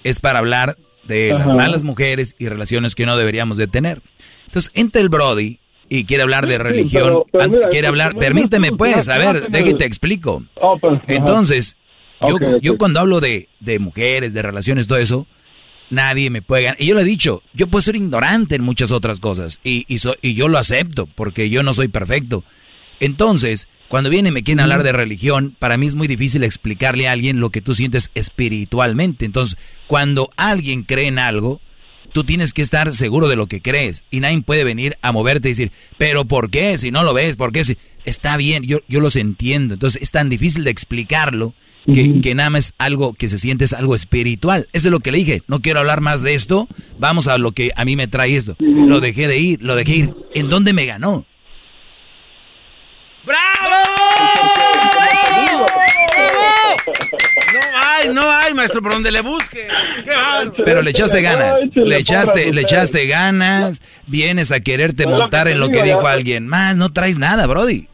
es para hablar de las Ajá. malas mujeres y relaciones que no deberíamos de tener. Entonces, entra el Brody y quiere hablar de Sí, religión, pero- pero mira, quiere hablar, permíteme pues, a ver, déjate te explico. Oh, pues. Entonces, yo, yo cuando hablo de, de mujeres, de relaciones, todo eso, nadie me puede ganar. Y yo lo he dicho, yo puedo ser ignorante en muchas otras cosas. Y, y, so- y yo lo acepto, porque yo no soy perfecto. Entonces, cuando vienen y me quieren hablar de religión, para mí es muy difícil explicarle a alguien lo que tú sientes espiritualmente. Entonces, cuando alguien cree en algo, tú tienes que estar seguro de lo que crees. Y nadie puede venir a moverte y decir, pero ¿por qué? Si no lo ves, ¿por qué? Si... Está bien, yo, yo los entiendo. Entonces, es tan difícil de explicarlo que, que nada más es algo que se siente es algo espiritual. Eso es lo que le dije. No quiero hablar más de esto. Vamos a lo que a mí me trae esto. Lo dejé de ir, lo dejé ir. ¿En dónde me ganó? No hay, no hay, maestro, por donde le busque. Qué. Pero le echaste ganas, le echaste, le echaste ganas, vienes a quererte montar en lo que dijo ya. alguien más, no traes nada, Brody.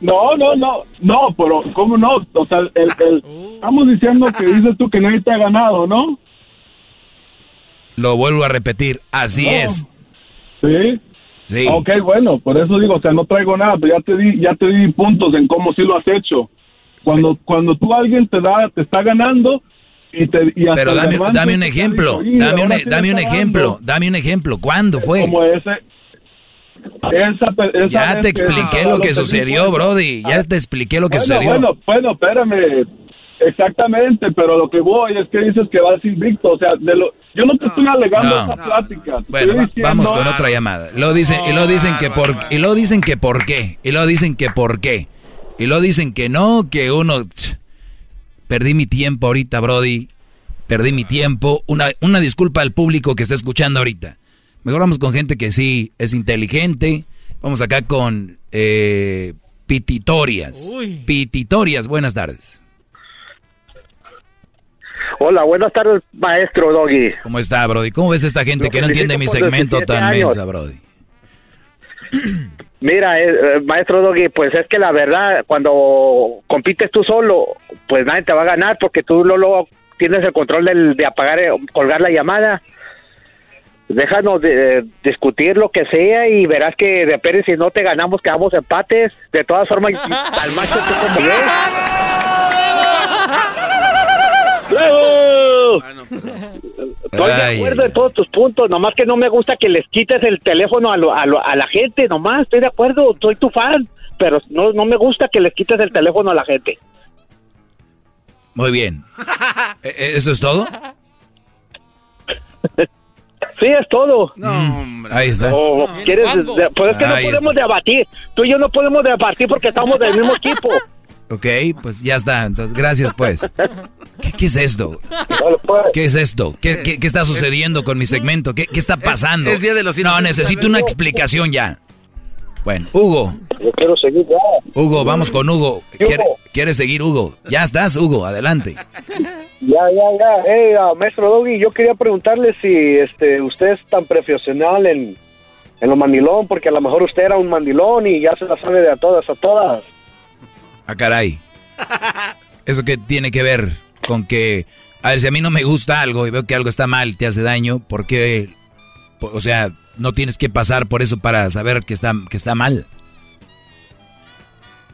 No, no, no, no, pero ¿cómo no? O sea, el, el- estamos diciendo que dices tú que nadie te ha ganado, ¿no? Lo vuelvo a repetir, así No. es. Sí. Sí. Ok, bueno, por eso digo, o sea, no traigo nada, pero ya te di, ya te di puntos en cómo sí lo has hecho. Cuando, cuando tú alguien te da, te está ganando y te y hasta Pero el dame, un ejemplo, dijo, "Y dame un, dame un ejemplo, dando". dame un ejemplo. ¿Cuándo fue? Como ese, esa, Ya te expliqué lo que sucedió, dijo, Brody. Ya te expliqué lo que bueno, sucedió. Bueno, bueno, espérame. Exactamente, pero lo que voy es que dices que vas invicto. O sea, de lo, yo no te estoy alegando No. esa plática. Bueno, estoy va- diciendo- vamos con otra llamada. Lo dicen, y lo dicen que por, y lo dicen que por qué, y lo dicen que por qué, y lo dicen que no, que uno, perdí mi tiempo ahorita, Brody, perdí mi tiempo. Una, una disculpa al público que está escuchando ahorita. Mejor vamos con gente que sí es inteligente. Vamos acá con eh, Pititorias. Pititorias, buenas tardes. Hola, buenas tardes, maestro Doggy. ¿Cómo está, Brody? ¿Cómo ves esta gente Lo que no entiende mi segmento 17 tan años. mensa, Brody? Mira, eh, eh, maestro Doggy, pues es que la verdad, cuando compites tú solo, pues nadie te va a ganar porque tú luego tienes el control del- de apagar, eh, colgar la llamada. Déjanos de, discutir lo que sea y verás que de Pérez si no te ganamos quedamos empates. De todas formas, al macho tú como ¡Bravo! Estoy de acuerdo en todos tus puntos, nomás que no me gusta que les quites el teléfono a, lo- a, lo- a la gente, nomás, estoy de acuerdo, soy tu fan, pero no, no me gusta que les quites el teléfono a la gente. Muy bien. ¿E- e- ¿Eso es todo? Sí, es todo. Ahí está. O quieres, de- pues es que Ahí no podemos debatir, tú y yo no podemos debatir porque estamos del mismo equipo. Ok, pues ya está. Entonces, gracias, pues. ¿Qué, qué es esto? ¿Qué es esto? ¿Qué, qué- qué está sucediendo con mi segmento? ¿Qué, qué está pasando? es Día de los no, necesito una explicación ya. Bueno, Hugo. Yo quiero seguir ya. Hugo, vamos con Hugo. ¿Qué ¿Quiere-? ¿Quieres seguir, Hugo? Ya estás, Hugo, adelante. Ya, ya, ya. Hey, ah, maestro Doggy, yo quería preguntarle si este, usted es tan profesional en, en lo mandilón, porque a lo mejor usted era un mandilón y ya se la sabe de a todas, a todas. Ah, caray. ¿Eso qué tiene que ver con que, a ver, si a mí no me gusta algo y veo que algo está mal, te hace daño, ¿por qué? O sea, no tienes que pasar por eso para saber que está, que está mal.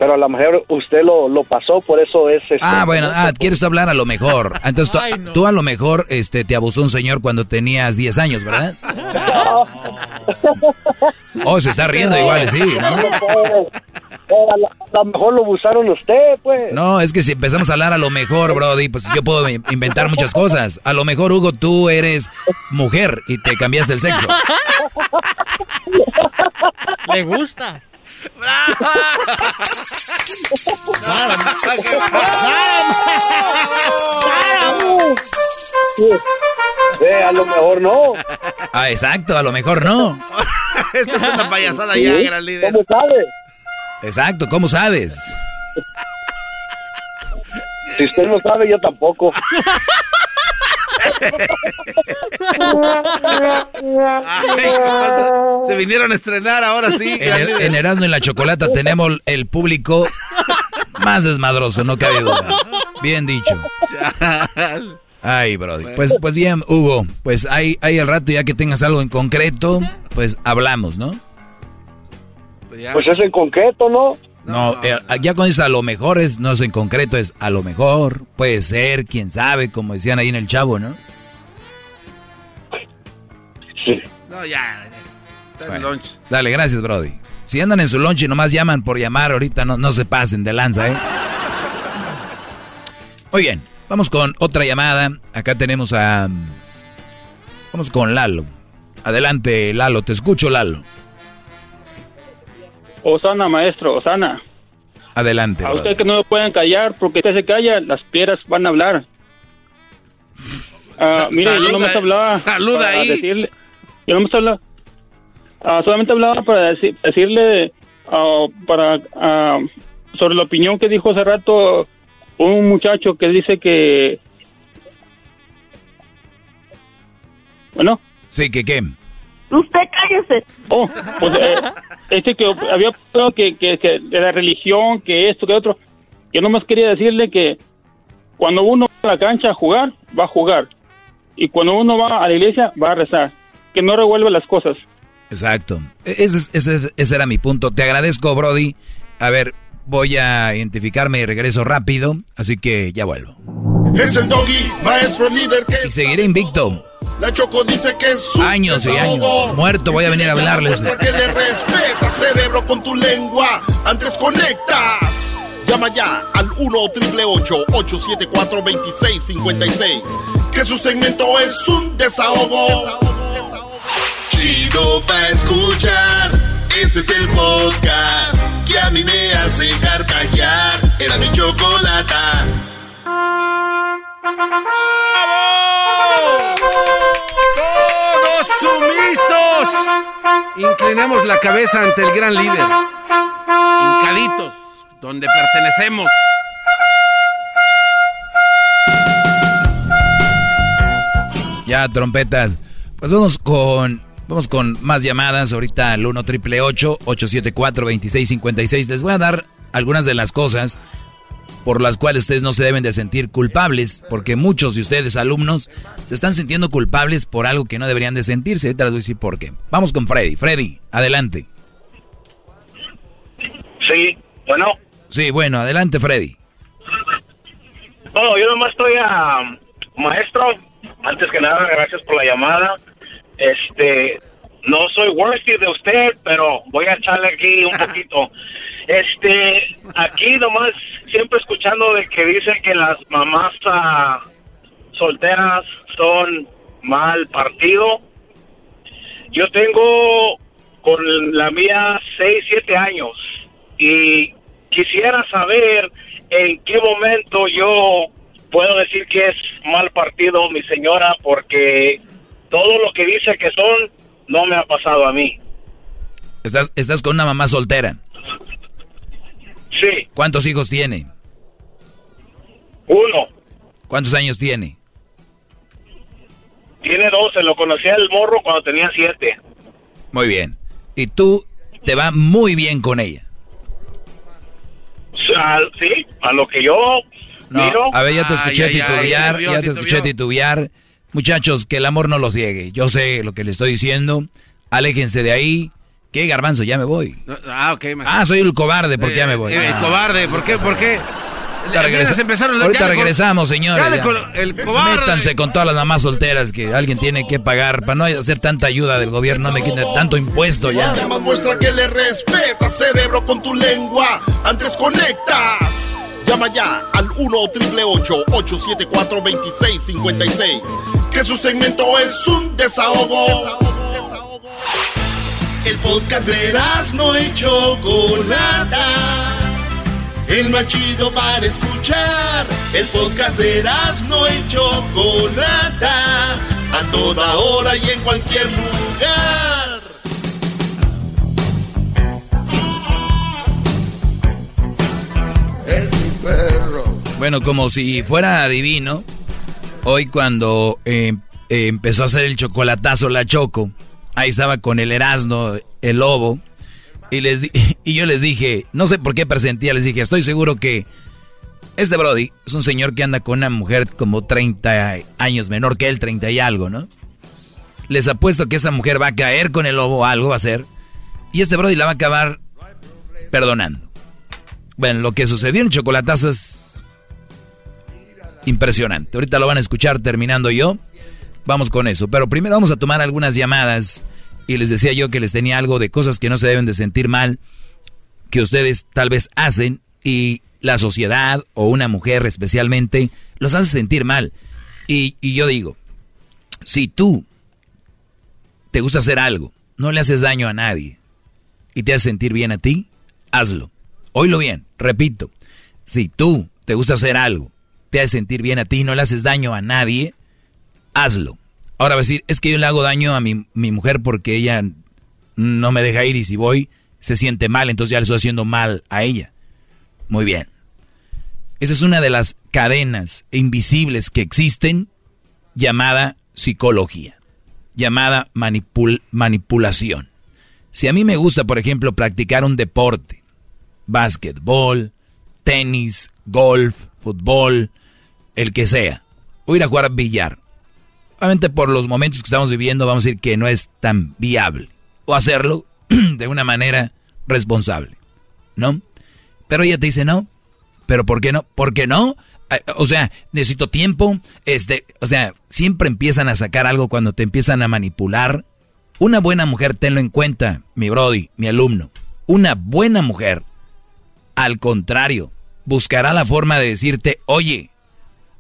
Pero a lo mejor usted lo, lo pasó, por eso es... este, Ah, bueno, ah, quieres hablar a lo mejor. Entonces tú, tú a lo mejor este, te abusó un señor cuando tenías 10 años, ¿verdad? Oh, se está riendo igual, sí, ¿no? A lo- a lo mejor lo abusaron usted, pues. No, es que si empezamos a hablar a lo mejor, Brody, pues yo puedo in- inventar muchas cosas. A lo mejor, Hugo, tú eres mujer y te cambiaste el sexo. Le gusta. Eh, a lo mejor no. Ah, exacto, a lo mejor no. Esto es una payasada ya, Sí, gran líder. ¿Cómo sabe? Exacto, ¿cómo sabes? Si usted no sabe, yo tampoco. Se vinieron a estrenar ahora sí. En, en Erasmo y la Chocolata tenemos el público más desmadroso, no cabe duda. Bien dicho. Ay, Brody. Pues, pues bien, Hugo, pues hay, hay el rato ya que tengas algo en concreto, pues hablamos, ¿no? Pues es en concreto, ¿no? No, eh, ya cuando dices a lo mejor es, no es en concreto, es a lo mejor, puede ser, quién sabe, como decían ahí en el chavo, ¿no? Sí. No, ya. Está en Bueno. Dale, gracias, Brody. Si andan en su lunch y nomás llaman por llamar, ahorita no, no se pasen de lanza, ¿eh? Muy bien, vamos con otra llamada. Acá tenemos a... Vamos con Lalo. Adelante, Lalo, te escucho, Lalo. Osana, maestro, Osana. Adelante, A usted que no me pueden callar, porque usted se calla, las piedras van a hablar. Ah, Sa- mire, yo saluda- no me hablaba saluda ahí. decirle, yo no me hablaba, ah, solamente hablaba para deci- decirle ah, para sobre la opinión que dijo hace rato un muchacho que dice que bueno Sí, que qué. Usted cállese. Oh, pues eh, este que había pensado que, que, que de la religión, que esto, que otro. Yo nomás quería decirle que cuando uno va a la cancha a jugar, va a jugar. Y cuando uno va a la iglesia, va a rezar. Que no revuelva las cosas. Exacto. E- Ese, es- ese, es- ese era mi punto. Te agradezco, Brody. A ver, voy a identificarme y regreso rápido, así que ya vuelvo. Es el doggy, maestro líder que Y seguiré invicto. La Choco dice que es su Años y desahogo. años. Muerto voy a venir a hablarles. Que le respeta, cerebro, con tu lengua. Antes conectas. Llama ya al 1 874 2656 Que su segmento es un desahogo. Chido pa' escuchar. Este es el podcast que a mí me hace carcajear. Era mi chocolata. ¡Todos sumisos! Inclinamos la cabeza ante el gran líder. Hincaditos, donde pertenecemos. Ya, trompetas. Pues vamos con, vamos con más llamadas. Ahorita al 1 triple 874 2656 Les voy a dar algunas de las cosas por las cuales ustedes no se deben de sentir culpables, porque muchos de ustedes, alumnos, se están sintiendo culpables por algo que no deberían de sentirse. Ahorita les voy a decir por qué. Vamos con Freddy. Freddy, adelante. Sí, bueno. Sí, bueno, adelante, Freddy. Bueno, yo nomás estoy a maestro. Antes que nada, gracias por la llamada. Este, no soy worthy de usted, pero voy a echarle aquí un poquito. Este, aquí nomás siempre escuchando de que dicen que las mamás ah, solteras son mal partido. Yo tengo con la mía 6, 7 años y quisiera saber en qué momento yo puedo decir que es mal partido mi señora porque todo lo que dice que son no me ha pasado a mí. Estás, estás con una mamá soltera. Sí, ¿Cuántos hijos tiene? uno. ¿Cuántos años tiene? Tiene 12, lo conocí al morro cuando tenía 7. Muy bien. Y tú te va muy bien con ella. Sí, a lo que yo No, miro. a ver, ya te escuché Ay, ay, ay, titubear, titubeó, ya te escuché titubear. Muchachos, que el amor no los ciegue. Yo sé lo que les estoy diciendo. Aléjense de ahí. ¿Qué garbanzo? Ya me voy. Ah, ok. Ah, soy el cobarde, ¿por qué ya me voy? Eh, el Ah. cobarde, ¿por qué? ¿Por qué? Ahorita, regresa- empezaron, regresamos, señores. el cobarde. Métanse con todas las mamás solteras que alguien tiene que pagar para no hacer tanta ayuda del gobierno, no me quiten tanto impuesto ya. Llama, muestra que le respeta, cerebro, con tu lengua. Antes conectas. Llama ya al 1 874 2656 Que su segmento es un desahogo. El podcast de no y Chocolata. El más chido para escuchar. El podcast de no y Chocolata. A toda hora y en cualquier lugar. Bueno, como si fuera adivino, Hoy cuando eh, eh, empezó a hacer el chocolatazo la Choco, ahí estaba con el Erasmo, el lobo, y, les y yo les dije, no sé por qué presentía, les dije, estoy seguro que este Brody es un señor que anda con una mujer como 30 años menor que él, 30 y algo, ¿no? Les apuesto que esa mujer va a caer con el lobo, algo va a hacer, y este Brody la va a acabar perdonando. Bueno, lo que sucedió en Chocolatazo es impresionante. Ahorita lo van a escuchar terminando yo. Vamos con eso. Pero primero vamos a tomar algunas llamadas. Y les decía yo que les tenía algo de cosas que no se deben de sentir mal, que ustedes tal vez hacen y la sociedad o una mujer especialmente los hace sentir mal. Y, y yo digo, si tú te gusta hacer algo, no le haces daño a nadie y te hace sentir bien a ti, hazlo. Oílo bien, repito, si tú te gusta hacer algo, te hace sentir bien a ti no le haces daño a nadie, hazlo. Ahora va a decir, es que yo le hago daño a mi, mi mujer porque ella no me deja ir y si voy se siente mal, entonces ya le estoy haciendo mal a ella. Muy bien. Esa es una de las cadenas invisibles que existen llamada psicología, llamada manipulación. Si a mí me gusta, por ejemplo, practicar un deporte, básquetbol, tenis, golf, fútbol, el que sea, o ir a jugar billar, obviamente por los momentos que estamos viviendo vamos a decir que no es tan viable, o hacerlo de una manera responsable, ¿no? Pero ella te dice no, pero ¿por qué no? ¿Por qué no? O sea, necesito tiempo, este, o sea, siempre empiezan a sacar algo cuando te empiezan a manipular una buena mujer, tenlo en cuenta, mi Brody, mi alumno. Una buena mujer, al contrario, buscará la forma de decirte, oye,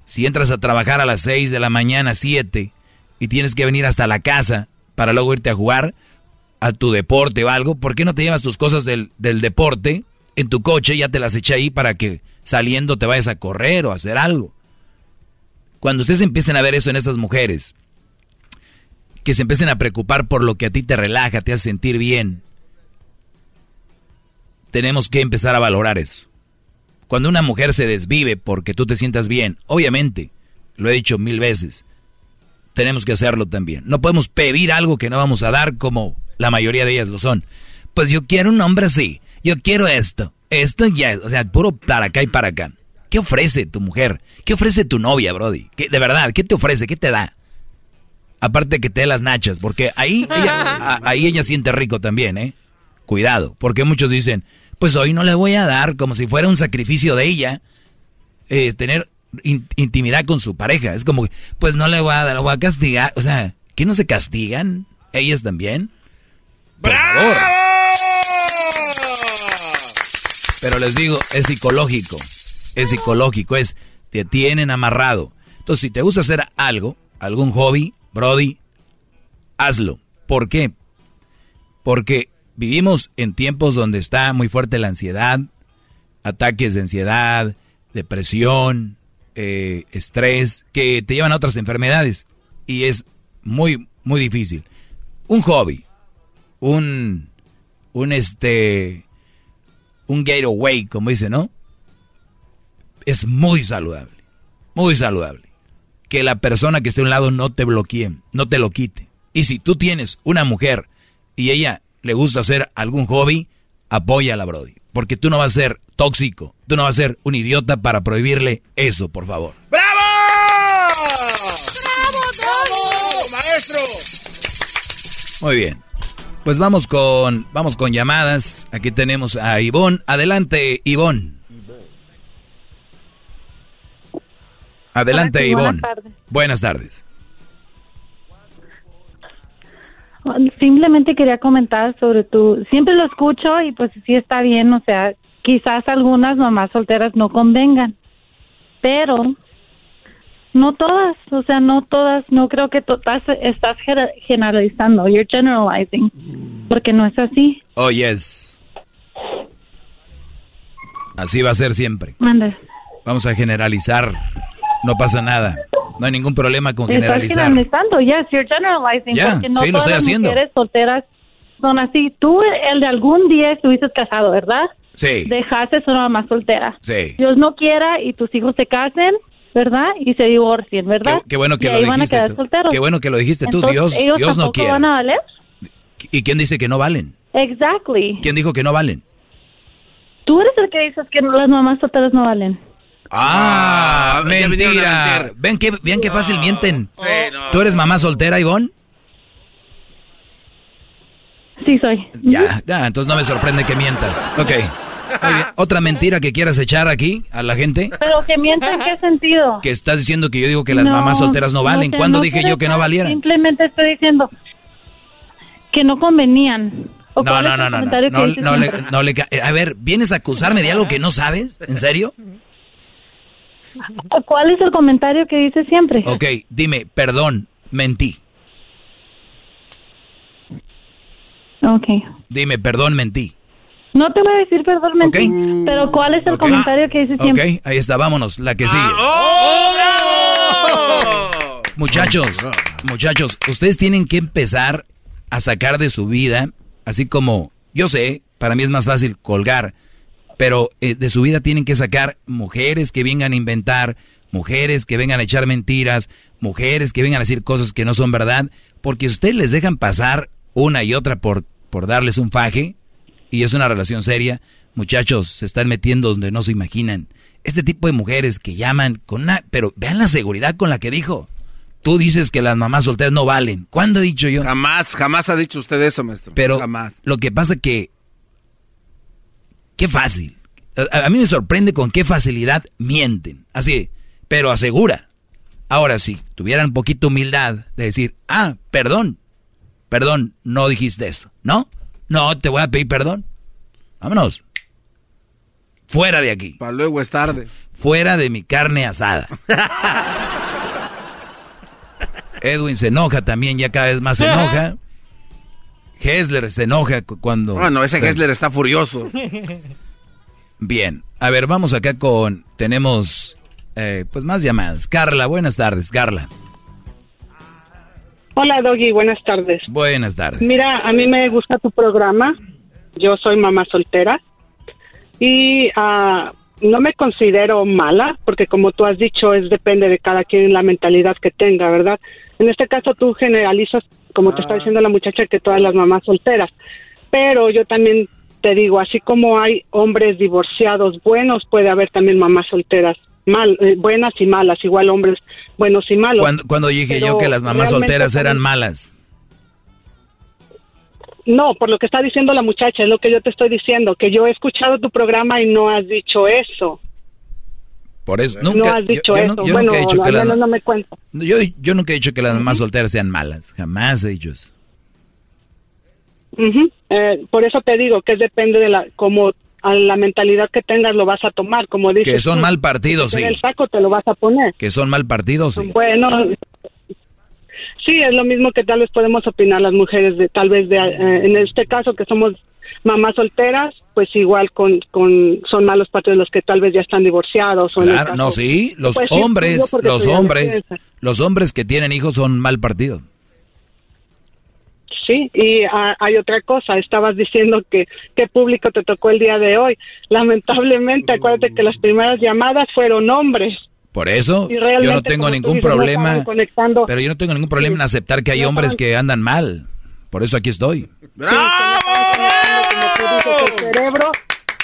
si entras a trabajar a las 6 de la mañana, 7, y tienes que venir hasta la casa para luego irte a jugar a tu deporte o algo, ¿por qué no te llevas tus cosas del, del deporte en tu coche? Ya te las eché ahí para que saliendo te vayas a correr o a hacer algo. Cuando ustedes empiecen a ver eso en estas mujeres, que se empiecen a preocupar por lo que a ti te relaja, te hace sentir bien. Tenemos que empezar a valorar eso. Cuando una mujer se desvive porque tú te sientas bien, obviamente, lo he dicho mil veces, tenemos que hacerlo también. No podemos pedir algo que no vamos a dar como la mayoría de ellas lo son. Pues yo quiero un hombre así, yo quiero esto, esto ya, o sea, puro para acá y para acá. ¿Qué ofrece tu mujer? ¿Qué ofrece tu novia, Brody? ¿Qué, de verdad, ¿qué te ofrece? ¿Qué te da? Aparte que te dé las nachas, porque ahí ella, ahí ella siente rico también, ¿eh? Cuidado, porque muchos dicen, pues hoy no le voy a dar como si fuera un sacrificio de ella eh, tener intimidad con su pareja. Es como, pues no le voy a dar, lo voy a castigar. O sea, ¿qué no se castigan? ¿Ellas también? ¡Bravo! Pero les digo, es psicológico. Es psicológico, es, te tienen amarrado. Entonces, si te gusta hacer algo, algún hobby, Brody, hazlo. ¿Por qué? Porque vivimos en tiempos donde está muy fuerte la ansiedad, ataques de ansiedad, depresión, eh, estrés, que te llevan a otras enfermedades. Y es muy, muy difícil. Un hobby, un, un este, un gateway, como dice, ¿no? Es muy saludable, muy saludable que la persona que esté a un lado no te bloquee, no te lo quite. Y si tú tienes una mujer y ella le gusta hacer algún hobby, apóyala, Brody. Porque tú no vas a ser tóxico, tú no vas a ser un idiota para prohibirle eso, por favor. ¡Bravo! ¡Bravo, bravo! ¡Maestro! Muy bien. Pues vamos con, vamos con llamadas. Aquí tenemos a Ivonne. Adelante, Ivonne. Adelante, Ivonne. Buenas tardes. Simplemente quería comentar sobre tu... Siempre lo escucho y pues sí está bien, o sea, quizás algunas mamás solteras no convengan, pero no todas, o sea, no todas, no creo que todas estás generalizando, you're generalizing, porque no es así. Oh, yes. Así va a ser siempre. Mande. Vamos a generalizar no pasa nada. No hay ningún problema con generalizar. Estás generalizando, yes, you're generalizing. Porque no sí, lo estoy las haciendo. mujeres solteras son así. Tú, el de algún día estuviste casado, ¿verdad? Sí. Dejaste a una mamá soltera. Sí. Dios no quiera y tus hijos se casen ¿verdad? Y se divorcien, ¿verdad? Qué, qué bueno que y lo dijiste tú. solteros. Qué bueno que lo dijiste tú. Entonces, Dios, ¿ellos Dios no quiere. van a valer? ¿Y quién dice que no valen? Exactly. ¿Quién dijo que no valen? Tú eres el que dices que las mamás solteras no valen. Ah, ya vinieron a mentira. mentir. Ven qué, ven qué fácil mienten. ¿Tú eres mamá soltera, Ivonne? Sí, soy. Ya, ya, entonces no me sorprende que mientas. Ok. ¿Otra mentira que quieras echar aquí a la gente? Pero que mienten, ¿en qué sentido? Que estás diciendo que yo digo que las No, mamás solteras no valen. sé, ¿Cuándo no dije yo que no valieran? Simplemente estoy diciendo que no convenían. ¿O No, no, no, no, no, que no, no le, no le eh, A ver, ¿vienes a acusarme de algo que no sabes? ¿En serio? ¿Cuál es el comentario que dices siempre? Ok, dime, perdón, mentí. Ok. Dime, perdón, mentí. No te voy a decir perdón, mentí, pero ¿cuál es el comentario que dices Ok, siempre? ahí está, vámonos, la que sigue. Muchachos, muchachos, ustedes tienen que empezar a sacar de su vida, así como yo sé, para mí es más fácil colgar, pero eh, de su vida tienen que sacar mujeres que vengan a inventar, mujeres que vengan a echar mentiras, mujeres que vengan a decir cosas que no son verdad, porque ustedes les dejan pasar una y otra por, por darles un faje, y es una relación seria, muchachos, se están metiendo donde no se imaginan. Este tipo de mujeres que llaman con una... Pero vean la seguridad con la que dijo. Tú dices que las mamás solteras no valen. ¿Cuándo he dicho yo? Jamás, jamás ha dicho usted eso, maestro. Pero jamás. lo que pasa que... Qué fácil. A, a mí me sorprende con qué facilidad mienten. Así, pero asegura. Ahora sí, tuvieran un poquito humildad de decir, ah, perdón, perdón, no dijiste eso, ¿no? No, te voy a pedir perdón. Vámonos. Fuera de aquí. Para luego es tarde. Fuera de mi carne asada. Edwin se enoja también, ya cada vez más se enoja. Hessler se enoja cu- cuando... Bueno, ese Hessler está furioso. Bien, a ver, vamos acá con... Tenemos eh, pues más llamadas. Carla, buenas tardes, Carla. Hola Doggy, buenas tardes. Buenas tardes. Mira, a mí me gusta tu programa. Yo soy mamá soltera y ah, no me considero mala porque como tú has dicho, es depende de cada quien la mentalidad que tenga, ¿verdad? En este caso tú generalizas, como te está diciendo la muchacha, que todas las mamás solteras. Pero yo también te digo, así como hay hombres divorciados buenos, puede haber también mamás solteras mal, eh, buenas y malas, igual hombres buenos y malos. Cuando, cuando dije yo que las mamás solteras eran malas. No, por lo que está diciendo la muchacha, es lo que yo te estoy diciendo, que yo he escuchado tu programa y no has dicho eso. Por eso, no nunca, has yo- dicho yo, eso. no- yo bueno, nunca he dicho que al las, menos no me cuenta. yo, yo nunca he dicho que las mamás solteras sean malas. Jamás he dicho eso. Eh, por eso te digo que depende de la como a la mentalidad que tengas lo vas a tomar, como dices. Que son mal partido, si te sí. El saco te lo vas a poner. Que son mal partidos, sí. Bueno, sí, es lo mismo que tal vez podemos opinar las mujeres de tal vez de eh, en este caso que somos mamás solteras, pues igual con, con son malos partidos los que tal vez ya están divorciados o Claro, no, sí, los Pues hombres, los hombres, los hombres que tienen hijos son mal partido. Sí, y ah, hay otra cosa, estabas diciendo que qué público te tocó el día de hoy. Lamentablemente, acuérdate que las primeras llamadas fueron hombres. Por eso yo no tengo ningún dices, problema, pero yo no tengo ningún problema en aceptar que hay No hombres que andan mal. Por eso aquí estoy. Como tú dices, el cerebro,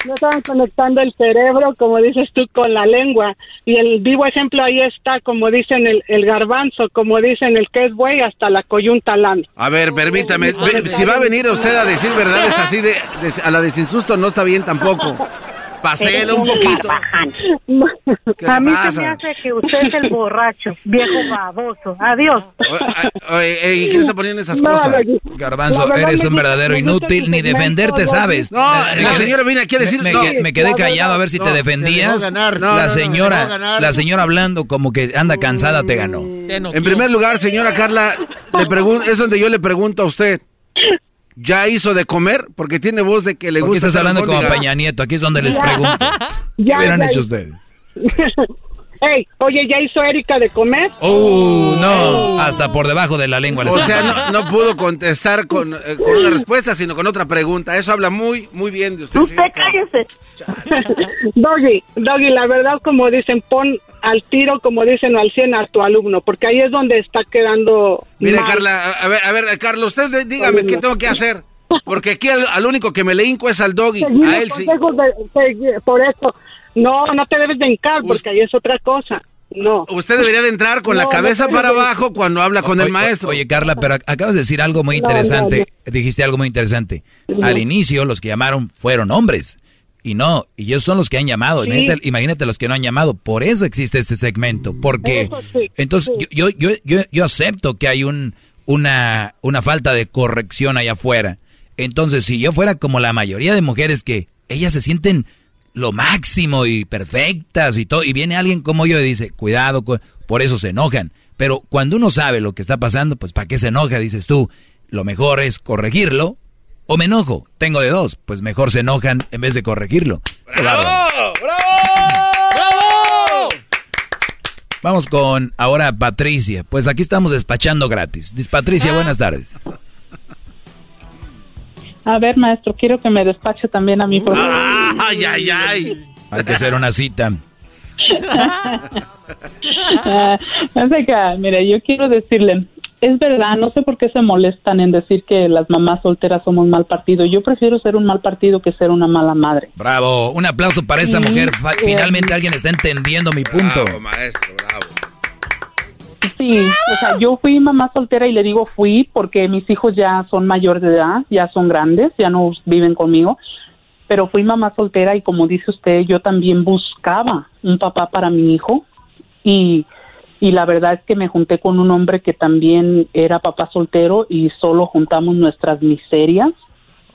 no estaban conectando el cerebro, como dices tú, con la lengua. Y el vivo ejemplo ahí está, como dicen el, el garbanzo, como dicen el que es buey, hasta la coyunta lana. A ver, permítame. ve- si va a venir usted a decir verdades así de, de- a la de sin susto, no está bien tampoco. Paselo un poquito. ¿Qué le A mí pasa? se me hace que usted es el borracho, viejo baboso. Adiós. ¿y quién está poniendo esas No, cosas? Garbanzo, eres un verdadero inútil, ni defenderte sabes. No, Me la señora viene aquí a decir. Me, no. que- me quedé callado a ver si No, te defendías. ganar. No, no, la no, se señora, la señora hablando como que anda cansada te ganó. En primer lugar, señora Carla, le pregun- es donde yo le pregunto a usted. ¿Ya hizo de comer? Porque tiene voz de que le ¿Por qué gusta. estás hablando como. Peña Nieto? Aquí es donde les pregunto. ¿Qué Ya, hubieran hecho ustedes? Ey, oye, ¿ya hizo Erika de comer? ¡Oh, no! Hasta por debajo de la lengua. le O sea, no, no pudo contestar con, eh, con una respuesta, sino con otra pregunta. Eso habla muy, muy bien de usted. Usted señor. cállese. Doggy, Doggy, la verdad, como dicen, pon al tiro, como dicen, al 100 a tu alumno, porque ahí es donde está quedando. Mire, mal. Carla, a- ver, a ver, Carlos, usted de- dígame qué tengo que hacer. Porque aquí al, al único que me le hinco es al doggy. Seguir A los él sí. consejos de- seguir- por eso. No, no te debes de hincar, porque ahí es otra cosa. No. Usted debería de entrar con la cabeza no para abajo cuando habla con el maestro. Oye, Carla, pero ac- acabas de decir algo muy No, interesante. no, Dijiste algo muy interesante. No. Al inicio, los que llamaron fueron hombres. Y no, y ellos son los que han llamado. Sí. Imagínate, imagínate los que no han llamado. Por eso existe este segmento. Porque Eso sí, entonces yo, yo, yo, yo acepto que hay un, una, una falta de corrección allá afuera. Entonces, si yo fuera como la mayoría de mujeres que ellas se sienten lo máximo y perfectas y todo, y viene alguien como yo y dice, cuidado, cu- por eso se enojan. Pero cuando uno sabe lo que está pasando, pues ¿para qué se enoja? Dices tú, lo mejor es corregirlo o me enojo. Tengo de dos, pues mejor se enojan en vez de corregirlo. Qué bárbaro. Vamos con ahora Patricia. Pues aquí estamos despachando gratis. Dis- Patricia, buenas tardes. A ver, maestro, quiero que me despache también a mí. Por favor. Ay, ay, ay. Hay que hacer una cita. Que, mire, yo quiero decirle, es verdad, no sé por qué se molestan en decir que las mamás solteras somos mal partido. Yo prefiero ser un mal partido que ser una mala madre. Bravo. Un aplauso para esta mujer. Finalmente alguien está entendiendo mi punto. maestro, bravo. Sí, o sea, yo fui mamá soltera y le digo fui porque mis hijos ya son mayores de edad, ya son grandes, ya no viven conmigo, pero fui mamá soltera y como dice usted, yo también buscaba un papá para mi hijo y, y la verdad es que me junté con un hombre que también era papá soltero y solo juntamos nuestras miserias.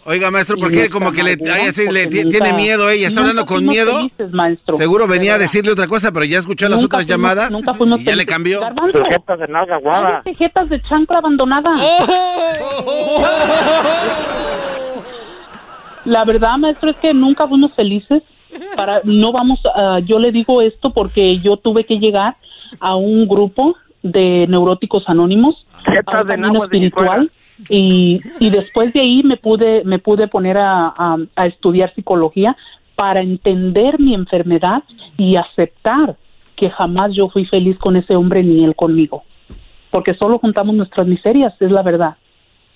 Oiga, maestro, ¿por qué como que le, ay, así le tiene miedo ella? ¿Está hablando con miedo? felices, maestro. Seguro venía a decirle otra cosa, pero ya escuchó las otras fuimos- llamadas nunca fuimos y ya le cambió. Sujetas de nalga guada. Cállate, jetas de chancla abandonada. La verdad, maestro, es que nunca fuimos felices. Para, no vamos, a- yo le digo esto porque yo tuve que llegar a un grupo de neuróticos anónimos, a un de camino nabo de espiritual, y, y después de ahí me pude, me pude poner a, a- a estudiar psicología para entender mi enfermedad y aceptar que jamás yo fui feliz con ese hombre ni él conmigo porque solo juntamos nuestras miserias, es la verdad.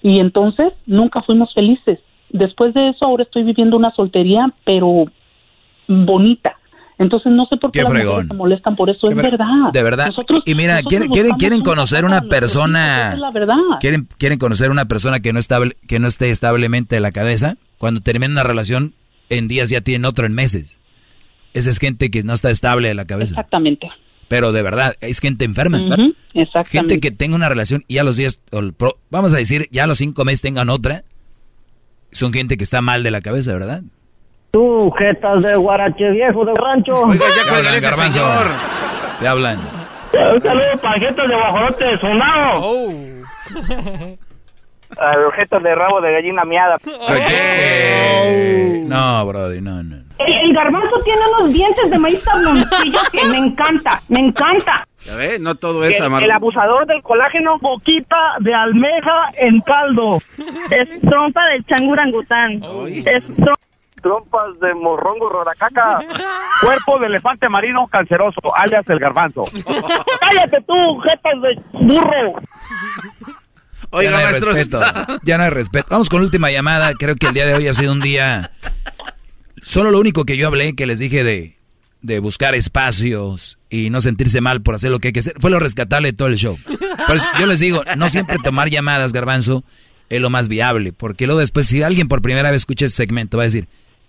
Y entonces nunca fuimos felices. Después de eso ahora estoy viviendo una soltería, pero bonita. Entonces no sé por qué, Qué las fregón. mujeres se molestan por eso, es verdad. De verdad. Nosotros- y mira, nosotros quieren, quieren, conocer una persona. es la verdad. Quieren, quieren conocer una persona que no estable, que no esté establemente de la cabeza. Cuando terminan una relación, en días ya tienen otro en meses. Esa es gente que no está estable de la cabeza. Exactamente. Pero de verdad, es gente enferma. Ujú, exactamente. Gente que tenga una relación y a los días, vamos a decir, ya a los cinco meses tengan otra. Son gente que está mal de la cabeza, ¿verdad? Tú, jetas de guarache viejo de rancho. Oiga, ya cuélgale hablan, ese garbanzo. señor. Te hablan. Un saludo para jetas de guajolote sonado. Oh. Al jetas de rabo de gallina miada. ¿Qué? No, Brody, no, no. El, el garbanzo tiene unos dientes de maíz tabloncillos que me encanta, me encanta. Ya ve, no todo es amargo. el abusador del colágeno, boquita de almeja en caldo. Es trompa del changurangután. Es trompas de morrongo roracaca. Cuerpo de elefante marino canceroso, alias el garbanzo. Cállate tú, jetas de burro. Oiga, ya no hay maestro. respeto. Ya no hay respeto. Vamos con la última llamada. Creo que el día de hoy ha sido un día. Solo lo único que yo hablé, que les dije de, de buscar espacios y no sentirse mal por hacer lo que hay que hacer, fue lo rescatable de todo el show. Yo les digo, no siempre tomar llamadas, garbanzo, es lo más viable. Porque luego después, si alguien por primera vez escucha ese segmento, va a decir,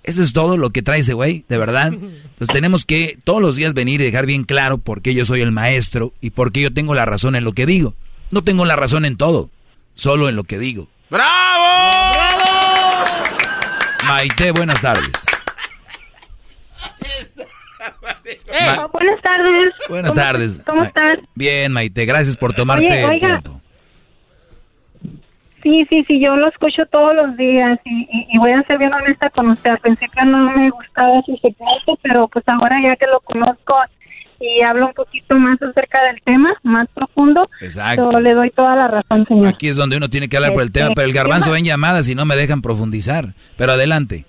¿eso es todo lo que trae ese güey? ¿De verdad? Entonces tenemos que todos los días venir y dejar bien claro por qué yo soy el maestro y por qué yo tengo la razón en lo que digo. No tengo la razón en todo, solo en lo que digo. ¡Bravo! Maite, buenas tardes. Ma- Ah, buenas tardes. buenas ¿Cómo- tardes. ¿Cómo estás? Bien, Maite, gracias por tomarte Oye, el tiempo. Sí, sí, sí, yo lo escucho todos los días y, y- y voy a ser bien honesta con usted. Al principio no me gustaba su segmento, pero pues ahora ya que lo conozco y habla un poquito más acerca del tema, más profundo. Exacto. So, le doy toda la razón, señor. Aquí es donde uno tiene que hablar por el tema, Este, pero el garbanzo ¿qué ven llamadas y no me dejan profundizar. Pero adelante.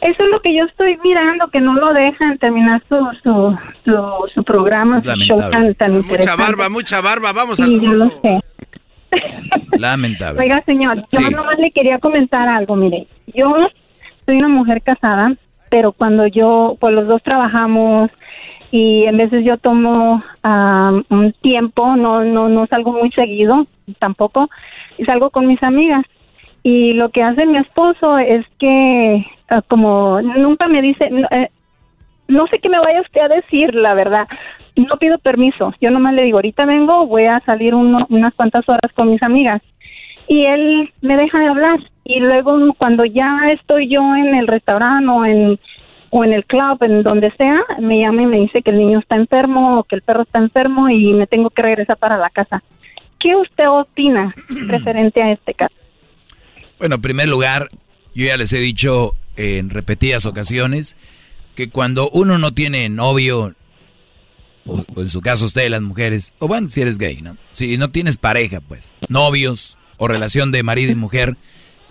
Eso es lo que yo estoy mirando, que no lo dejan terminar su, su, su, su programa, Es su show lamentable. tan, tan Mucha barba, mucha barba, vamos al Sí, yo lo punto. sé. Lamentable. Oiga, señor, yo Sí. nomás le quería comentar algo, mire. Yo soy una mujer casada, pero cuando yo, pues los dos trabajamos y en veces yo tomo ah, un tiempo, no, no, no salgo muy seguido tampoco, y salgo con mis amigas. Y lo que hace mi esposo es que, ah, como nunca me dice, eh, no sé qué me vaya usted a decir, la verdad. No pido permiso. Yo nomás le digo, ahorita vengo, voy a salir uno- unas cuantas horas con mis amigas. Y él me deja de hablar. Y luego cuando ya estoy yo en el restaurante o en, o en el club, en donde sea, me llama y me dice que el niño está enfermo o que el perro está enfermo y me tengo que regresar para la casa. ¿Qué usted opina referente a este caso? Bueno, en primer lugar, yo ya les he dicho en repetidas ocasiones que cuando uno no tiene novio, o, o en su caso ustedes las mujeres, o bueno, si eres gay, ¿no? Si no tienes pareja, pues, novios o relación de marido y mujer,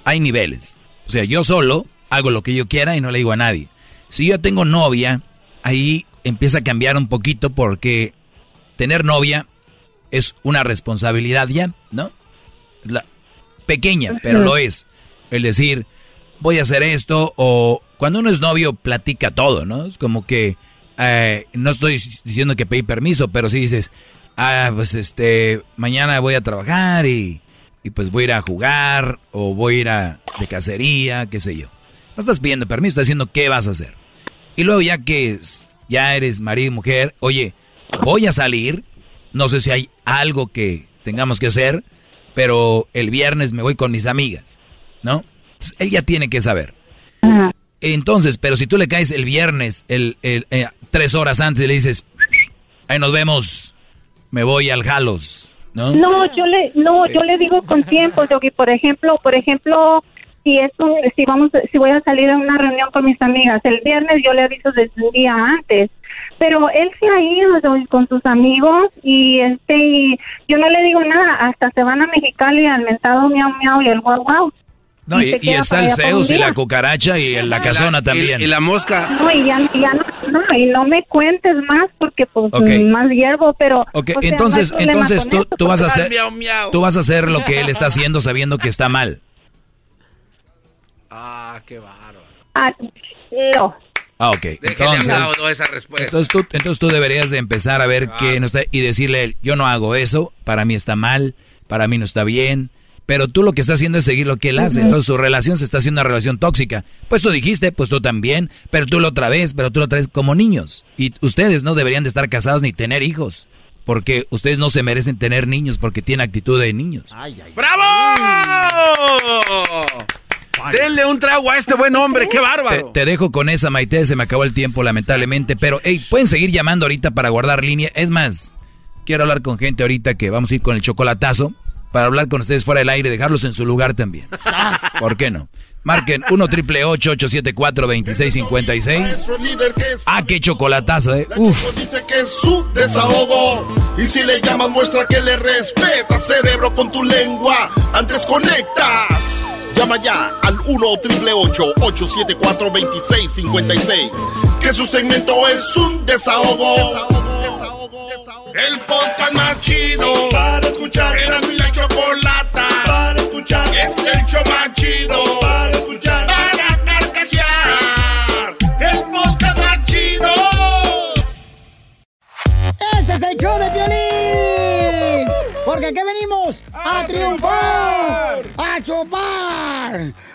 hay niveles. O sea, yo solo hago lo que yo quiera y no le digo a nadie. Si yo tengo novia, ahí empieza a cambiar un poquito porque tener novia es una responsabilidad ya, ¿no? La, pequeña, pero lo es. El decir, voy a hacer esto, o cuando uno es novio, platica todo, ¿no? Es como que, eh, no estoy diciendo que pedí permiso, pero si dices, ah, pues este, mañana voy a trabajar y, y pues voy a ir a jugar, o voy a ir a, de cacería, qué sé yo. No estás pidiendo permiso, estás diciendo qué vas a hacer. Y luego ya que ya eres marido y mujer, oye, voy a salir, no sé si hay algo que tengamos que hacer, pero el viernes me voy con mis amigas, ¿no? Entonces, él ya tiene que saber. Entonces, pero si tú le caes el viernes, el, el, eh, tres horas antes y le dices, ahí nos vemos, me voy al Jalos, ¿no? No, yo le, no, yo le digo con tiempo, Yogi. Por ejemplo, por ejemplo, si es un, si vamos, si voy a salir a una reunión con mis amigas el viernes, yo le aviso desde un día antes. Pero él se ha ido Yogi, con sus amigos y este, y yo no le digo nada. Hasta se van a Mexicali al mentado miau miau y el guau guau. No, Y está el Zeus y la cucaracha y la casona también. Y la mosca. No, y ya, ya no, no, y no me cuentes más porque pues más hiervo, pero. Ok, o sea, entonces, no tú, tú vas a hacer, tú vas a hacer lo que él está haciendo sabiendo que está mal. Ah, qué bárbaro. Ah, no. Ah, ok. Entonces, aplaudo esa respuesta. entonces tú, entonces tú deberías de empezar a ver qué no está y decirle a él, yo no hago eso, para mí está mal, para mí no está bien, pero tú lo que estás haciendo es seguir lo que él hace, entonces su relación se está haciendo una relación tóxica. Pues tú dijiste, pues tú también, pero tú lo otra vez, pero tú lo otra vez como niños. Y ustedes no deberían de estar casados ni tener hijos, porque ustedes no se merecen tener niños porque tienen actitud de niños. ¡Bravo! Denle un trago a este buen hombre, qué Te, bárbaro. te dejo con esa, Maite. Se me acabó el tiempo, lamentablemente. Pero, hey, pueden seguir llamando ahorita para guardar línea. Es más, quiero hablar con gente ahorita que vamos a ir con el chocolatazo. Para hablar con ustedes fuera del aire, dejarlos en su lugar también. ¿Por qué no? Marquen 1 triple 874 2656 Nuestro líder que es Ah, qué chocolatazo, eh. Uf. dice que es su desahogo. Y si le llamas, muestra que le respeta, cerebro, con tu lengua. Antes conectas. Llama ya al 1 triple 874 2656 Que su segmento es un desahogo. El podcast más chido para escuchar. Era mi la chocolata para escuchar. Es el show más chido para escuchar. Para carcajear. El podcast más chido. Este es el show de Piolín. Porque aquí venimos a, triunfar, a chupar.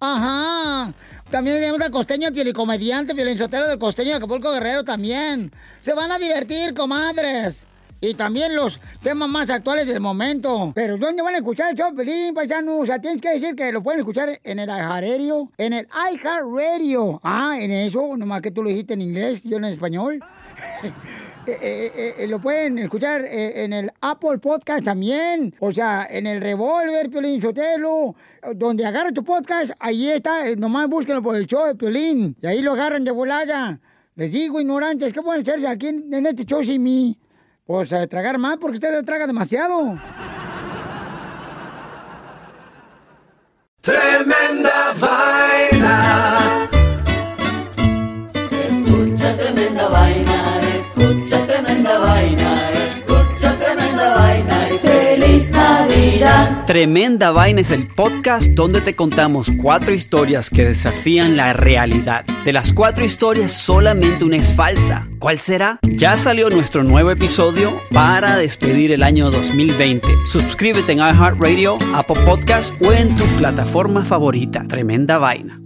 Ajá. También tenemos al costeño comediante, violinsotero del costeño de Acapulco Guerrero también. Se van a divertir, comadres. Y también los temas más actuales del momento. Pero ¿dónde van a escuchar el show, Pelín, paisano? O sea, tienes que decir que lo pueden escuchar en el iHeartRadio. En el iHeartRadio. Ah, en eso, nomás que tú lo dijiste en inglés, yo en español. Eh, eh, eh, lo pueden escuchar en el Apple Podcast también. O sea, en el Revolver, Piolín Sotelo. Donde agarra tu podcast, ahí está. Nomás búsquenlo por el show de Piolín. Y ahí lo agarran de volada. Les digo, ignorantes, ¿qué pueden hacerse aquí en, en este show sin mí? Pues tragar más porque ustedes tragan demasiado. Tremenda vaina. Tremenda Vaina es el podcast donde te contamos cuatro historias que desafían la realidad. De las cuatro historias, solamente una es falsa. ¿Cuál será? Ya salió nuestro nuevo episodio para despedir el año 2020. Suscríbete en iHeartRadio, Apple Podcast o en tu plataforma favorita. Tremenda Vaina.